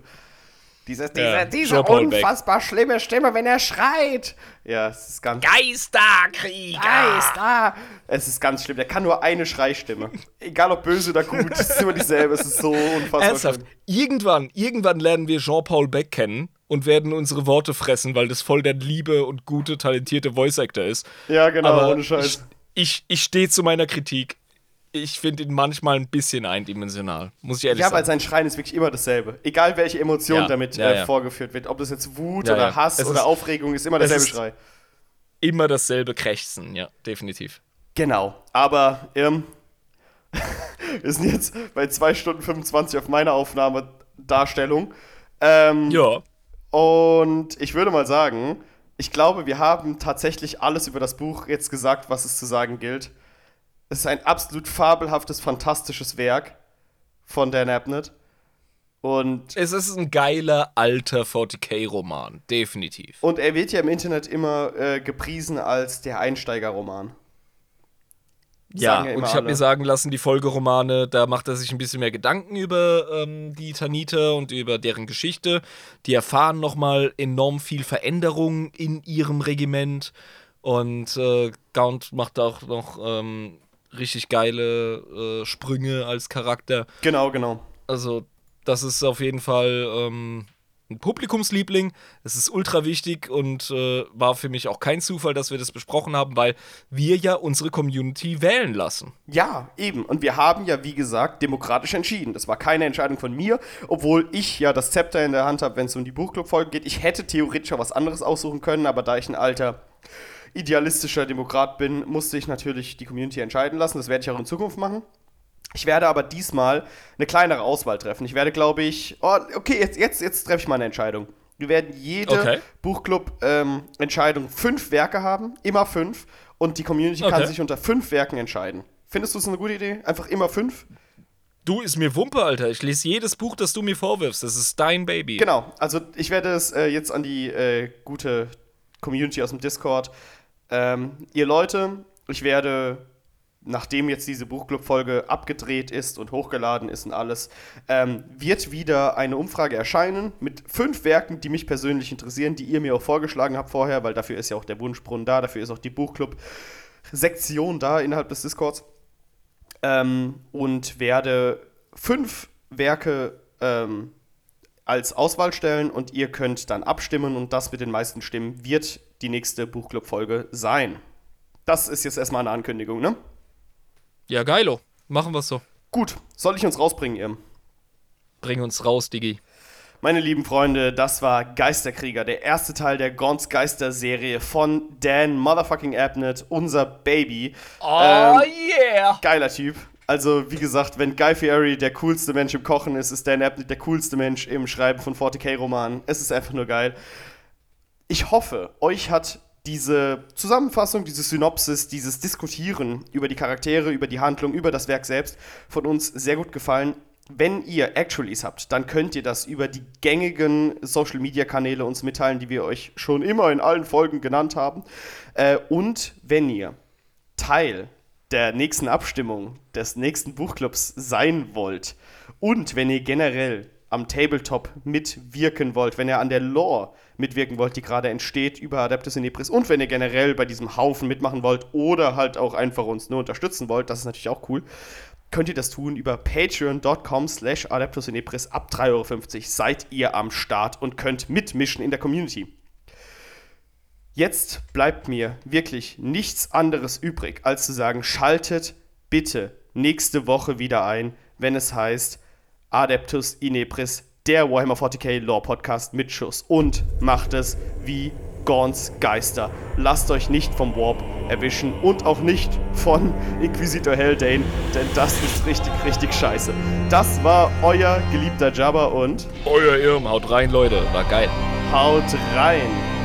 Diese, diese, Ja, diese unfassbar schlimme Stimme, wenn er schreit. Ja, es ist ganz. Geisterkrieger. Geist, ah. Es ist ganz schlimm. Der kann nur eine Schreistimme. Egal ob böse oder gut, es ist immer dieselbe. Es ist so unfassbar Ernsthaft, schlimm. irgendwann, irgendwann lernen wir Jean-Paul Beck kennen und werden unsere Worte fressen, weil das voll der liebe und gute, talentierte Voice-Actor ist. Ja, genau, Aber ohne Scheiß. Ich, ich, ich stehe zu meiner Kritik. Ich finde ihn manchmal ein bisschen eindimensional. Muss ich ehrlich Ja, weil sagen. sein Schreien ist wirklich immer dasselbe. Egal welche Emotion Ja, damit ja, äh, ja. vorgeführt wird. Ob das jetzt Wut Ja, oder ja. Hass Es oder ist- Aufregung ist, immer es derselbe ist- Schrei. Immer dasselbe Krächzen, ja, definitiv. Genau. Aber, ähm, wir sind jetzt bei 2 Stunden 25 auf meiner Aufnahmedarstellung. Ähm, Ja. Und ich würde mal sagen, ich glaube, wir haben tatsächlich alles über das Buch jetzt gesagt, was es zu sagen gilt. Es ist ein absolut fabelhaftes, fantastisches Werk von Dan Abnett. Und, Es ist ein geiler, alter 40k-Roman, definitiv. und er wird ja im Internet immer äh, gepriesen als der Einsteigerroman. Ja, und ich habe mir sagen lassen, die Folgeromane, da macht er sich ein bisschen mehr Gedanken über ähm, die Taniter und über deren Geschichte. Die erfahren nochmal enorm viel Veränderung in ihrem Regiment. Und äh, Gaunt macht auch noch ähm, richtig geile äh, Sprünge als Charakter. Genau, genau. Also, das ist auf jeden Fall ähm, ein Publikumsliebling. Es ist ultra wichtig und äh, war für mich auch kein Zufall, dass wir das besprochen haben, weil wir ja unsere Community wählen lassen. Ja, eben. Und wir haben ja, wie gesagt, demokratisch entschieden. Das war keine Entscheidung von mir, obwohl ich ja das Zepter in der Hand habe, wenn es um die Buchclub-Folge geht. Ich hätte theoretisch auch was anderes aussuchen können, aber da ich ein alter idealistischer Demokrat bin, musste ich natürlich die Community entscheiden lassen. Das werde ich auch in Zukunft machen. Ich werde aber diesmal eine kleinere Auswahl treffen. Ich werde, glaube ich, oh, okay, jetzt, jetzt, jetzt treffe ich mal eine Entscheidung. Wir werden jede Okay. Buchclub-Entscheidung fünf Werke haben, immer fünf, und die Community kann Okay. sich unter fünf Werken entscheiden. Findest du es eine gute Idee? Einfach immer fünf? Du ist mir Wumpe, Alter. Ich lese jedes Buch, das du mir vorwirfst. Das ist dein Baby. Genau, also ich werde es äh, jetzt an die äh, gute Community aus dem Discord. Ähm, ihr Leute, ich werde, nachdem jetzt diese Buchclub-Folge abgedreht ist und hochgeladen ist und alles, ähm, wird wieder eine Umfrage erscheinen mit fünf Werken, die mich persönlich interessieren, die ihr mir auch vorgeschlagen habt vorher, weil dafür ist ja auch der Wunschbrunnen da, dafür ist auch die Buchclub-Sektion da innerhalb des Discords. Ähm, und werde fünf Werke ähm, als Auswahl stellen und ihr könnt dann abstimmen und das mit den meisten Stimmen wird die nächste Buchclub-Folge sein. Das ist jetzt erstmal eine Ankündigung, ne? Ja, geilo. Machen wir so. Gut, soll ich uns rausbringen, ihr? Bring uns raus, Digi. Meine lieben Freunde, das war Geisterkrieger, der erste Teil der Gons Geister-Serie von Dan Motherfucking Abnett, unser Baby. Oh, Ähm, yeah! Geiler Typ. Also, wie gesagt, wenn Guy Fieri der coolste Mensch im Kochen ist, ist Dan Abnett der coolste Mensch im Schreiben von 40k-Romanen. Es ist einfach nur geil. Ich hoffe, euch hat diese Zusammenfassung, diese Synopsis, dieses Diskutieren über die Charaktere, über die Handlung, über das Werk selbst von uns sehr gut gefallen. Wenn ihr Actualies habt, dann könnt ihr das über die gängigen Social Media Kanäle uns mitteilen, die wir euch schon immer in allen Folgen genannt haben. Äh, und wenn ihr Teil der nächsten Abstimmung des nächsten Buchclubs sein wollt und wenn ihr generell am Tabletop mitwirken wollt, wenn ihr an der Lore mitwirken wollt, die gerade entsteht über Adeptus Inepris und wenn ihr generell bei diesem Haufen mitmachen wollt oder halt auch einfach uns nur unterstützen wollt, das ist natürlich auch cool, könnt ihr das tun über patreon.com slash Adeptus Inepris ab 3,50 Euro. Seid ihr am Start und könnt mitmischen in der Community. Jetzt bleibt mir wirklich nichts anderes übrig, als zu sagen, schaltet bitte nächste Woche wieder ein, wenn es heißt Adeptus Inepris der Warhammer 40k Lore Podcast mit Schuss und macht es wie Gorns Geister. Lasst euch nicht vom Warp erwischen und auch nicht von Inquisitor Haldane, denn das ist richtig, richtig scheiße. Das war euer geliebter Jabba und euer Irm. Haut rein, Leute. War geil. Haut rein.